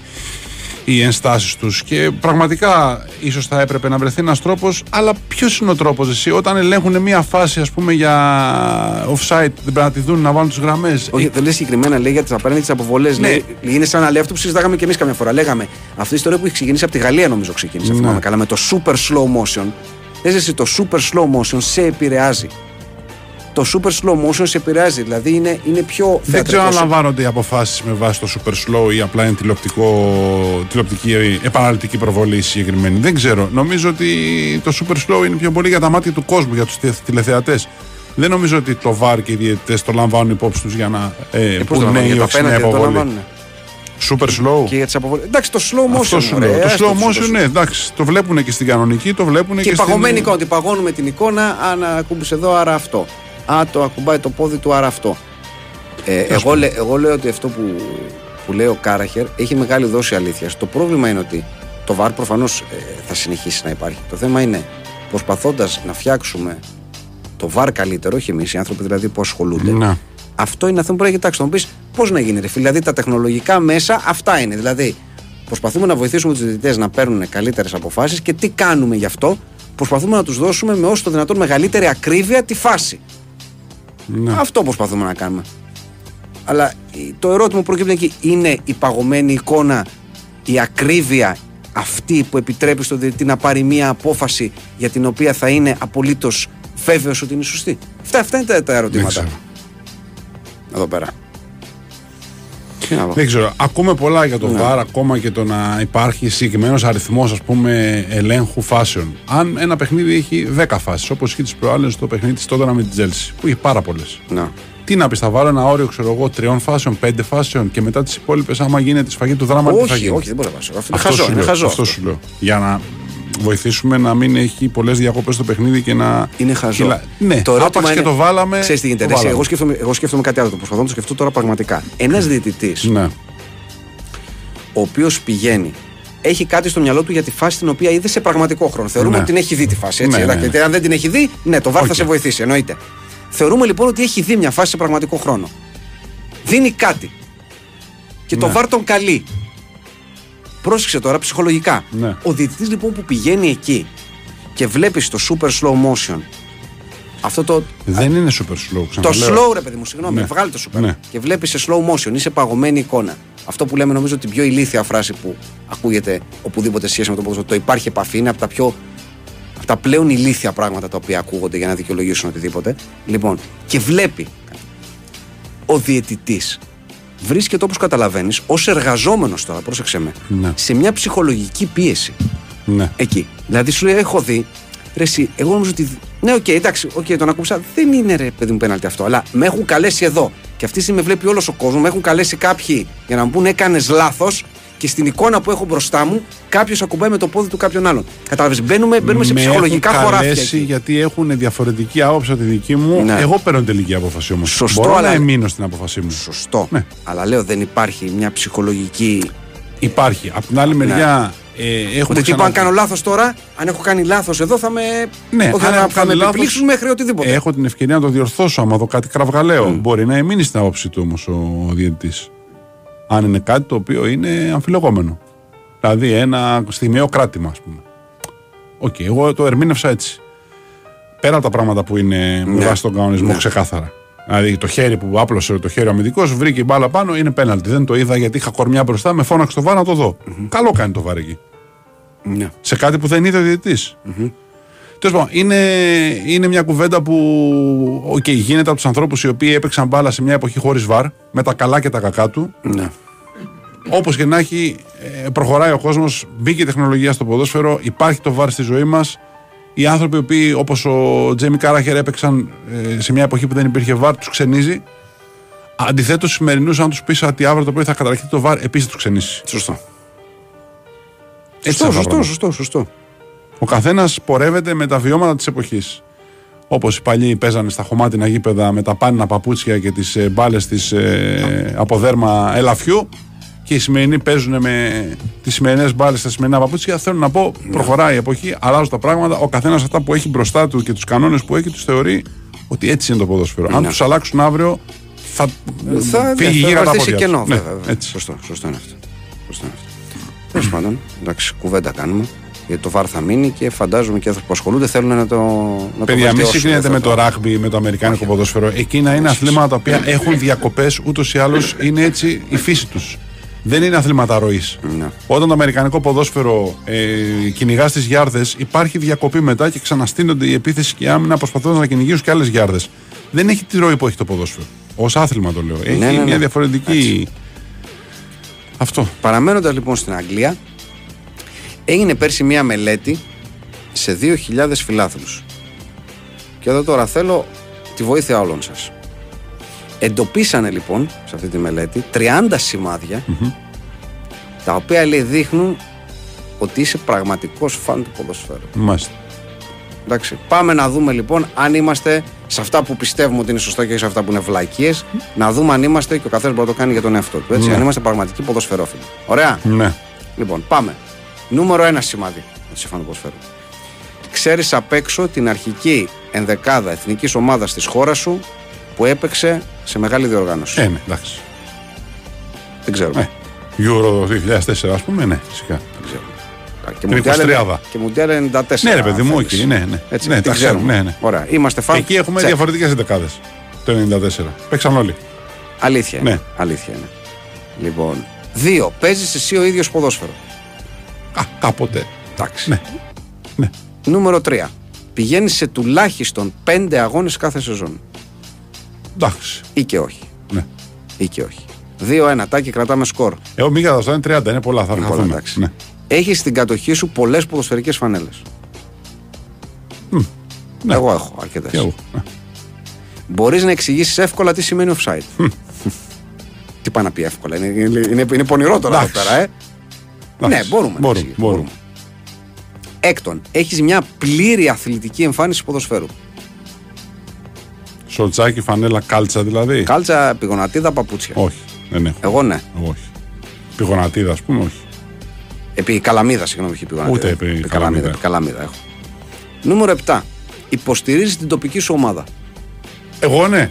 Speaker 3: οι ενστάσεις τους και πραγματικά ίσως θα έπρεπε να βρεθεί ένας τρόπος. Αλλά ποιος είναι ο τρόπος, εσύ, όταν ελέγχουν μια φάση, ας πούμε, για offside, δεν πρέπει να τη δουν να βάλουν τις γραμμές;
Speaker 4: Όχι, δεν λέει συγκεκριμένα, λέει για τις απέναντι τι αποβολές.
Speaker 3: Ναι.
Speaker 4: Λέει, είναι σαν να λέει αυτό που συζητάγαμε και εμείς καμιά φορά. Λέγαμε αυτή η ιστορία που έχει ξεκινήσει από τη Γαλλία, νομίζω ξεκίνησε.
Speaker 3: Ναι.
Speaker 4: Θυμάμαι καλά, με το super slow motion. Λες εσύ, το super slow motion σε επηρεάζει. Το super slow motion σε επηρεάζει. Δηλαδή είναι, είναι πιο
Speaker 3: Δεν ξέρω αν
Speaker 4: θεατρικό.
Speaker 3: λαμβάνονται οι αποφάσεις με βάση το super slow ή απλά είναι τηλεοπτικό, τηλεοπτική ε, επαναληπτική προβολή συγκεκριμένη. Δεν ξέρω. Νομίζω ότι το super slow είναι πιο πολύ για τα μάτια του κόσμου, για τους τηλεθεατές. Δεν νομίζω ότι το VAR και οι διαιτητές το λαμβάνουν υπόψη τους για να ε,
Speaker 4: Ε, πώς το
Speaker 3: πούν ναι
Speaker 4: λαμβάνουν,
Speaker 3: ή
Speaker 4: για τα
Speaker 3: όχι σε μια
Speaker 4: πέναλτι δεν το
Speaker 3: υποβολή.
Speaker 4: λαμβάνουνε.
Speaker 3: Super slow.
Speaker 4: και για τις αποβολές. Εντάξει, το slow motion.
Speaker 3: Αυτό σου
Speaker 4: ωραία,
Speaker 3: λέω. Το
Speaker 4: έστω
Speaker 3: slow motion,
Speaker 4: slow-
Speaker 3: ναι, εντάξει. Το βλέπουν και στην κανονική, το βλέπουν και,
Speaker 4: Και η παγωμένη
Speaker 3: στην...
Speaker 4: εικόνα. Ότι παγώνουμε την εικόνα, αν ακούμπησε εδώ, άρα αυτό. Α, το ακουμπάει το πόδι του, άρα αυτό. Ε, εγώ, λέ- εγώ λέω ότι αυτό που, που λέει ο Κάραχερ έχει μεγάλη δόση αλήθειας. Το πρόβλημα είναι ότι το VAR προφανώς θα συνεχίσει να υπάρχει. Το θέμα είναι προσπαθώντας να φτιάξουμε το VAR καλύτερο, όχι εμείς, οι άνθρωποι δηλαδή που ασχολούνται.
Speaker 3: Να.
Speaker 4: Αυτό είναι αυτό που πρέπει να κοιτάξεις. Θα μου πεις πώς να γίνει, ρε φίλε. Δηλαδή τα τεχνολογικά μέσα αυτά είναι. Δηλαδή προσπαθούμε να βοηθήσουμε τους διαιτητές να παίρνουν καλύτερες αποφάσεις και τι κάνουμε γι' αυτό; Προσπαθούμε να τους δώσουμε με όσο το δυνατόν μεγαλύτερη ακρίβεια τη φάση.
Speaker 3: Ναι.
Speaker 4: Αυτό προσπαθούμε να κάνουμε. Αλλά ε, το ερώτημα που προκύπτει εκεί είναι η παγωμένη εικόνα, η ακρίβεια αυτή που επιτρέπει στον διαιτητή να πάρει μία απόφαση για την οποία θα είναι απολύτως βέβαιος ότι είναι σωστή; Αυτά, αυτά είναι τα, τα
Speaker 3: Δεν
Speaker 4: ερωτήματα.
Speaker 3: ξέρω.
Speaker 4: Εδώ πέρα. Τι να πω.
Speaker 3: Δεν ξέρω. Ακούμε πολλά για το VAR, ακόμα και το να υπάρχει συγκεκριμένος αριθμός ας πούμε ελέγχου φάσεων. Αν ένα παιχνίδι έχει 10 φάσεις, όπως είχε τις προάλλες στο παιχνίδι της Τότανα με την Τζέλση, που είχε πάρα πολλές.
Speaker 4: Να.
Speaker 3: Τι να πεις, θα βάλω ένα όριο, ξέρω εγώ, τριών φάσεων, πέντε φάσεων και μετά τις υπόλοιπες, άμα γίνεται τη σφαγή του δράμα, τι θα
Speaker 4: Όχι,
Speaker 3: γίνει;
Speaker 4: όχι, δεν μπορεί να βάσει. Αυτό είναι
Speaker 3: Αυτό
Speaker 4: χαζό.
Speaker 3: σου
Speaker 4: Είναι
Speaker 3: λέω,
Speaker 4: χαζό.
Speaker 3: Αυτό
Speaker 4: αυτό.
Speaker 3: σου λέω. Για να βοηθήσουμε να μην έχει πολλές διακοπές στο παιχνίδι και να.
Speaker 4: Είναι χαζό.
Speaker 3: κυλα- Ναι,
Speaker 4: το ερώτημα
Speaker 3: άπαξ
Speaker 4: είναι,
Speaker 3: και το βάλαμε.
Speaker 4: Ξέρεις τι γίνεται.
Speaker 3: το
Speaker 4: ρε, εσύ,
Speaker 3: βάλαμε.
Speaker 4: εγώ, σκέφτομαι, εγώ σκέφτομαι κάτι άλλο. Το προσπαθώ να το σκεφτώ τώρα πραγματικά. Ένας διαιτητής,
Speaker 3: Ναι.
Speaker 4: ο οποίος πηγαίνει, έχει κάτι στο μυαλό του για τη φάση την οποία είδε σε πραγματικό χρόνο. Θεωρούμε
Speaker 3: Ναι.
Speaker 4: ότι την έχει δει τη φάση. Έτσι,
Speaker 3: Ναι, ναι,
Speaker 4: εντάξει,
Speaker 3: ναι.
Speaker 4: Αν δεν την έχει δει, ναι, το VAR θα
Speaker 3: Οκ.
Speaker 4: σε βοηθήσει, εννοείται. Θεωρούμε λοιπόν ότι έχει δει μια φάση σε πραγματικό χρόνο. Δίνει κάτι. Και το
Speaker 3: Ναι.
Speaker 4: VAR τον καλεί. Πρόσεξε τώρα ψυχολογικά.
Speaker 3: Ναι.
Speaker 4: Ο διαιτητής λοιπόν που πηγαίνει εκεί και βλέπεις το super slow motion αυτό το,
Speaker 3: Δεν είναι super slow,
Speaker 4: το
Speaker 3: ξαναλέω.
Speaker 4: slow, ρε παιδί μου, συγγνώμη,
Speaker 3: Ναι.
Speaker 4: βγάλει το super.
Speaker 3: Ναι.
Speaker 4: Και βλέπεις σε slow motion, είσαι παγωμένη εικόνα. Αυτό που λέμε νομίζω την πιο ηλίθια φράση που ακούγεται οπουδήποτε σχέση με το ποδόσφαιρο. Το υπάρχει επαφή είναι από τα πιο. Από τα πλέον ηλίθια πράγματα τα οποία ακούγονται για να δικαιολογήσουν οτιδήποτε. Λοιπόν, και βλέπει ο διαιτητής βρίσκεται όπως καταλαβαίνεις, ως εργαζόμενος τώρα, πρόσεξε με,
Speaker 3: Ναι.
Speaker 4: σε μια ψυχολογική πίεση
Speaker 3: Ναι.
Speaker 4: εκεί. Δηλαδή σου λέει: Έχω δει. Ρε, εσύ, εγώ νομίζω ότι. Ναι, οκ, εντάξει, οκ, τον άκουσα. Δεν είναι ρε, παιδί μου, πέναλτι αυτό. Αλλά με έχουν καλέσει εδώ. Και αυτή τη στιγμή με βλέπει όλος ο κόσμος. Με έχουν καλέσει κάποιοι για να μου πούνε: Έκανες λάθος. Και στην εικόνα που έχω μπροστά μου, κάποιος ακουμπάει με το πόδι του κάποιον άλλον. Κατάλαβες, μπαίνουμε, μπαίνουμε σε
Speaker 3: Με
Speaker 4: ψυχολογικά
Speaker 3: έχουν
Speaker 4: χωράφια.
Speaker 3: καλέσει
Speaker 4: εκεί.
Speaker 3: γιατί έχουν διαφορετική άποψη από τη δική μου.
Speaker 4: Ναι.
Speaker 3: Εγώ παίρνω τελική απόφαση όμως.
Speaker 4: Σωστό,
Speaker 3: Μπορώ
Speaker 4: αλλά-
Speaker 3: να εμείνω στην απόφασή μου.
Speaker 4: Σωστό.
Speaker 3: Ναι.
Speaker 4: Αλλά λέω δεν υπάρχει μια ψυχολογική.
Speaker 3: Υπάρχει. Απ' την άλλη μεριά ε, έχουμε
Speaker 4: Ναι. Ότι τι είπα, αν
Speaker 3: ξανα-
Speaker 4: κάνω λάθος τώρα, αν έχω κάνει λάθος εδώ θα με.
Speaker 3: Ναι,
Speaker 4: όχι,
Speaker 3: αν
Speaker 4: θα,
Speaker 3: έχω
Speaker 4: θα
Speaker 3: κάνει
Speaker 4: με
Speaker 3: λάθος,
Speaker 4: επιπλήξουν μέχρι οτιδήποτε.
Speaker 3: Έχω την ευκαιρία να το διορθώσω άμα δω κάτι κραυγαλέο. Μπορεί να εμείνει στην άποψή του όμως ο διαιτητής. Αν είναι κάτι το οποίο είναι αμφιλεγόμενο. Δηλαδή ένα στιγμιαίο κράτημα, ας πούμε. Οκ, εγώ το ερμήνευσα έτσι. Πέρα από τα πράγματα που είναι με
Speaker 4: Ναι.
Speaker 3: βάση τον κανονισμό
Speaker 4: Ναι.
Speaker 3: ξεκάθαρα. Δηλαδή το χέρι που άπλωσε το χέρι ο αμυντικός, βρήκε η μπάλα πάνω, είναι πέναλτι. Δεν το είδα γιατί είχα κορμιά μπροστά, με φώναξε το βάρο να το δω. Καλό κάνει το βάρ εκεί.
Speaker 4: Ναι.
Speaker 3: Σε κάτι που δεν είδε ο διαιτητής. Τέλος πάντων, είναι, είναι μια κουβέντα που okay, γίνεται από τους ανθρώπους οι οποίοι έπαιξαν μπάλα σε μια εποχή χωρίς βαρ, με τα καλά και τα κακά του.
Speaker 4: Ναι.
Speaker 3: Όπως και να έχει, ε, προχωράει ο κόσμος, μπήκε η τεχνολογία στο ποδόσφαιρο, υπάρχει το βαρ στη ζωή μας. Οι άνθρωποι οι οποίοι, όπως ο Τζέμι Κάραχερ, έπαιξαν ε, σε μια εποχή που δεν υπήρχε βαρ, τους ξενίζει. Αντιθέτως, στου σημερινούς, αν τους πεις ότι αύριο το πρωί θα καταραχθεί το βαρ, επίσης τους ξενίζει.
Speaker 4: Σωστό.
Speaker 3: Έτσι
Speaker 4: Σωστό,
Speaker 3: είναι τα
Speaker 4: σωστό,
Speaker 3: πράγματα.
Speaker 4: σωστό, σωστό.
Speaker 3: Ο καθένας πορεύεται με τα βιώματα της εποχής. Όπως οι παλιοί παίζανε στα χωμάτινα γήπεδα με τα πάνινα παπούτσια και τις ε, μπάλες της ε, από δέρμα ελαφιού. Και οι σημερινοί παίζουν με τις σημερινές μπάλες στα σημερινά παπούτσια. Θέλω να πω, προχωράει η εποχή, αλλάζουν τα πράγματα. Ο καθένας αυτά που έχει μπροστά του και τους κανόνες που έχει, τους θεωρεί ότι έτσι είναι το ποδόσφαιρο. Αν
Speaker 4: Ναι.
Speaker 3: τους αλλάξουν αύριο, θα,
Speaker 4: Θα,
Speaker 3: φύγει
Speaker 4: θα
Speaker 3: γύρω από τα
Speaker 4: βαστήσει
Speaker 3: πόδια.
Speaker 4: κενό,
Speaker 3: τους. Ναι,
Speaker 4: βέβαια. βέβαια.
Speaker 3: έτσι.
Speaker 4: Σωστό, σωστό είναι αυτό. Σωστό είναι αυτό. Τέλος πάντων, εντάξει, κουβέντα κάνουμε. Γιατί το βάρ θα μείνει και φαντάζομαι και οι άνθρωποι που ασχολούνται θέλουν να το. Να
Speaker 3: Παιδιά,
Speaker 4: το
Speaker 3: μην
Speaker 4: βελτιώσουν
Speaker 3: συγκρίνετε με
Speaker 4: αυτό
Speaker 3: το ράγμπι, με το αμερικάνικο ποδόσφαιρο. Εκείνα είναι αθλήματα τα οποία έχουν διακοπές, ούτως ή άλλως είναι έτσι η φύση τους. Δεν είναι αθλήματα ροής.
Speaker 4: Ναι.
Speaker 3: Όταν το αμερικανικό ποδόσφαιρο ε, κυνηγά τι γιάρδες, υπάρχει διακοπή μετά και ξαναστείνονται η επίθεση και η άμυνα προσπαθώντα να κυνηγήσουν και άλλες γιάρδες. Δεν έχει τη ροή που έχει το ποδόσφαιρο. Ω άθλημα το λέω. Έχει
Speaker 4: ναι, ναι.
Speaker 3: μια διαφορετική. Αυτό.
Speaker 4: Παραμένοντας λοιπόν στην Αγγλία, έγινε πέρσι μία μελέτη σε 2.000 φιλάθλους. Και εδώ τώρα θέλω τη βοήθεια όλων σας. Εντοπίσανε λοιπόν σε αυτή τη μελέτη 30 σημάδια Τα οποία λέει δείχνουν ότι είσαι πραγματικός φαν του ποδοσφαίρου.
Speaker 3: Μάλιστα.
Speaker 4: Εντάξει. Πάμε να δούμε λοιπόν αν είμαστε σε αυτά που πιστεύουμε ότι είναι σωστά και σε αυτά που είναι βλακίες. Να δούμε αν είμαστε και ο καθένας μπορεί να το κάνει για τον εαυτό του. Έτσι,
Speaker 3: Ναι.
Speaker 4: αν είμαστε πραγματικοί ποδοσφαιρόφιλοι. Ωραία.
Speaker 3: Ναι.
Speaker 4: Λοιπόν, πάμε. Νούμερο ένα σημάδι. ότι είσαι φαν του ποδοσφαίρου. Ξέρεις απ' έξω την αρχική ενδεκάδα εθνικής ομάδας της χώρας σου που έπαιξε σε μεγάλη διοργάνωση.
Speaker 3: Ε, ναι, εντάξει.
Speaker 4: Δεν ξέρω.
Speaker 3: Ε, Euro 2004, ας πούμε, ναι, φυσικά.
Speaker 4: Δεν ξέρω. Και
Speaker 3: Την
Speaker 4: Μουντιάλ-
Speaker 3: 23.
Speaker 4: Και Μουντιάλ 94.
Speaker 3: Ναι, ρε παιδί μου,
Speaker 4: θέλεις.
Speaker 3: εκεί, ναι, ναι.
Speaker 4: Έτσι,
Speaker 3: Ναι,
Speaker 4: την
Speaker 3: τα ξέρω,
Speaker 4: ξέρουμε.
Speaker 3: ναι, ναι.
Speaker 4: Ωραία. Είμαστε φαν.
Speaker 3: Εκεί έχουμε
Speaker 4: Τσεκ.
Speaker 3: διαφορετικές εντεκάδε. Το 94. Παίξαν όλοι.
Speaker 4: Αλήθεια είναι.
Speaker 3: Ναι.
Speaker 4: Αλήθεια είναι. Λοιπόν. Δύο. Παίζεις εσύ ο ίδιος ποδόσφαιρο.
Speaker 3: Α, κάποτε.
Speaker 4: Εντάξει.
Speaker 3: Ναι. Ναι.
Speaker 4: Νούμερο 3. Πηγαίνει σε τουλάχιστον πέντε αγώνες κάθε σεζόν.
Speaker 3: Εντάξει.
Speaker 4: Ή και όχι.
Speaker 3: Ναι.
Speaker 4: Ή και όχι. 2-1 τάκι κρατάμε σκορ.
Speaker 3: Εγώ μη καταστώ, είναι 30, είναι πολλά, θα
Speaker 4: Είναι πολλά,
Speaker 3: χαθούμε.
Speaker 4: εντάξει.
Speaker 3: Ναι.
Speaker 4: Έχεις στην κατοχή σου πολλές ποδοσφαιρικές φανέλες.
Speaker 3: Ναι.
Speaker 4: Εγώ έχω αρκετές.
Speaker 3: Και εγώ. Ναι.
Speaker 4: Μπορείς να εξηγήσεις εύκολα τι σημαίνει offside. τι πάει να πει εύκολα. Είναι, είναι, είναι, είναι πονηρό τώρα εδώ
Speaker 3: Εντάξει.
Speaker 4: πέρα, ε. Ναι,
Speaker 3: Εντάξει.
Speaker 4: μπορούμε. να
Speaker 3: Μπορούμε,
Speaker 4: εξηγήσουμε,
Speaker 3: μπορούμε.
Speaker 4: Έκτον, έχεις μια πλήρη αθλητική εμφάνιση ποδοσφαίρου.
Speaker 3: Σολτσάκι, φανέλα, κάλτσα δηλαδή.
Speaker 4: Κάλτσα, πηγονατίδα, παπούτσια.
Speaker 3: Όχι, δεν έχω.
Speaker 4: Εγώ ναι.
Speaker 3: Εγώ όχι. Πηγονατίδα, ας πούμε, όχι.
Speaker 4: Επί καλαμίδα, συγγνώμη, όχι πηγονατίδα.
Speaker 3: Ούτε επί
Speaker 4: καλαμίδα.
Speaker 3: καλαμίδα.
Speaker 4: Επί καλαμίδα έχω. Νούμερο 7. Υποστηρίζεις την τοπική σου ομάδα.
Speaker 3: Εγώ ναι.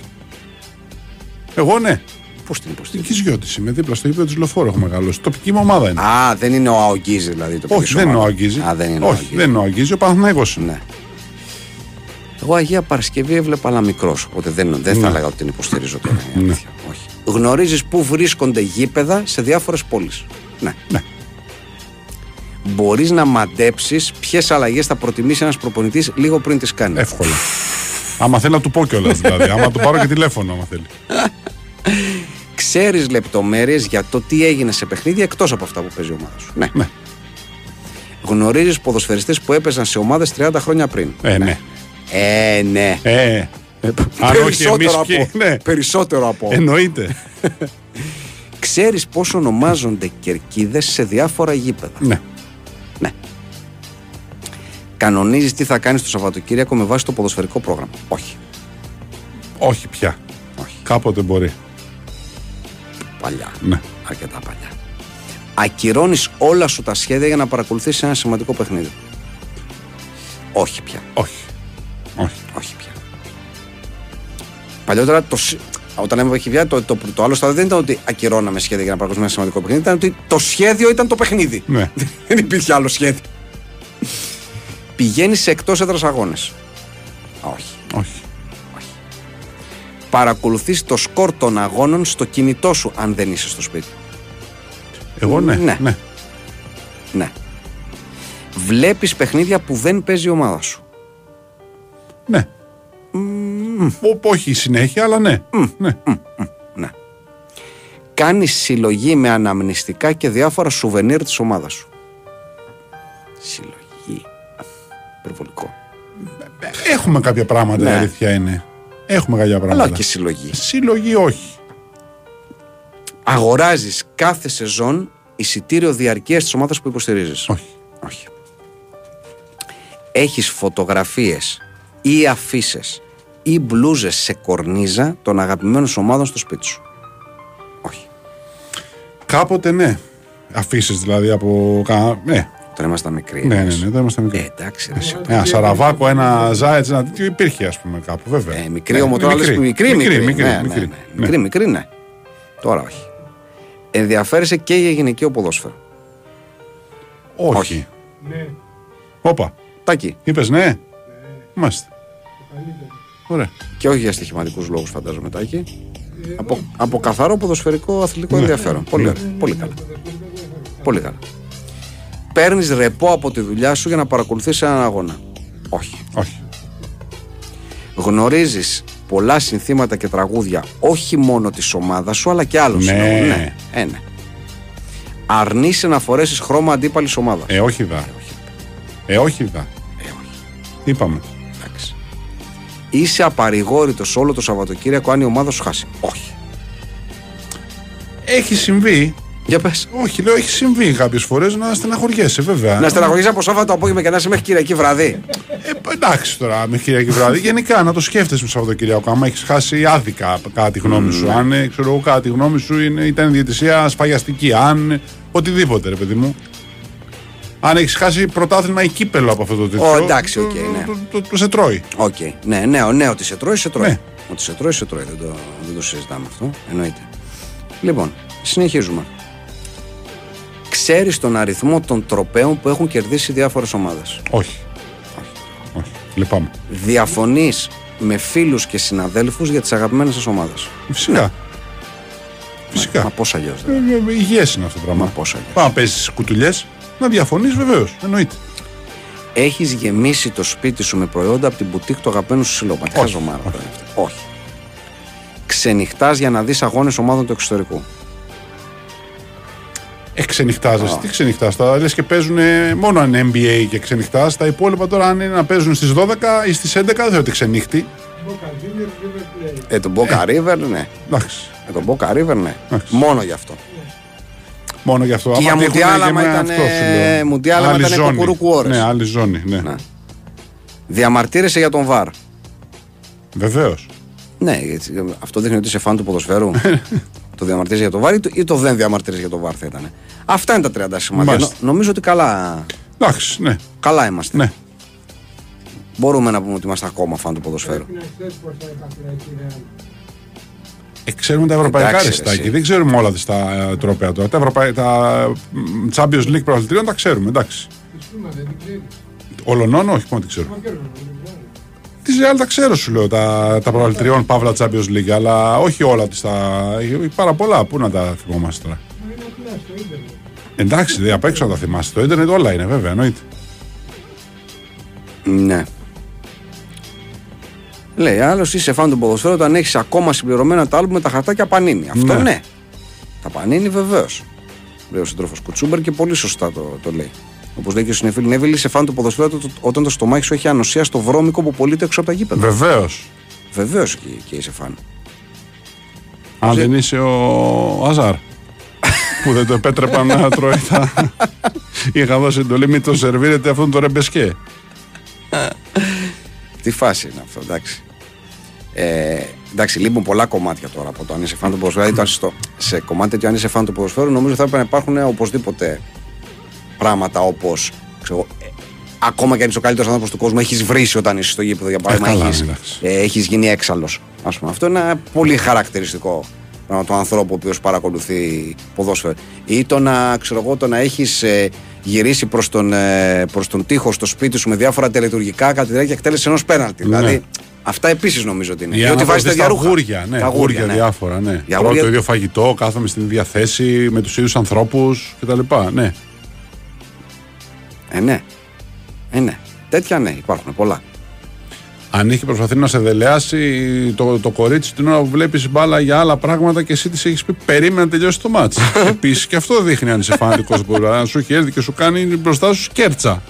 Speaker 3: Εγώ ναι.
Speaker 4: Πώς την
Speaker 3: Στην
Speaker 4: υποστηρίζει.
Speaker 3: Κιζιώτη είμαι δίπλα στο γήπεδο της Λεωφόρου έχω μεγαλώσει. Τοπική μου ομάδα είναι.
Speaker 4: Α, δεν είναι ο Αογκίζη δηλαδή. Το
Speaker 3: όχι, δεν είναι ο Αγγίζη.
Speaker 4: Α, δεν είναι ο
Speaker 3: Όχι,
Speaker 4: Αογκίζη.
Speaker 3: δεν είναι ο Αγγίζη, ο Παναθηναϊκός είναι.
Speaker 4: Ναι. Εγώ Αγία Παρασκευή έβλεπα αλλά μικρό. Οπότε δεν, δεν θα
Speaker 3: Ναι.
Speaker 4: έλεγα ότι την υποστηρίζω τώρα. η
Speaker 3: Ναι.
Speaker 4: αλήθεια. Όχι. Γνωρίζεις πού βρίσκονται γήπεδα σε διάφορες πόλεις. Ναι.
Speaker 3: Ναι.
Speaker 4: Μπορείς να μαντέψεις ποιες αλλαγές θα προτιμήσει ένας προπονητής λίγο πριν τις κάνει.
Speaker 3: Εύκολα. άμα θέλει να του πω κιόλας δηλαδή. άμα του πάρω και τηλέφωνο, άμα θέλει.
Speaker 4: Ξέρεις λεπτομέρειες για το τι έγινε σε παιχνίδια εκτός από αυτά που παίζει η ομάδα σου. Ναι.
Speaker 3: Ναι.
Speaker 4: Γνωρίζεις ποδοσφαιριστές που έπαιζαν σε ομάδες 30 χρόνια πριν.
Speaker 3: Ε, ναι.
Speaker 4: Ε, ναι.
Speaker 3: Ε, αν όχι εμείς
Speaker 4: Περισσότερο
Speaker 3: ποιοι.
Speaker 4: από.
Speaker 3: Ναι.
Speaker 4: Περισσότερο από.
Speaker 3: Εννοείται.
Speaker 4: Ξέρεις πώς ονομάζονται κερκίδες σε διάφορα γήπεδα;
Speaker 3: ναι.
Speaker 4: Ναι. Κανονίζεις τι θα κάνεις το Σαββατοκύριακο με βάση το ποδοσφαιρικό πρόγραμμα; Όχι.
Speaker 3: Όχι πια.
Speaker 4: Όχι.
Speaker 3: Κάποτε μπορεί.
Speaker 4: Παλιά.
Speaker 3: Ναι.
Speaker 4: Αρκετά παλιά. Ακυρώνεις όλα σου τα σχέδια για να παρακολουθήσεις ένα σημαντικό παιχνίδι. Όχι πια.
Speaker 3: Όχι. Όχι.
Speaker 4: Όχι πια. Παλιότερα το, σ- όταν έμαθα χιλιά, το, το, το άλλο στάδιο δεν ήταν ότι ακυρώναμε σχέδια για να παρακολουθήσουμε ένα σημαντικό παιχνίδι, ήταν ότι το σχέδιο ήταν το παιχνίδι.
Speaker 3: Ναι.
Speaker 4: δεν υπήρχε άλλο σχέδιο. Πηγαίνεις σε εκτός έδρας αγώνες. Όχι.
Speaker 3: Όχι.
Speaker 4: Παρακολουθείς το σκορ των αγώνων στο κινητό σου, αν δεν είσαι στο σπίτι.
Speaker 3: Εγώ ναι.
Speaker 4: Ναι.
Speaker 3: ναι.
Speaker 4: Ναι. Βλέπεις παιχνίδια που δεν παίζει η ομάδα σου.
Speaker 3: Ναι. Ω- Όχι συνέχεια, αλλά ναι. ναι.
Speaker 4: Ναι. Κάνεις συλλογή με αναμνηστικά και διάφορα σουβενίρ της ομάδας σου. Συλλογή. Υπερβολικό.
Speaker 3: Έχουμε κάποια πράγματα,
Speaker 4: Ναι.
Speaker 3: η αλήθεια είναι. Έχουμε κάποια πράγματα.
Speaker 4: Αλλά και συλλογή.
Speaker 3: Συλλογή όχι.
Speaker 4: Αγοράζεις κάθε σεζόν εισιτήριο διαρκείας της ομάδας που υποστηρίζεις.
Speaker 3: Όχι.
Speaker 4: Όχι. Έχεις φωτογραφίες ή αφήσει ή μπλούζες σε κορνίζα των αγαπημένων σου ομάδων στο σπίτι σου. Όχι.
Speaker 3: Κάποτε ναι. Αφήσεις δηλαδή από. κα- Ναι.
Speaker 4: Τώρα ήμασταν μικροί.
Speaker 3: Ναι, ναι,
Speaker 4: λες.
Speaker 3: ναι, δεν ήμασταν μικροί.
Speaker 4: Ε, εντάξει, ρε, εσύ.
Speaker 3: Ένα σαραβάκο, ένα ζάετ, ένα τέτοιο υπήρχε ας πούμε κάπου, βέβαια.
Speaker 4: Ε, μικρή
Speaker 3: Ναι,
Speaker 4: όμω τώρα λες μικρή, μικρή,
Speaker 3: μικρή, μικρή,
Speaker 4: ναι, ναι,
Speaker 3: μικρή,
Speaker 4: ναι.
Speaker 3: ναι.
Speaker 4: μικρή, μικρή, ναι. Τώρα όχι. Ενδιαφέρεσαι και για γυναικείο ποδόσφαιρο.
Speaker 3: Όχι.
Speaker 4: Όχι.
Speaker 5: Ναι,
Speaker 3: Όπα.
Speaker 4: Τάκι.
Speaker 3: Είπες ναι; Μάλιστα.
Speaker 5: καλύτερο.
Speaker 3: Ωραία.
Speaker 4: Και όχι για στοιχηματικούς λόγους, φαντάζομαι, Τάκι. Από, από καθαρό ποδοσφαιρικό αθλητικό ενδιαφέρον. Πολύ, ωραία. Πολύ καλά. Πολύ καλά. Παίρνεις ρεπό από τη δουλειά σου για να παρακολουθήσει έναν αγώνα. Όχι.
Speaker 3: Όχι.
Speaker 4: Γνωρίζεις πολλά συνθήματα και τραγούδια όχι μόνο της ομάδας σου αλλά και άλλων
Speaker 3: Ναι.
Speaker 4: συνόλων. Ναι. Ε, ναι. Αρνείσαι να φορέσεις χρώμα αντίπαλης ομάδας.
Speaker 3: Ε, όχι δα. Ε, όχι δα.
Speaker 4: Ε, όχι.
Speaker 3: Είπαμε.
Speaker 4: Εντάξει. Είσαι απαρηγόρητος όλο το Σαββατοκύριακο αν η ομάδα σου χάσει. Όχι.
Speaker 3: Έχει συμβεί,
Speaker 4: Για πες.
Speaker 3: Όχι, λέω, έχει συμβεί κάποιες φορές να στεναχωριέσαι, βέβαια.
Speaker 4: Να στεναχωρήσει από Σάββατο απόγευμα και να είσαι μέχρι Κυριακή βραδύ.
Speaker 3: Ε, εντάξει τώρα, με Κυριακή βράδυ. Γενικά να το σκέφτεσαι με Σαββατοκύριακο. Άμα έχεις χάσει άδικα κατά τη γνώμη σου. Αν ε, ξέρω εγώ, κατά τη γνώμη σου είναι, ήταν διαιτησία σφαγιαστική. Αν οτιδήποτε, ρε παιδί μου. Αν έχεις χάσει πρωτάθλημα ή κύπελο από αυτό το τέτοιο.
Speaker 4: Ω, εντάξει, οκ,
Speaker 3: το-
Speaker 4: ναι.
Speaker 3: το, το, το, το σε τρώει.
Speaker 4: Οκ. Ναι, ναι, ο- ναι, ότι σε τρώει, σε τρώει.
Speaker 3: Ναι.
Speaker 4: Ότι σε τρώει, σε τρώει. Δεν το, δεν το συζητάμε αυτό. Εννοείται. Λοιπόν, συνεχίζουμε. Ξέρεις τον αριθμό των τροπαίων που έχουν κερδίσει διάφορες ομάδες.
Speaker 3: Όχι. Όχι. Λυπάμαι.
Speaker 4: Διαφωνείς με φίλους και συναδέλφους για τις αγαπημένες σας ομάδες.
Speaker 3: Φυσικά. Φυσικά.
Speaker 4: Μα πώς αλλιώς.
Speaker 3: Ε, Υγιές είναι αυτό το πράγμα.
Speaker 4: Μα πώς αλλιώς.
Speaker 3: Πάμε να παίζεις κουτουλιές, να διαφωνείς βεβαίως. Εννοείται.
Speaker 4: Έχεις γεμίσει το σπίτι σου με προϊόντα από την μπουτίκ του αγαπημένου σου συλλόγου. Μα τι
Speaker 3: Όχι,
Speaker 4: χαζομάρα τώρα είναι αυτή. Όχι. Ξενυχτάς για να δεις αγώνες ομάδων του εξωτερικού.
Speaker 3: Ε, ξενυχτάζεσαι. Τι ξενυχτάς. Τα λες και παίζουν μόνο αν είναι NBA και ξενυχτάς. Τα υπόλοιπα τώρα αν είναι να παίζουν στις 12 ή στις 11 δεν θεωρώ ότι ξενύχτη.
Speaker 5: Boca Juniors, River Plate.
Speaker 4: Ε, τον Boca River, ναι.
Speaker 3: Εντάξει.
Speaker 4: Ε, τον Boca River, ναι.
Speaker 3: Εντάξει.
Speaker 4: Μόνο γι' αυτό.
Speaker 3: Μόνο γι' αυτό.
Speaker 4: Και για
Speaker 3: Άμα τύχουνε
Speaker 4: Μουντιάλ,
Speaker 3: και
Speaker 4: άμα
Speaker 3: με
Speaker 4: ήταν,
Speaker 3: αυτό σου λέω.
Speaker 4: Μουντιάλ, άμα
Speaker 3: Άλλη
Speaker 4: ήταν
Speaker 3: ζώνη.
Speaker 4: κουκουρούκου ώρες.
Speaker 3: Ναι, άλλη ζώνη. Ναι.
Speaker 4: Ναι. Διαμαρτύρεσαι για τον Βαρ.
Speaker 3: Βεβαίως.
Speaker 4: Ναι, έτσι, ε, αυτό δείχνει ότι είσαι φαν του ποδοσφαίρου. το διαμαρτύρεσαι για τον Βαρ ή το, ή το δεν διαμαρτύρεσαι για τον Βαρ θα ήταν. Αυτά είναι τα 30 σημάδια.
Speaker 3: Μάλιστα.
Speaker 4: Νο- νομίζω ότι καλά,
Speaker 3: Εντάξει, ναι.
Speaker 4: καλά είμαστε.
Speaker 3: ναι.
Speaker 4: Μπορούμε να πούμε ότι είμαστε ακόμα φαν του ποδοσφαίρου.
Speaker 5: Πρέπει να ξέρεις πώς θα επαφλέει η Real.
Speaker 3: Ε, ξέρουμε τα ευρωπαϊκά
Speaker 4: Εντάξει,
Speaker 3: ρεστάκι.
Speaker 4: εσύ.
Speaker 3: Δεν ξέρουμε όλα τις τα ε, τρόπαια τώρα. Τα, ευρωπαϊ... τα μ, Champions League πρωταθλητριών τα ξέρουμε. Εντάξει.
Speaker 5: Τη Σούμα δεν την ξέρεις.
Speaker 3: Ολονών, όχι, μόνο τι ξέρω.
Speaker 5: Μα κέρδο, δεν την ξέρεις.
Speaker 3: Τη Real τα ξέρω, σου λέω, τα, τα πρωταθλητριών Παύλα Champions League, αλλά όχι όλα τις τα. Έχει πάρα πολλά. Πού να τα θυμόμαστε τώρα. Εντάξει, δεν απ' έξω να τα θυμάστε. Το Ιντερνετ όλα είναι, βέβαια, εννοείται.
Speaker 4: Ναι. Λέει άλλος είσαι φαν του ποδοσφαίρου όταν έχεις ακόμα συμπληρωμένα τα άλμπου με τα χαρτάκια πανίνη. Αυτό ναι.
Speaker 3: Ναι.
Speaker 4: Τα πανίνη βεβαίως. Λέει ο σύντροφος Κουτσούμπερ και πολύ σωστά το, το λέει. Όπως λέει και ο Συνεφίλ Νέβιλ, είσαι φαν του ποδοσφαίρου το- όταν το στομάχι σου έχει ανοσία στο βρώμικο που πωλείται έξω από τα γήπεδα.
Speaker 3: Βεβαίως.
Speaker 4: Βεβαίως και, και είσαι φαν.
Speaker 3: Αν δεν είσαι ο Αζάρ. Που δεν το επέτρεπαν να τρώει τα. Είχα δώσει εντολή, μην το σερβίρετε αυτόν τον ρεμπεσκέ.
Speaker 4: Τι φάση είναι αυτό, εντάξει. Ε, εντάξει, λείπουν πολλά κομμάτια τώρα από το αν είσαι φαν του ποδοσφαίρου. Δηλαδή, το αν στο, σε κομμάτι τέτοιο, αν είσαι φαν του ποδοσφαίρου, νομίζω θα έπρεπε να υπάρχουν οπωσδήποτε πράγματα όπως. ακόμα και αν είσαι ο καλύτερος άνθρωπος του κόσμου, έχεις βρήσει όταν είσαι στο γήπεδο για παράδειγμα.
Speaker 3: καλά,
Speaker 4: έχεις,
Speaker 3: εντάξει.
Speaker 4: ε, έχεις γίνει έξαλλος. Ας πούμε. Αυτό είναι ένα πολύ χαρακτηριστικό πράγμα του ανθρώπου ο οποίος παρακολουθεί ποδόσφαιρο. Ή το να, ξέρω εγώ, το να έχεις ε, γυρίσει προς τον, ε, προς τον τοίχο στο σπίτι σου με διάφορα τελετουργικά κατά τη διάρκεια εκτέλεσης ενός πέναλτη.
Speaker 3: Ναι.
Speaker 4: Δηλαδή, αυτά επίσης νομίζω ότι είναι.
Speaker 3: Ή
Speaker 4: Ή ότι
Speaker 3: αν
Speaker 4: βάζεις
Speaker 3: δεις
Speaker 4: τέτοια
Speaker 3: τα
Speaker 4: ρούχα.
Speaker 3: γούρια, ναι,
Speaker 4: Τα
Speaker 3: γούρια
Speaker 4: ναι.
Speaker 3: διάφορα, ναι.
Speaker 4: Για
Speaker 3: Τρώω
Speaker 4: γούρια-
Speaker 3: το ίδιο φαγητό, κάθομαι στην ίδια θέση, με τους ίδιους ανθρώπους κτλ. Ναι.
Speaker 4: Ε, ναι. Ε, ναι. Τέτοια ναι, υπάρχουν πολλά.
Speaker 3: Αν έχει προσπαθεί να σε δελεάσει το, το κορίτσι την ώρα που βλέπεις μπάλα για άλλα πράγματα και εσύ της έχεις πει περίμενα να τελειώσει το μάτς. Επίσης και αυτό δείχνει αν είσαι φανατικός μπορεί. Να σου έχει έρθει και σου κάνει μπροστά σου σκέρτσα.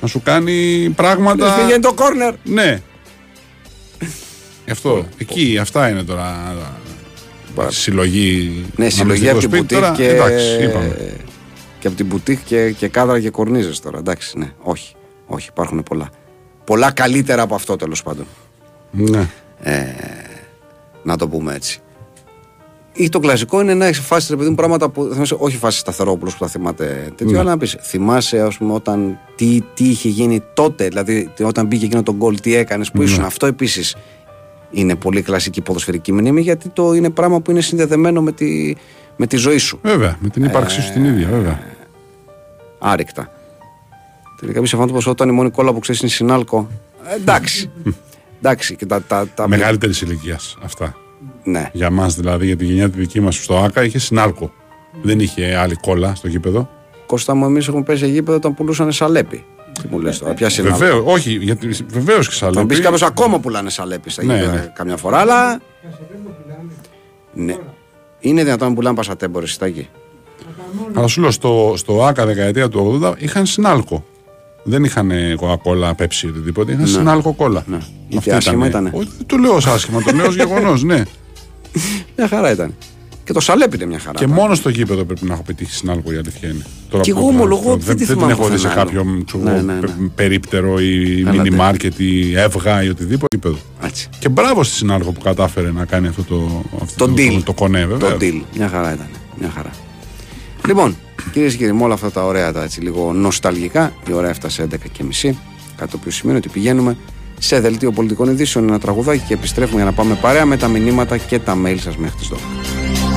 Speaker 3: να σου κάνει πράγματα.
Speaker 4: Λες, Πήγαινε το κόρνερ.
Speaker 3: Ναι. Αυτό. Εκεί, αυτά είναι τώρα. Συλλογή.
Speaker 4: Ναι, συλλογή
Speaker 3: αναμνηστικό
Speaker 4: από την
Speaker 3: σπίτι.
Speaker 4: μπουτίκ
Speaker 3: Τώρα,
Speaker 4: και.
Speaker 3: Εντάξει, είπαμε.
Speaker 4: και από την μπουτίκ και, και κάδρα και κορνίζες τώρα. Εντάξει, ναι. Όχι. Όχι, υπάρχουν πολλά. Πολλά καλύτερα από αυτό τέλος πάντων.
Speaker 3: Ναι.
Speaker 4: Να το πούμε έτσι. Ή το κλασικό είναι να έχει φάσει ρε παιδί μου πράγματα που. θυμάσαι, όχι φάσει σταθερόπουλος που θα θυμάται τέτοιο,
Speaker 3: Ναι.
Speaker 4: αλλά να πεις. Θυμάσαι, ας πούμε, όταν. Τι, τι είχε γίνει τότε, δηλαδή τι- όταν μπήκε εκείνο τον γκολ, τι έκανες, που ήσουν. Αυτό επίσης είναι πολύ κλασική ποδοσφαιρική μνήμη, γιατί το είναι πράγμα που είναι συνδεδεμένο με τη, με τη ζωή σου.
Speaker 3: Βέβαια, με την ύπαρξή σου την ίδια, βέβαια.
Speaker 4: Άρρηκτα. Τελικά μη σε φάνηκε πω όταν η μόνη κόλλα που ξέρεις είναι συνάλκο. Ε, εντάξει. εντάξει. Και τα, τα, τα,
Speaker 3: Μεγαλύτερης ηλικίας αυτά.
Speaker 4: Ναι.
Speaker 3: Για μας δηλαδή, για τη γενιά τη δική μας στο ΑΚΑ είχε συνάλκο. Δεν είχε άλλη κόλλα στο γήπεδο.
Speaker 4: Κώστα μου, εμείς έχουμε πέσει σε γήπεδο όταν πουλούσαν σαλέπι. Τι μου λες τώρα, ποια συνάλκο;
Speaker 3: Βεβαίω, όχι, γιατί βεβαίως και
Speaker 4: Θα μου πει
Speaker 3: σαλέπι.
Speaker 4: κάποιο ακόμα πουλάνε σαλέπι στα
Speaker 3: Ναι,
Speaker 4: γήπεδα
Speaker 3: ναι.
Speaker 4: καμιά φορά, αλλά.
Speaker 5: Κασετέμπο πουλάνε.
Speaker 4: Ναι. Είναι δυνατόν να πουλάνε πασατέμπορες στα εκεί.
Speaker 3: Αλλά σου λέω, στο, στο ΑΚΑ δεκαετία του 80 είχαν συνάλκο. Δεν είχαν κοκακόλα, πέψη ή οτιδήποτε. Είχαν συνάλκο κόλλα.
Speaker 4: Ναι.
Speaker 3: Αυτή
Speaker 4: Γιατί άσχημα ήτανε.
Speaker 3: Όχι, δεν το λέω ως άσχημα, το λέω ως γεγονός, ναι.
Speaker 4: Μια χαρά ήταν.
Speaker 6: Και το Σαλέπ είναι μια χαρά.
Speaker 3: Και μόνο στο γήπεδο πρέπει να έχω πετύχει συνάλογο η αλήθεια είναι. Τώρα
Speaker 6: Κι
Speaker 3: που
Speaker 6: εγώ
Speaker 3: το
Speaker 6: ομολογώ
Speaker 3: γράφω,
Speaker 6: ότι
Speaker 3: δεν,
Speaker 6: δεν τη
Speaker 3: δεν την
Speaker 6: θυμάμαι
Speaker 3: έχω δει σε
Speaker 6: πουθενά
Speaker 3: κάποιο
Speaker 6: άλλο.
Speaker 3: ξέρω
Speaker 6: Ναι,
Speaker 3: εγώ,
Speaker 6: ναι, ναι.
Speaker 3: πε- περίπτερο ή
Speaker 6: Αλλά
Speaker 3: μίνι
Speaker 6: δεν-
Speaker 3: μάρκετ ή εύγα ή οτιδήποτε γήπεδο.
Speaker 6: Έτσι.
Speaker 3: Και μπράβο στη συνάλογο που κατάφερε να κάνει αυτό το, αυτό
Speaker 6: Το
Speaker 3: το,
Speaker 6: deal.
Speaker 3: το, το κονέ, βέβαια.
Speaker 6: Το deal. Μια χαρά ήταν. Μια χαρά. Λοιπόν, κυρίες και κύριοι, με όλα αυτά τα ωραία, τα έτσι λίγο νοσταλγικά, η ώρα έφτασε 11.30. Κάτι το οποίο σημαίνει ότι πηγαίνουμε σε δελτίο πολιτικών ειδήσεων, ένα τραγουδάκι και επιστρέφουμε για να πάμε παρέα με τα μηνύματα και τα mail σας μέχρι τις 12.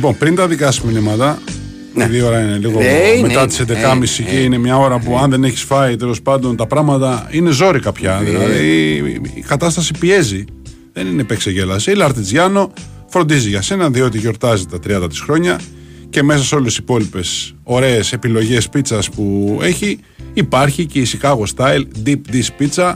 Speaker 3: Λοιπόν, πριν τα δικά σου μηνύματα,
Speaker 6: Ναι.
Speaker 3: επειδή η ώρα είναι λίγο
Speaker 6: Ε, είναι,
Speaker 3: μετά
Speaker 6: είναι.
Speaker 3: τι 11.30
Speaker 6: Ε,
Speaker 3: και
Speaker 6: ε.
Speaker 3: είναι μια ώρα που αν δεν έχεις φάει τέλος πάντων τα πράγματα είναι ζόρικα πια.
Speaker 6: Ε.
Speaker 3: Δηλαδή η, η κατάσταση πιέζει. Δεν είναι επεξεγέλαση. Η Λαρτιτζιάνο φροντίζει για σένα διότι γιορτάζει τα 30 της χρόνια και μέσα σε όλες τις υπόλοιπες ωραίες επιλογές πίτσας που έχει υπάρχει και η Chicago Style Deep Dish Pizza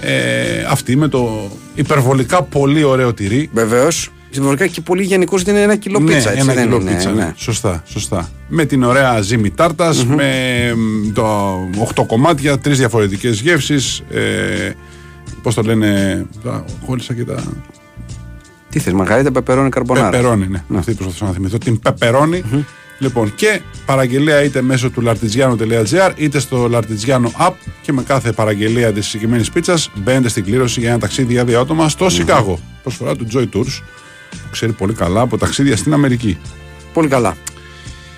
Speaker 3: ε, αυτή με το υπερβολικά πολύ ωραίο τυρί
Speaker 4: Βεβαίως. Συμβολικά και πολύ γενικώς είναι ένα κιλό πίτσα. έτσι
Speaker 3: ένα
Speaker 4: δεν
Speaker 3: κιλό
Speaker 4: είναι,
Speaker 3: πίτσα,
Speaker 4: ναι.
Speaker 3: ναι. Σωστά, σωστά. Με την ωραία ζύμη τάρτας, με μ, το 8 κομμάτια, τρεις διαφορετικές γεύσεις. Ε, πώς το λένε, τα, κόλλησα και τα...
Speaker 4: Τι θες, μαργαρίτα, πεπερώνει, καρμπονάρα.
Speaker 3: Πεπερώνι, ναι. Αυτή προσπαθώ να θυμηθώ. Την πεπερώνι. Λοιπόν, και παραγγελία είτε μέσω του lartigiano.gr είτε στο Lartigiano app και με κάθε παραγγελία της συγκεκριμένης πίτσας μπαίνετε στην κλήρωση για ένα ταξίδι για δύο άτομα στο Σικάγο. Προσφορά του Joy Tours, που ξέρει πολύ καλά από ταξίδια στην Αμερική.
Speaker 4: Πολύ καλά.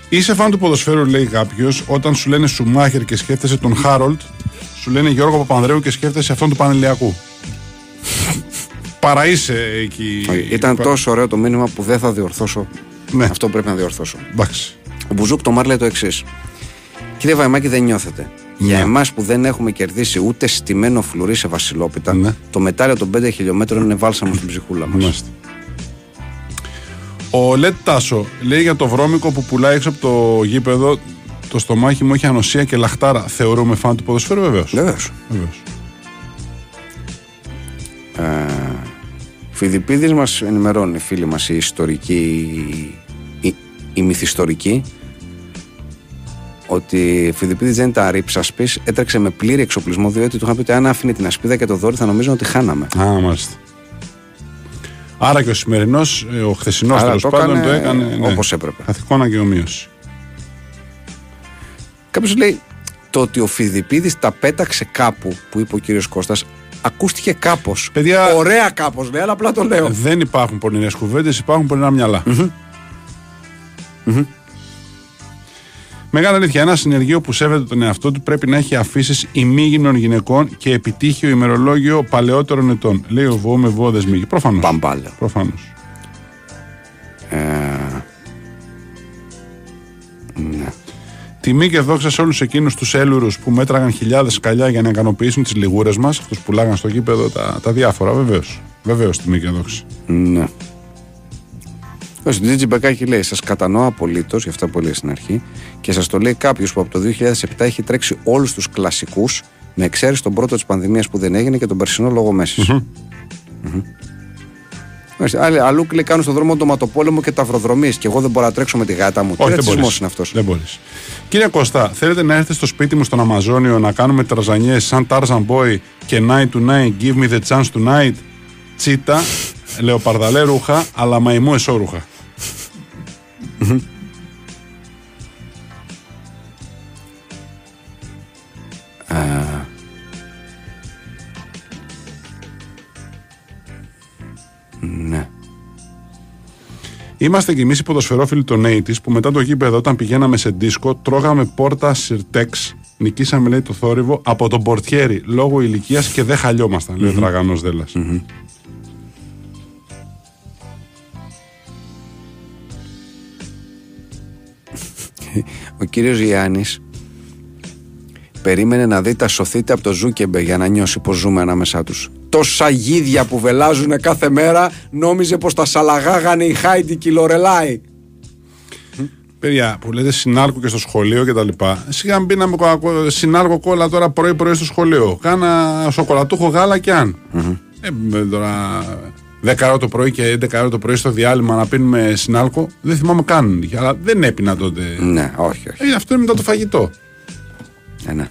Speaker 3: Είσαι φαν του ποδοσφαίρου, λέει κάποιος, όταν σου λένε Σουμάχερ και σκέφτεσαι τον Χάρολτ, σου λένε Γιώργο Παπανδρέου και σκέφτεσαι αυτόν του Πανελιακού. Παρά είσαι εκεί.
Speaker 4: Ήταν
Speaker 3: Πα-
Speaker 4: τόσο ωραίο το μήνυμα που δεν θα διορθώσω.
Speaker 3: Ναι.
Speaker 4: Αυτό που πρέπει να διορθώσω.
Speaker 3: Εντάξει.
Speaker 4: Ο Μπουζούκ το Μάρ λέει το εξής. Κύριε Βαϊμάκη, δεν νιώθετε. Για
Speaker 3: Ναι.
Speaker 4: εμάς που δεν έχουμε κερδίσει ούτε στημένο φλουρί σε βασιλόπιτα,
Speaker 3: Ναι.
Speaker 4: το μετάλλιο των 5 χιλιόμετρων είναι βάλσαμο στην ψυχούλα μας.
Speaker 3: Μάλιστα. Ο Λετ Τάσο λέει για το βρώμικο που πουλάει έξω από το γήπεδο το στομάχι μου έχει ανοσία και λαχτάρα. Θεωρούμε φαν του ποδοσφαίρου, βεβαίως.
Speaker 4: Βεβαίως. Φιδιπίδης μας ενημερώνει φίλοι μας η ιστορική η, η μυθιστορική ότι ο Φιδιπίδης δεν ήταν ρήψασπης έτρεξε με πλήρη εξοπλισμό διότι του είχαν πει ότι αν άφηνε την ασπίδα και το δόρυ θα νομίζω ότι χάναμε
Speaker 3: Α, μάλιστα. Άρα και ο σημερινός, ο χθεσινός
Speaker 4: Άρα
Speaker 3: τέλος
Speaker 4: το
Speaker 3: πάντων
Speaker 4: έκανε
Speaker 3: το έκανε ναι.
Speaker 4: όπως έπρεπε.
Speaker 3: Καθηκόνα και ομοίωση.
Speaker 4: Κάποιος λέει το ότι ο Φιδιπίδης τα πέταξε κάπου που είπε ο κύριος Κώστας ακούστηκε κάπως
Speaker 3: Παιδιά-
Speaker 4: ωραία κάπως λέει αλλά απλά το λέω
Speaker 3: Δεν υπάρχουν πονηρές κουβέντες, υπάρχουν πονηρά μυαλά. Μεγάλη αλήθεια. Ένα συνεργείο που σέβεται τον εαυτό του πρέπει να έχει αφήσεις ημίγυμνων γυναικών και επιτύχει ο ημερολόγιο παλαιότερων ετών. Λέει ο Βό με Βό δεσμίγει. Προφανώς.
Speaker 4: Μπαμπάλαιο.
Speaker 3: Προφανώς.
Speaker 4: ε, ναι.
Speaker 3: Τιμή και δόξα σε όλους εκείνους τους έλουρους που μέτραγαν χιλιάδες σκαλιά για να ικανοποιήσουν τις λιγούρες μας, αυτούς που πουλάγαν στο γήπεδο τα, τα διάφορα. Βεβαίως. Βεβαίως τιμή και δόξα.
Speaker 4: Ναι. Ο Τζίτζι Μπεκάκη λέει: Σας κατανοώ απολύτως, γι' αυτό που λέει στην αρχή, και σας το λέει κάποιος που από το 2007 έχει τρέξει όλους τους κλασικούς, με εξαίρεση τον πρώτο της πανδημίας που δεν έγινε και τον περσινό λόγο Μέσης. Αλλού λέει κάνουν στον δρόμο το ματοπόλεμο και ταυροδρομίες. Και εγώ δεν μπορώ να τρέξω με τη γάτα μου. Τι
Speaker 3: Όχι, δεν
Speaker 4: ρατσισμό
Speaker 3: μπορείς.
Speaker 4: είναι αυτός.
Speaker 3: Δεν μπορείς. Κύριε Κώστα, θέλετε να έρθετε στο σπίτι μου στον Αμαζόνιο να κάνουμε τραζανιές σαν Tarzan Boy και Night to Night, Give me the chance tonight, τσίτα, λεοπαρδαλέ ρούχα, αλλά μαϊμού εσώρουχα. Είμαστε κι εμείς οι ποδοσφαιρόφιλοι των 80's που μετά το γήπεδο όταν πηγαίναμε σε δίσκο τρώγαμε πόρτα σιρτέξ. Νικήσαμε λέει το θόρυβο από τον πορτιέρι λόγω ηλικίας και δεν χαλιόμασταν, λέει ο τραγανό Δέλλα.
Speaker 4: Ο κύριος Γιάννης περίμενε να δει τα σωθείτε από το Ζούκεμπε για να νιώσει πως ζούμε ανάμεσά τους. Τόσα γίδια που βελάζουν κάθε μέρα νόμιζε πως τα σαλαγάγανε η Χάιντι και η Λορελάι.
Speaker 3: Παιδιά που λέτε συνάρκο και στο σχολείο και τα λοιπά. Σιγά μην πίναμε κοκακό- συνάρκο κόλλα τώρα πρωί-πρωί στο σχολείο. Κάνα σοκολατούχο γάλα και αν. Ε, με τώρα 10 ώρα το πρωί και 11 ώρα το πρωί στο διάλειμμα να πίνουμε συνάλκο. Δεν θυμάμαι καν. Αλλά δεν έπινα τότε.
Speaker 4: Ναι, όχι, όχι.
Speaker 3: Ε, αυτό είναι μετά το φαγητό.
Speaker 4: Ε, ναι.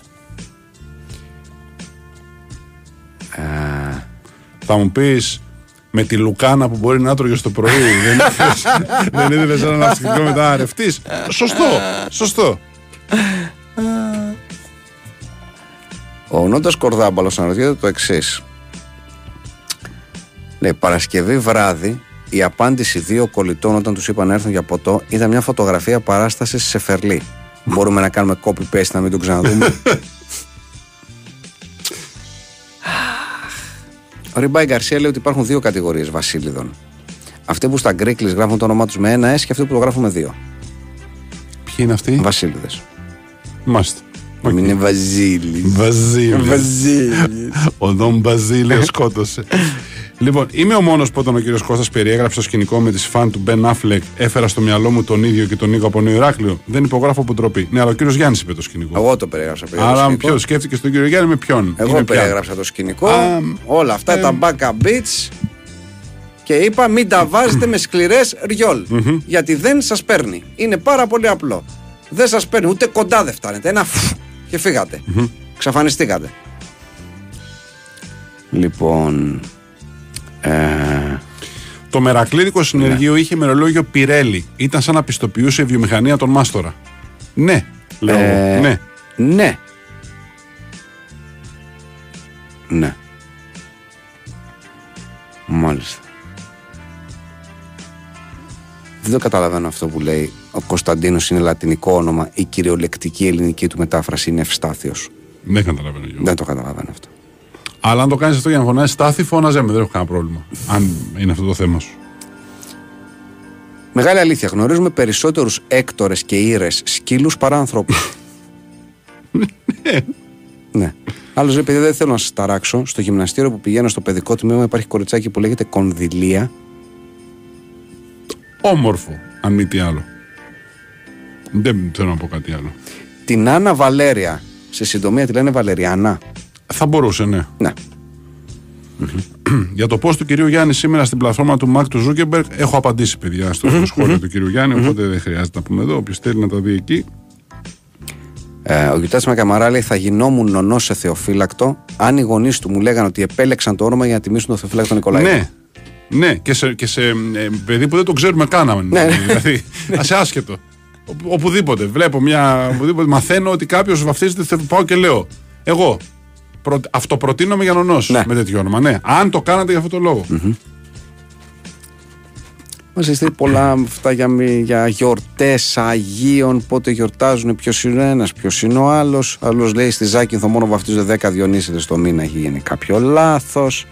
Speaker 3: Θα μου πεις με τη λουκάνα που μπορεί να τρώγε το πρωί. δεν είδες- δεν είδες ένα ναυστικό μετά ρευτή. Σωστό. Σωστό.
Speaker 4: Ο Νόντας Κορδάμπαλος αναρωτιέται το εξής. Ναι, Παρασκευή βράδυ η απάντηση δύο κολλητών όταν τους είπαν να έρθουν για ποτό ήταν μια φωτογραφία παράστασης σε Φερλί. Μπορούμε να κάνουμε copy-paste να μην τον ξαναδούμε; Ο Ριμπάη Γκαρσία λέει ότι υπάρχουν δύο κατηγορίες βασίλειδων. Αυτοί που στα γκρίκλεις γράφουν το όνομά τους με ένα S και αυτοί που το γράφουν με δύο.
Speaker 3: Ποιοι είναι αυτοί;
Speaker 4: Βασίλειδες.
Speaker 3: Μάστε.
Speaker 4: Μην είναι Βαζίλη.
Speaker 3: Βαζίλη.
Speaker 4: Βαζίλη.
Speaker 3: Ο Δον Μπαζίλιο σκότωσε. Λοιπόν, είμαι ο μόνος που όταν ο κύριος Κώστας περιέγραψε το σκηνικό με τις φαν του Μπεν Αφλεκ, έφερα στο μυαλό μου τον ίδιο και τον Νίκο από Νέο Ηράκλειο. Δεν υπογράφω από ντροπή. Ναι, αλλά ο κύριος Γιάννης είπε το σκηνικό.
Speaker 4: Εγώ το περιέγραψα. παιδιά, το
Speaker 3: Άρα,
Speaker 4: σκηνικό.
Speaker 3: ποιος σκέφτηκε τον κύριο Γιάννη με ποιον.
Speaker 4: Εγώ
Speaker 3: Είναι πια.
Speaker 4: περιέγραψα το σκηνικό.
Speaker 3: Α,
Speaker 4: όλα αυτά
Speaker 3: ε,
Speaker 4: τα μπάκα beats. Και είπα μην τα βάζετε με σκληρές ριόλ. Γιατί δεν σας παίρνει. Είναι πάρα πολύ απλό. Δεν σας παίρνει, ούτε κοντά δεν φτάνετε. Ένα φου και φύγατε. Ξαφανιστήκατε. Λοιπόν. Ε,
Speaker 3: Το μερακλήδικο συνεργείο είχε ημερολόγιο Πιρέλη. Ήταν σαν να πιστοποιούσε η βιομηχανία των Μάστορα. Ναι, λέω.
Speaker 4: Ε,
Speaker 3: εγώ. Ναι.
Speaker 4: Ναι. Ναι. Μάλιστα. Δεν το καταλαβαίνω αυτό που λέει ο Κωνσταντίνος είναι λατινικό όνομα η κυριολεκτική ελληνική του μετάφραση είναι Ευστάθιος.
Speaker 3: Δεν καταλαβαίνω. Γιώργο.
Speaker 4: Δεν το καταλαβαίνω αυτό.
Speaker 3: Αλλά αν το κάνεις αυτό για να φωνάζει στάθη, φώναζε με. Δεν έχω κανένα πρόβλημα. αν είναι αυτό το θέμα σου.
Speaker 4: Μεγάλη αλήθεια. Γνωρίζουμε περισσότερους έκτορες και ήρες σκύλους παρά ανθρώπους. ναι. Άλλος λέει: Παιδιά, δεν θέλω να σας ταράξω. Στο γυμναστήριο που πηγαίνω στο παιδικό τμήμα υπάρχει κοριτσάκι που λέγεται Κονδυλία.
Speaker 3: Όμορφο, αν μη τι άλλο. Δεν θέλω να πω κάτι άλλο.
Speaker 4: Την Άννα Βαλέρια. Σε συντομία τη λένε Βαλεριάνα.
Speaker 3: Θα μπορούσε, ναι.
Speaker 4: Ναι.
Speaker 3: Για το πώ του κυρίου Γιάννη σήμερα στην πλατφόρμα του Μαρκ του Ζούκερμπεργκ έχω απαντήσει, παιδιά, στο σχόλιο του κυρίου Γιάννη. Οπότε δεν χρειάζεται να πούμε εδώ. Όποιος θέλει να τα δει εκεί.
Speaker 4: Ε, ο Γιουτάς Μακαμαρά λέει: Θα γινόμουν νονός σε θεοφύλακτο αν οι γονείς του μου λέγανε ότι επέλεξαν το όνομα για να τιμήσουν τον θεοφύλακτο Νικολάη.
Speaker 3: Ναι. Ναι, και σε, και σε ε, παιδί που δεν το ξέρουμε καν.
Speaker 4: Ναι.
Speaker 3: Δηλαδή, ας άσχετο. Οπου- οπουδήποτε. Βλέπω μια. Οπουδήποτε, μαθαίνω ότι κάποιος βαφτίζεται. θε- Πάω και λέω. Εγώ. Προ, αυτοπροτείνομαι για νονός
Speaker 4: Ναι.
Speaker 3: με τέτοιο όνομα. Ναι. Αν το κάνατε για αυτό το λόγο.
Speaker 4: Μας στείλει πολλά αυτά για, μη- για γιορτές Αγίων, πότε γιορτάζουν, ποιος είναι ένας, ποιος είναι ο άλλος. Άλλος λέει στη Ζάκυνθο μόνο βαφτίζονται 10 Διονύσιδες το μήνα, έχει γίνει κάποιο λάθος.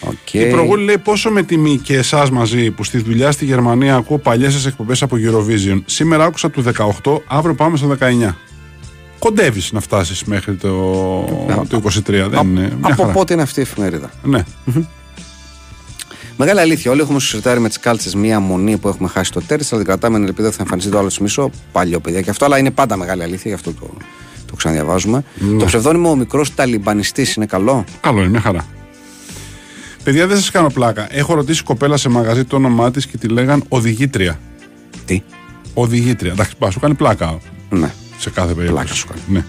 Speaker 4: Οκ.
Speaker 3: Η προγούλη λέει πόσο με τιμή και εσάς μαζί που στη δουλειά στη Γερμανία ακούω παλιές σας εκπομπές από Eurovision. Σήμερα άκουσα του 18, αύριο πάμε στο 19. Κοντεύεις να φτάσεις μέχρι το, το 23. Δεν είναι. Μια
Speaker 4: Από
Speaker 3: χαρά.
Speaker 4: πότε είναι αυτή η εφημερίδα;
Speaker 3: Ναι.
Speaker 4: Μεγάλη αλήθεια. Όλοι έχουμε σε συρτάρι με τις κάλτσες μία μονή που έχουμε χάσει το ταίρι, αλλά την κρατάμε με ελπίδα ότι θα εμφανιστεί το άλλο του μισό. Παλιό παιδιά και αυτό, αλλά είναι πάντα μεγάλη αλήθεια, γι' αυτό το, το ξαναδιαβάζουμε.
Speaker 3: Ναι.
Speaker 4: Το ψευδόνυμο ο μικρός Ταλιμπανιστής είναι καλό;
Speaker 3: Καλό είναι, μια χαρά. Παιδιά, δεν σας κάνω πλάκα. Έχω ρωτήσει κοπέλα σε μαγαζί το όνομά της και τη λέγαν Οδηγήτρια.
Speaker 4: Τι;
Speaker 3: Οδηγήτρια. Εντάξει, πας, σου κάνει πλάκα
Speaker 4: Ναι,
Speaker 3: σε κάθε περίπτωση.
Speaker 4: Πλάκα σου κάνει.
Speaker 3: Ναι.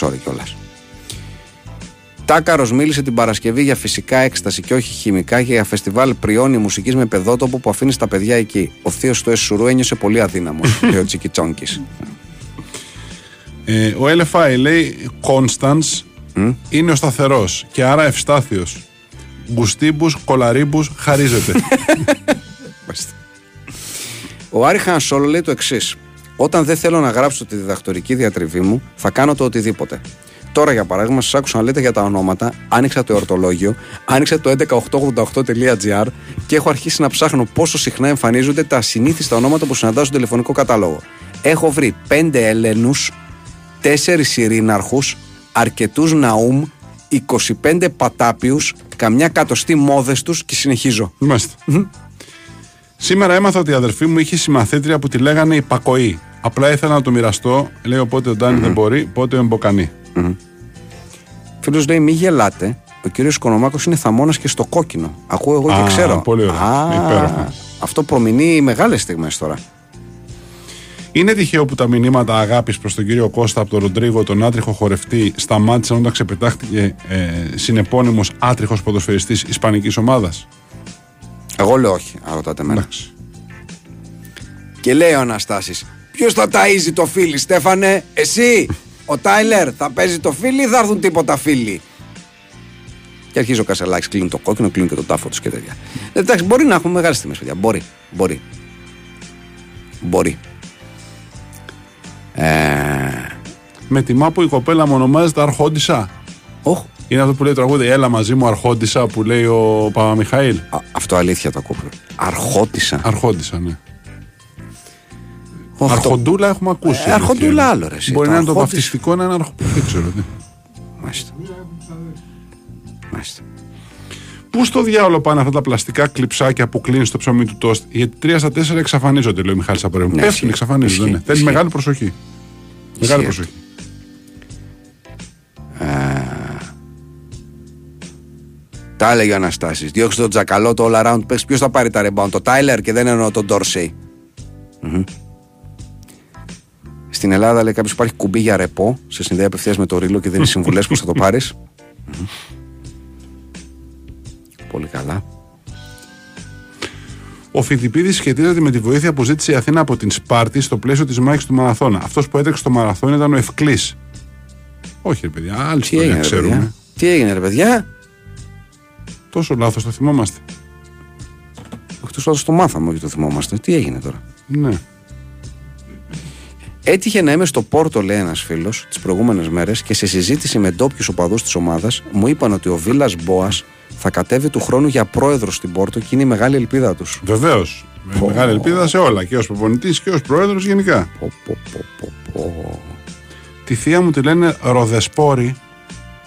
Speaker 4: sorry κιόλας. Τάκαρος μίλησε την Παρασκευή για φυσικά έκσταση και όχι χημικά και για φεστιβάλ πριόνι μουσικής με παιδότοπο που αφήνει τα παιδιά εκεί. Ο θείος του Εσουρού ένιωσε πολύ αδύναμος, λέει ο Τσικιτσόνκη.
Speaker 3: Ε, ο LFI λέει Constance είναι ο σταθερός και άρα ευστάθιος. Μπουστίμπους, κολαρίμπους, χαρίζεται.
Speaker 4: Ο Άρη Χανσόλο λέει το εξής. Όταν δεν θέλω να γράψω τη διδακτορική διατριβή μου, θα κάνω το οτιδήποτε. Τώρα, για παράδειγμα, σας άκουσα να λέτε για τα ονόματα, άνοιξα το εορτολόγιο, άνοιξα το 11888.gr και έχω αρχίσει να ψάχνω πόσο συχνά εμφανίζονται τα ασυνήθιστα ονόματα που συναντάω στο τηλεφωνικό κατάλογο. Έχω βρει 5 Έλλενους, 4 Ειρήναρχου, αρκετούς Ναούμ, 25 Πατάπιους, καμιά κατοστή μόδες τους και συνεχίζω.
Speaker 3: Μάλιστα. Σήμερα έμαθα ότι η αδερφή μου είχε συμμαθήτρια που τη λέγανε Υπακοή. Απλά ήθελα να το μοιραστώ. Λέει οπότε ο ντανι δεν μπορεί, πότε ο Εμποκανή.
Speaker 4: Φίλος λέει: Μη γελάτε. Ο κύριος Οικονομάκος είναι θαμώνας και στο κόκκινο. Ακούω εγώ και
Speaker 3: Α,
Speaker 4: ξέρω.
Speaker 3: πολύ ωραία. Υπέροχο.
Speaker 4: Αυτό προμηνύει μεγάλες στιγμές τώρα.
Speaker 3: Είναι τυχαίο που τα μηνύματα αγάπης προς τον κύριο Κώστα από τον Ροντρίγο, τον άτριχο χορευτή, σταμάτησαν όταν ξεπετάχτηκε ε, συνεπώνυμος άτριχος ποδοσφαιριστής Ισπανικής ομάδας.
Speaker 4: Εγώ λέω όχι, αν ρωτάτε εμένα.
Speaker 3: Εντάξει.
Speaker 4: Και λέει ο Αναστάσης: Ποιος θα ταΐζει το φίλι, Στέφανε, εσύ. Ο Τάιλερ θα παίζει το φίλι ή θα έρθουν τίποτα φίλοι; Και αρχίζει ο Κασελάκης, κλείνει το κόκκινο, κλείνει και το τάφο τους και τέτοια. Ε, Εντάξει, μπορεί να έχουμε μεγάλες τιμέ, παιδιά. Μπορεί. Μπορεί. Μπορεί. Ε,
Speaker 3: Με τιμά που η κοπέλα μου ονομάζεται Αρχόντισα.
Speaker 4: όχ,
Speaker 3: Είναι αυτό που λέει το τραγούδι Έλα μαζί μου Αρχόντισα που λέει ο Παπαμιχαήλ.
Speaker 4: Α, αυτό αλήθεια το ακούω. Αρχότησα.
Speaker 3: Αρχόντισα, ναι.
Speaker 4: Ωχ, το-
Speaker 3: Αρχοντούλα έχουμε ακούσει.
Speaker 4: Ε, αρχοντούλα άλλο, ρε, εσύ.
Speaker 3: Μπορεί
Speaker 4: Το
Speaker 3: να είναι το
Speaker 4: αρχόντις.
Speaker 3: βαφτιστικό, να είναι αρχο... Δεν ξέρω. ναι.
Speaker 4: Μάλιστα. Μάλιστα.
Speaker 3: Πού στο διάολο πάνε αυτά τα πλαστικά κλειψάκια που κλείνει στο ψωμί του τόστ, γιατί 3 στα 4 εξαφανίζονται, λέει ο Μιχάλης Απορέμου.
Speaker 4: Ναι,
Speaker 3: Πέφτουν,
Speaker 4: ισχύει.
Speaker 3: εξαφανίζονται.
Speaker 4: Ισχύει,
Speaker 3: ναι. Θέλει
Speaker 4: ισχύει.
Speaker 3: μεγάλη προσοχή. Μεγάλη
Speaker 4: Ισχύει.
Speaker 3: προσοχή.
Speaker 4: Τα έλεγε ο Αναστάσης. Διώξτε τον Τζακαλό το all around παίξει. Ποιος θα πάρει τα rebound, το Τάιλερ και δεν εννοώ τον Ντόρσεϊ. Μμμ. Στην Ελλάδα λέει κάποιος υπάρχει κουμπί για ρεπό. Σε συνδέει απευθείας με το ρίλο και δίνεις συμβουλές πώ θα το πάρεις. Πολύ καλά.
Speaker 3: Ο Φιτιπίδη σχετίζεται με τη βοήθεια που ζήτησε η Αθήνα από την Σπάρτη στο πλαίσιο της μάχης του Μαραθώνα. Αυτός που έτρεξε στο Μαραθώνα ήταν ο Ευκλής. Όχι, ρε παιδιά, άλλη
Speaker 4: Τι
Speaker 3: ιστορία
Speaker 4: έγινε, ρε
Speaker 3: ξέρουμε.
Speaker 4: παιδιά. Τι έγινε, ρε παιδιά;
Speaker 3: Τόσο λάθος το θυμόμαστε.
Speaker 4: Εκτός πάντω το μάθαμε, όχι το θυμόμαστε. Τι έγινε τώρα;
Speaker 3: Ναι.
Speaker 4: Έτυχε να είμαι στο Πόρτο, λέει ένας φίλος, τις προηγούμενες μέρες και σε συζήτηση με ντόπιους οπαδούς της ομάδας μου είπαν ότι ο Βίλας Μπόας θα κατέβει του χρόνου για πρόεδρο στην Πόρτο και είναι η μεγάλη ελπίδα τους.
Speaker 3: Βεβαίως. Με μεγάλη ελπίδα σε όλα. Και ως προπονητής και ως πρόεδρος γενικά.
Speaker 4: Πω, πω, πω, πω, πω.
Speaker 3: Τη θεία μου τη λένε Ροδεσπόρη.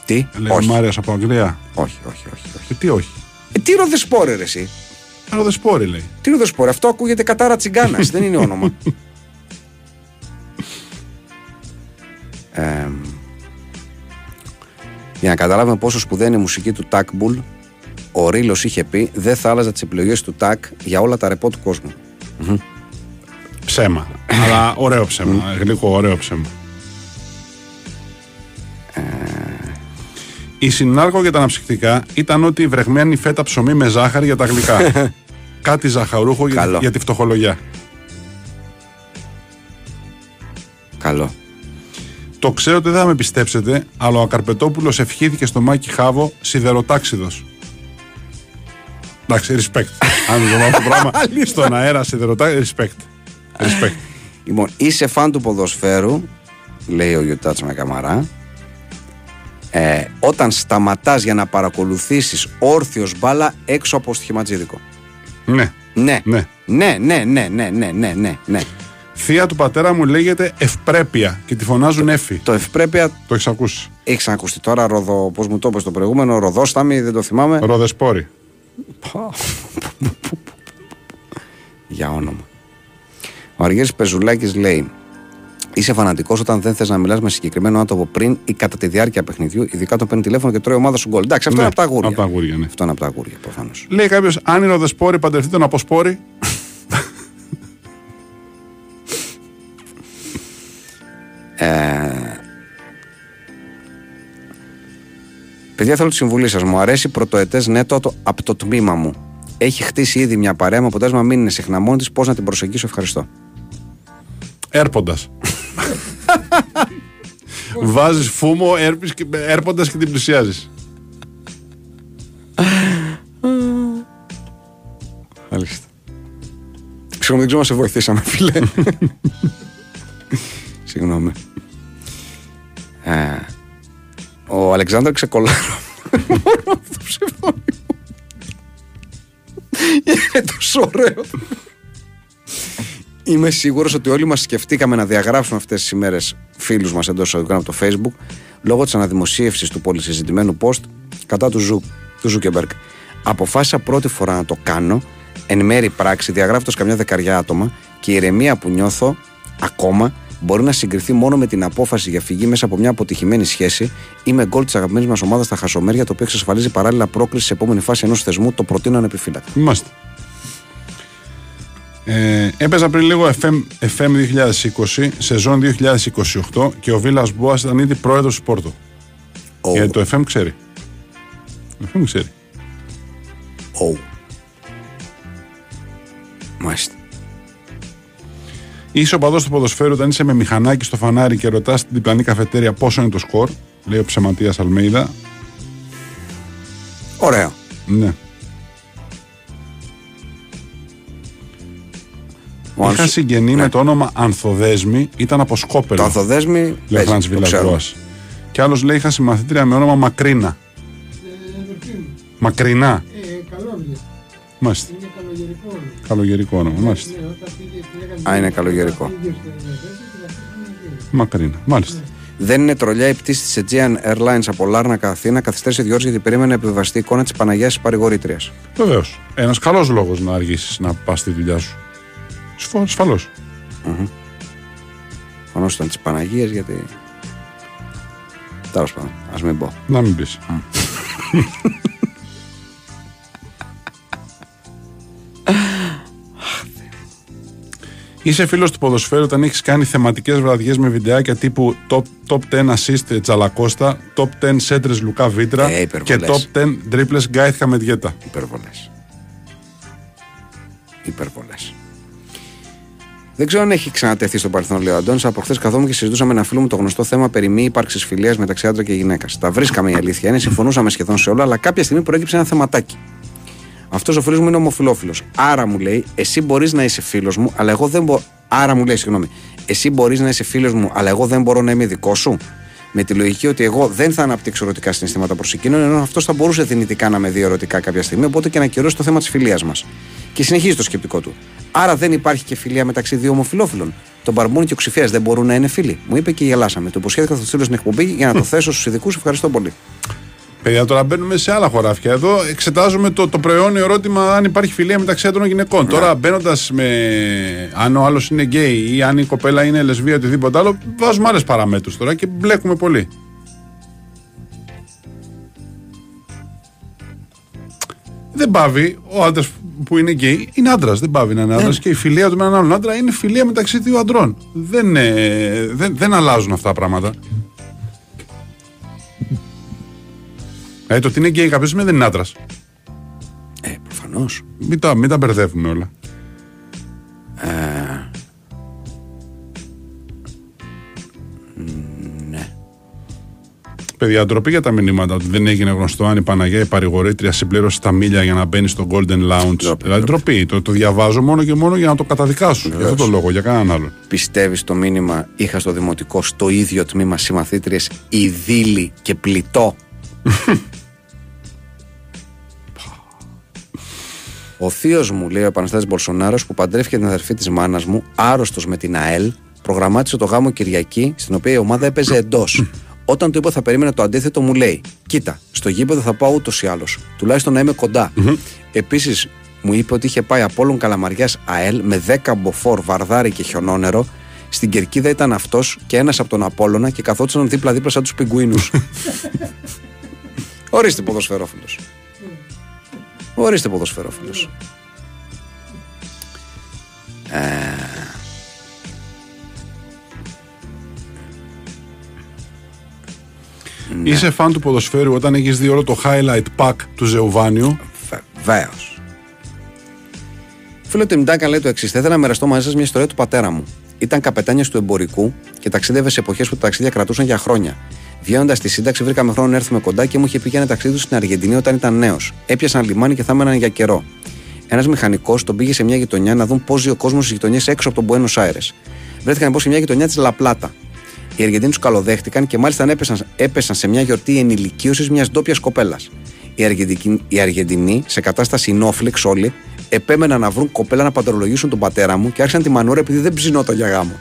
Speaker 4: Τι,
Speaker 3: Λέει ο
Speaker 4: όχι,
Speaker 3: Μάρια από Αγγλία.
Speaker 4: όχι, όχι, όχι, όχι.
Speaker 3: Και τι όχι.
Speaker 4: Ε, τι ροδεσπόρε, ρε, εσύ;
Speaker 3: Ροδεσπόρη λέει.
Speaker 4: Τι ροδεσπόρε, αυτό ακούγεται κατάρα τσιγκάνας, δεν είναι όνομα. Ε, για να καταλάβουμε πόσο σπουδαία είναι η μουσική του Τάκμπουλ, ο Ρήλος είχε πει δεν θα άλλαζα τις επιλογές του Τάκ για όλα τα ρεπό του κόσμου.
Speaker 3: Ψέμα. Αλλά ωραίο ψέμα. Γλυκό, ωραίο ψέμα. Η συνάργο για τα αναψυκτικά ήταν ότι η βρεγμένη φέτα ψωμί με ζάχαρη για τα γλυκά. Κάτι ζαχαρούχο για,
Speaker 4: Καλό.
Speaker 3: για τη φτωχολογιά.
Speaker 4: Καλό.
Speaker 3: Το ξέρω ότι δεν θα με πιστέψετε, αλλά ο Ακαρπετόπουλος ευχήθηκε στο Μάκη Χάβο σιδεροτάξιδος. Εντάξει, respect. Αν δεν το αυτό το πράγμα στον αέρα σιδεροτάξιδο, respect. Respect.
Speaker 4: Λοιπόν, είσαι φαν του ποδοσφαίρου, λέει ο Γιωτάτς με καμαρά. Ε, όταν σταματάς για να παρακολουθήσεις όρθιος μπάλα έξω από στοιχηματζίδικο.
Speaker 3: ναι.
Speaker 4: Ναι.
Speaker 3: Ναι.
Speaker 4: Ναι, ναι, ναι, ναι, ναι, ναι, ναι, ναι.
Speaker 3: Θεία του πατέρα μου λέγεται Ευπρέπεια και τη φωνάζουν Εφη.
Speaker 4: Το ευπρέπεια
Speaker 3: Το έχεις ακούσει;
Speaker 4: έχεις ακούσει τώρα, ροδο, πώς μου το είπες το προηγούμενο, ροδόσταμι, δεν το θυμάμαι.
Speaker 3: Ροδεσπόρη.
Speaker 4: Για όνομα. Ο Αργύρης Πεζουλάκης λέει Είσαι φανατικός όταν δεν θες να μιλάς με συγκεκριμένο άτομο πριν ή κατά τη διάρκεια παιχνιδιού, ειδικά όταν παίρνει τηλέφωνο και τρώει ομάδα σου γκολ. Εντάξει, αυτό
Speaker 3: Ναι,
Speaker 4: είναι από τα αγούρια.
Speaker 3: από τα αγούρια, ναι.
Speaker 4: Αυτό είναι από τα αγούρια, προφανώς.
Speaker 3: Λέει κάποιος, αν είναι ροδεσπόρη, παντρευτεί τον αποσπόρη.
Speaker 4: Παιδιά, θέλω τη συμβουλή σας. Μου αρέσει πρωτοετές νέτο το, από το τμήμα μου. Έχει χτίσει ήδη μια παρέα με αποτέλεσμα μην είναι συχνά μόνη της. Πώς να την προσεγγίσω, ευχαριστώ.
Speaker 3: Έρποντας. Βάζεις φούμο, έρπεις και, έρποντας και την πλησιάζεις.
Speaker 4: Μάλιστα. Συγγνώμη, δεν ξέρω αν σε βοηθήσαμε, φίλε. Συγγνώμη. Ε, ο Αλεξάνδρ Ξεκολάρο. Μόνο αυτό το ψευδόνυμο. Είναι τόσο ωραίο. Είμαι σίγουρος ότι όλοι μας σκεφτήκαμε να διαγράψουμε αυτές τις ημέρες φίλους μας εντός εισαγωγικών από το Facebook λόγω της αναδημοσίευσης του πολυσυζητημένου post κατά του, Ζου, του Ζούκερμπεργκ. Αποφάσισα πρώτη φορά να το κάνω εν μέρει πράξη, διαγράφοντας καμιά δεκαριά άτομα και η ηρεμία που νιώθω ακόμα μπορεί να συγκριθεί μόνο με την απόφαση για φυγή μέσα από μια αποτυχημένη σχέση ή με γκολ της αγαπημένης μας ομάδας στα χασομέρια, το οποίο εξασφαλίζει παράλληλα πρόκληση σε επόμενη φάση ενός θεσμού. Το προτείνω ανεπιφύλακτα.
Speaker 3: Είμαστε. Ε, έπαιζα πριν λίγο FM, FM 2020, σεζόν 2028 και ο Βίλας Μπόας ήταν ήδη πρόεδρος του Πόρτο.
Speaker 4: Oh.
Speaker 3: Γιατί το FM ξέρει. Το FM ξέρει.
Speaker 4: Oh. Μάλιστα.
Speaker 3: Είσαι οπαδό του ποδοσφαίρου όταν είσαι με μηχανάκι στο φανάρι και ρωτάς την διπλανή καφετέρια πόσο είναι το σκορ, λέει ο ψεματία Αλμέιδα.
Speaker 4: Ωραίο.
Speaker 3: Ναι.
Speaker 4: Ο
Speaker 3: Είχα
Speaker 4: Άνσου-
Speaker 3: συγγενή
Speaker 4: Ναι.
Speaker 3: με το όνομα Ανθοδέσμη, ήταν από Σκόπελο.
Speaker 4: Το Ανθοδέσμη.
Speaker 3: Λέει ο
Speaker 4: παίζει,
Speaker 3: Φραντ
Speaker 4: το ξέρω.
Speaker 3: Βιλαγκόας. Και άλλος λέει: Είχα συμμαθήτρια με όνομα Μακρίνα.
Speaker 5: Ε, αδερφή μου.
Speaker 3: Μακρινά.
Speaker 5: Ε, καλόγλια.
Speaker 3: Μάλιστα.
Speaker 5: Είναι καλογερικό όνομα.
Speaker 3: Καλογερικό όνομα. Μάλιστα.
Speaker 5: Ναι, όταν πήγε την έκανε
Speaker 4: Α, είναι καλογερικό.
Speaker 5: πήγε στο Ινδονησία και θα πήγε να γίνει.
Speaker 3: Μακρίνα. Μάλιστα.
Speaker 4: Δεν είναι τρολιά η πτήση της Aegean Airlines από Λάρνακα Αθήνα καθυστέρησε δύο ώρες γιατί περίμενε να επιβεβαστεί η εικόνα της Παναγίας τη παρηγορήτριας.
Speaker 3: Βεβαίως. Ένας καλός λόγος να αργήσεις να πας στη δουλειά σου. Ασφαλώ.
Speaker 4: Φανώ ήταν της Παναγίας γιατί. Τέλος πάντων, ας μην πω.
Speaker 3: Να μην πεις. Είσαι φίλος του ποδοσφαίρου όταν έχεις κάνει θεματικές βραδιές με βιντεάκια τύπου top, top 10 assist Τζαλακώστα, top 10 σέντρε Λουκά Βίτρα
Speaker 4: Ε,
Speaker 3: και
Speaker 4: υπερβολές.
Speaker 3: top 10 τρίπλε Γκάιθ Χαμεντιέτα.
Speaker 4: Υπερβολές. Υπερβολές. Δεν ξέρω αν έχει ξανατεθεί στο παρελθόν, λέει ο Αντώνης. Από χθες καθόμουν και συζητούσαμε με ένα φίλο μου το γνωστό θέμα περί μη ύπαρξης φιλίας μεταξύ άντρα και γυναίκας. Τα βρίσκαμε η αλήθεια είναι, συμφωνούσαμε σχεδόν σε όλα, αλλά κάποια στιγμή προέκυψε ένα θεματάκι. Αυτός ο φίλος μου είναι ομοφυλόφιλο. Άρα μου λέει, εσύ μπορείς να είσαι φίλος μου, αλλά εγώ δεν μπορώ. Άρα μου λέει, συγγνώμη, εσύ μπορείς να είσαι φίλος μου, αλλά εγώ δεν μπορώ να είμαι δικό σου. Με τη λογική ότι εγώ δεν θα αναπτύξω ερωτικά συναισθήματα προς εκείνον, ενώ αυτός θα μπορούσε δυνητικά να με δει ερωτικά κάποια στιγμή, οπότε και να ακυρώσει το θέμα της φιλίας μας. Και συνεχίζει το σκεπτικό του. Άρα δεν υπάρχει και φιλία μεταξύ δύο ομοφυλόφιλων. Το μπαρμπούνι και ο ξηφία δεν μπορούν να είναι φίλοι. Μου είπε και γελάσαμε. Το υποσχέθηκα θα το στείλω στην εκπομπή για να το θέσω στους ειδικούς. Ευχαριστώ πολύ.
Speaker 3: Παιδιά, τώρα μπαίνουμε σε άλλα χωράφια. Εδώ εξετάζουμε το, το προαιώνιο ερώτημα αν υπάρχει φιλία μεταξύ άντρων και γυναικών. Τώρα μπαίνοντας με. αν ο άλλος είναι γκέι ή αν η κοπέλα είναι λεσβία ή οτιδήποτε άλλο, βάζουμε άλλες παραμέτρους τώρα και μπλέκουμε πολύ. Δεν παύει ο άντρας που είναι γκέι είναι άντρας. Δεν παύει να είναι άντρας και η φιλία του με έναν άλλον άντρα είναι φιλία μεταξύ δύο αντρών. Δεν, ε, δεν, δεν αλλάζουν αυτά τα πράγματα. Ε, το ότι είναι γκέι κάποιος σημαίνει δεν είναι άντρας.
Speaker 4: Ε, προφανώς.
Speaker 3: Μην τα, μην τα μπερδεύουμε όλα.
Speaker 4: ναι.
Speaker 3: Παιδιά, ντροπή για τα μηνύματα ότι δεν έγινε γνωστό αν η Παναγία η παρηγορήτρια συμπλήρωσε τα μίλια για να μπαίνει στο Golden Lounge.
Speaker 4: Ντροπή,
Speaker 3: δηλαδή, ντροπή. Το, το διαβάζω μόνο και μόνο για να το καταδικάσω. Για αυτό το λόγο, για κανέναν άλλον.
Speaker 4: Πιστεύεις το μήνυμα είχα στο δημοτικό στο ίδιο τμήμα συμμαθήτριες Ιδίλη και Πλητό; Ο θείος μου, λέει ο Επαναστάτης Μπολσονάρος, που παντρεύτηκε την αδερφή της μάνας μου, άρρωστος με την ΑΕΛ, προγραμμάτισε το γάμο Κυριακή, στην οποία η ομάδα έπαιζε εντός. Όταν του είπα θα περίμενε το αντίθετο, μου λέει: Κοίτα, στο γήπεδο θα πάω ούτως ή άλλως. Τουλάχιστον να είμαι κοντά. Επίσης, μου είπε ότι είχε πάει από όλων Καλαμαριάς ΑΕΛ με 10 μποφόρ, βαρδάρι και χιονόνερο. Στην κερκίδα ήταν αυτός και ένας από τον Απόλωνα και καθόντουσαν δίπλα-δίπλα σαν τους πιγκουίνους. Ορίστε ποδοσφαιρόφιλος. Ορίστε ποδοσφαιρόφιλος. Ναι.
Speaker 3: Είσαι φαν του ποδοσφαίρου όταν έχεις δει όλο το highlight pack του Ζεουβάνιου;
Speaker 4: Βεβαίω. Φίλο Τιμντάκα λέει το εξής: Θα ήθελα να μοιραστώ μαζί σας μια ιστορία του πατέρα μου. Ήταν καπετάνιος του εμπορικού και ταξίδευε σε εποχές που τα ταξίδια κρατούσαν για χρόνια. Βγαίνοντας στη σύνταξη, βρήκαμε χρόνο να έρθουμε κοντά και μου είχε πει για ένα ταξίδι του στην Αργεντινή όταν ήταν νέος. Έπιασαν λιμάνι και θα έμεναν για καιρό. Ένας μηχανικός τον πήγε σε μια γειτονιά να δουν πώς ζει ο κόσμος στις γειτονιές έξω από τον Μπουένο Άιρε. Βρέθηκαν λοιπόν σε μια γειτονιά της Λαπλάτα. Οι Αργεντίνοι τους καλοδέχτηκαν και μάλιστα έπεσαν, έπεσαν σε μια γιορτή ενηλικίωσης μιας ντόπιας κοπέλας. Οι, Αργεντικοί- οι Αργεντινοί, σε κατάσταση νόφλεξ όλοι, επέμεναν να βρουν κοπέλα να παντρολογήσουν τον πατέρα μου και άρχισαν τη μανούρα επειδή δεν ψινόταν για γάμο.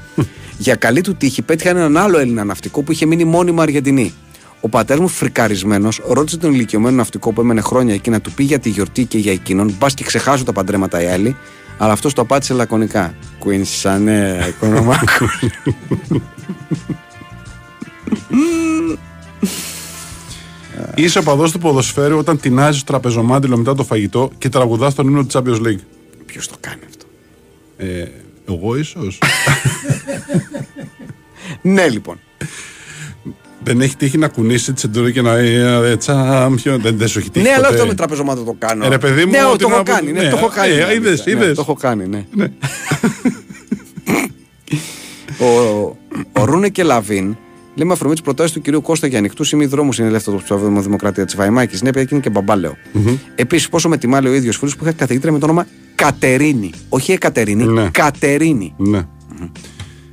Speaker 4: Για καλή του τύχη πέτυχαν έναν άλλο Έλληνα ναυτικό που είχε μείνει μόνιμα Αργεντινή. Ο πατέρας μου, φρικαρισμένος, ρώτησε τον ηλικιωμένο ναυτικό που έμενε χρόνια εκεί να του πει για τη γιορτή και για εκείνον, μπας και ξεχάσουν τα παντρέματα οι άλλοι, αλλά αυτός το απάντησε λακωνικά. Κουίνσανε, οικονομάκου.
Speaker 3: Είσαι οπαδό του ποδοσφαίρου όταν τεινάζεις στο τραπεζομάντιλο μετά το φαγητό και τραγουδάς τον ύμνο του Champions League.
Speaker 4: Ποιος το κάνει αυτό;
Speaker 3: Ε, εγώ ίσως.
Speaker 4: Ναι, λοιπόν.
Speaker 3: δεν έχει τύχει να κουνήσει τσεντούρι και να. ε, ε, Τσάμπιον. Δεν, δεν σου έχει τύχει.
Speaker 4: Ναι, αλλά
Speaker 3: ποτέ.
Speaker 4: αυτό με τραπεζομάτι το κάνω.
Speaker 3: Ε, ρε, παιδί μου,
Speaker 4: ναι,
Speaker 3: ό,τι
Speaker 4: το έχω
Speaker 3: να πω-
Speaker 4: κάνει. Ναι,
Speaker 3: ναι,
Speaker 4: το έχω κάνει.
Speaker 3: ε,
Speaker 4: ναι,
Speaker 3: είδες,
Speaker 4: ναι,
Speaker 3: είδες.
Speaker 4: Το έχω κάνει, ναι.
Speaker 3: Ναι.
Speaker 4: ο, ο Ρούνε και Λαβίν λέει με αφορμή τις προτάσεις του κυρίου Κώστα για ανοιχτούς ημιδρόμου είναι ελεύθερο του Δημοκρατία της Βαϊμάκης. Ναι, πια εκείνη και μπαμπάλαιο. Επίσης, πόσο με τιμά λέει ο ίδιος φίλος που είχα καθηγήτρια με το όνομα Κατερίνη. Όχι Εκατερίνη,
Speaker 3: Ναι.
Speaker 4: Κατερίνη.
Speaker 3: Ναι.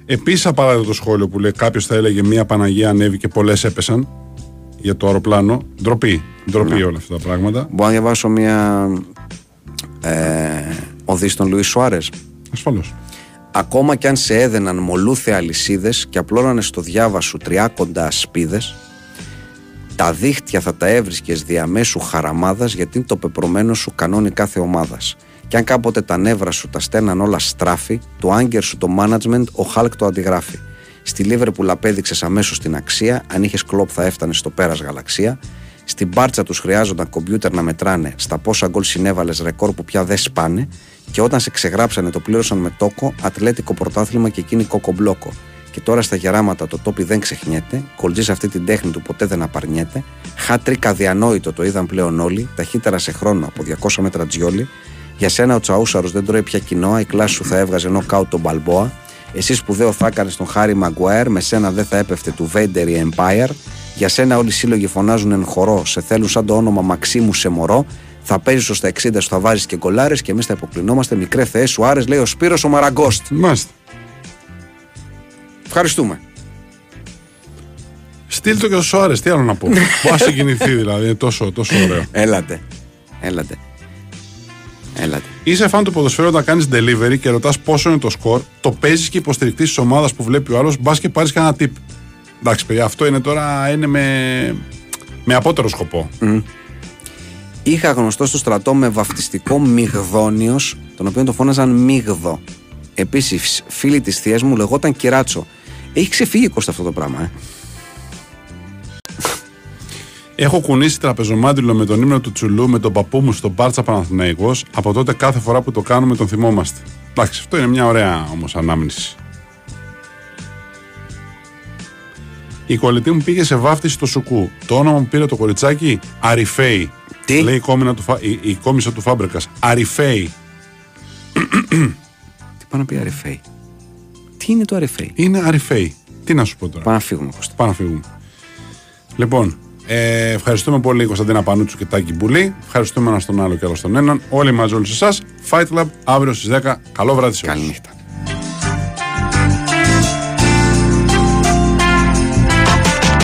Speaker 3: Επίσης, απαράδεκτο το σχόλιο που λέει κάποιος θα έλεγε Μία Παναγία ανέβη και πολλές έπεσαν για το αεροπλάνο. Ντροπή. Ντροπή
Speaker 4: Ναι.
Speaker 3: όλα αυτά τα πράγματα.
Speaker 4: Μπορώ να διαβάσω μια ε, οδή στον Λουίς Σουάρες.
Speaker 3: Ασφαλώς.
Speaker 4: Ακόμα κι αν σε έδαιναν μολούθε αλυσίδες και απλώνανε στο διάβα σου τριάκοντα ασπίδες, τα δίχτυα θα τα έβρισκες διαμέσου χαραμάδας γιατί είναι το πεπρωμένο σου κανόνι κάθε ομάδας. Κι αν κάποτε τα νεύρα σου τα στέναν όλα στράφη, το άγκερ σου το management, ο Χάλκ το αντιγράφει. Στη Λίβερπουλ απέδειξε αμέσως την αξία, αν είχες κλοπ θα έφτανε στο πέρας γαλαξία. Στην μπάρτσα τους χρειάζονταν κομπιούτερ να μετράνε στα πόσα γκολ συνέβαλες ρεκόρ που πια δεν σπάνε. Και όταν σε ξεγράψανε το πλήρωσαν με τόκο, ατλέτικο πρωτάθλημα και εκείνη κοκομπλόκο. Και τώρα στα γεράματα το τόπι δεν ξεχνιέται, κολτζής σε αυτή την τέχνη του ποτέ δεν απαρνιέται. Χάτρικ αδιανόητο το είδαν πλέον όλοι, ταχύτερα σε χρόνο από 200 μέτρα τζιόλι. Για σένα ο Τσαούσαρος δεν τρώει πια κοινόα, η κλάση σου θα έβγαζε νοκάουτ τον Μπαλμπόα. Εσύ σπουδαίο θα έκανες τον Χάρη Μαγκουάερ, με σένα δεν θα έπεφτε του Βέιντερ η Empire. Για σένα όλοι οι σύλλογοι φωνάζουν εν χορό, σε θέλουν σαν το όνομα Μαξίμου σε μωρό. Θα παίζεις ως τα 60 σου, θα βάζεις και γκολάρε και εμείς θα υποκλεινόμαστε. Μικρέ θεές σου άρε, λέει ο Σπύρος ο Μαραγκόστ.
Speaker 3: Μάλιστα.
Speaker 4: Ευχαριστούμε.
Speaker 3: Στείλ το και ο Σοάρε, τι άλλο να πω. Πώς συγκινηθεί δηλαδή, είναι τόσο, τόσο ωραίο.
Speaker 4: Έλατε. Έλατε. Έλατε.
Speaker 3: Είσαι φαν του ποδοσφαίρου όταν κάνεις delivery και ρωτάς πόσο είναι το σκορ, το παίζεις και υποστηρικτή της ομάδας που βλέπει ο άλλος, μπας και πάρεις κανένα tip. Εντάξει, παιδιά, αυτό είναι τώρα είναι με, με απότερο σκοπό.
Speaker 4: Είχα γνωστό στο στρατό με βαφτιστικό Μιγδόνιο, τον οποίο το φώναζαν Μίγδο. Επίσης, φίλη της θείας μου λεγόταν Κυράτσο. Έχει ξεφύγει Κώστα αυτό το πράγμα, ε.
Speaker 3: Έχω κουνήσει τραπεζομάντιλο με τον ύμνο του Τσουλού με τον παππού μου στον Μπάρτσα Παναθηναϊκός. Από τότε κάθε φορά που το κάνουμε τον θυμόμαστε. Εντάξει, αυτό είναι μια ωραία όμως ανάμνηση. Η κολλητή μου πήγε σε βάφτιση στο Σουκού. Το όνομα μου πήρε το κοριτσάκι Αριφέη.
Speaker 4: Τι;
Speaker 3: Λέει η, κόμινα του, Φα- η, η κόμισα του Φάμπρεκα. Αριφέη.
Speaker 4: Τι πάει να πει Αριφέη; Τι είναι το Αριφέη;
Speaker 3: Είναι Αριφέη. Τι να σου πω τώρα;
Speaker 4: Πάμε να φύγουμε, Κώστα.
Speaker 3: Πάμε να φύγουμε. Λοιπόν, ε, ευχαριστούμε πολύ Κωνσταντίνα Πανούτσου και Τάκη Μπουλή. Ευχαριστούμε ένα στον άλλο και άλλο στον έναν. Όλοι μαζί, όλου εσάς. Fight Club αύριο στις 10. Καλό βράδυ σε όλους.
Speaker 4: Καληνύχτα.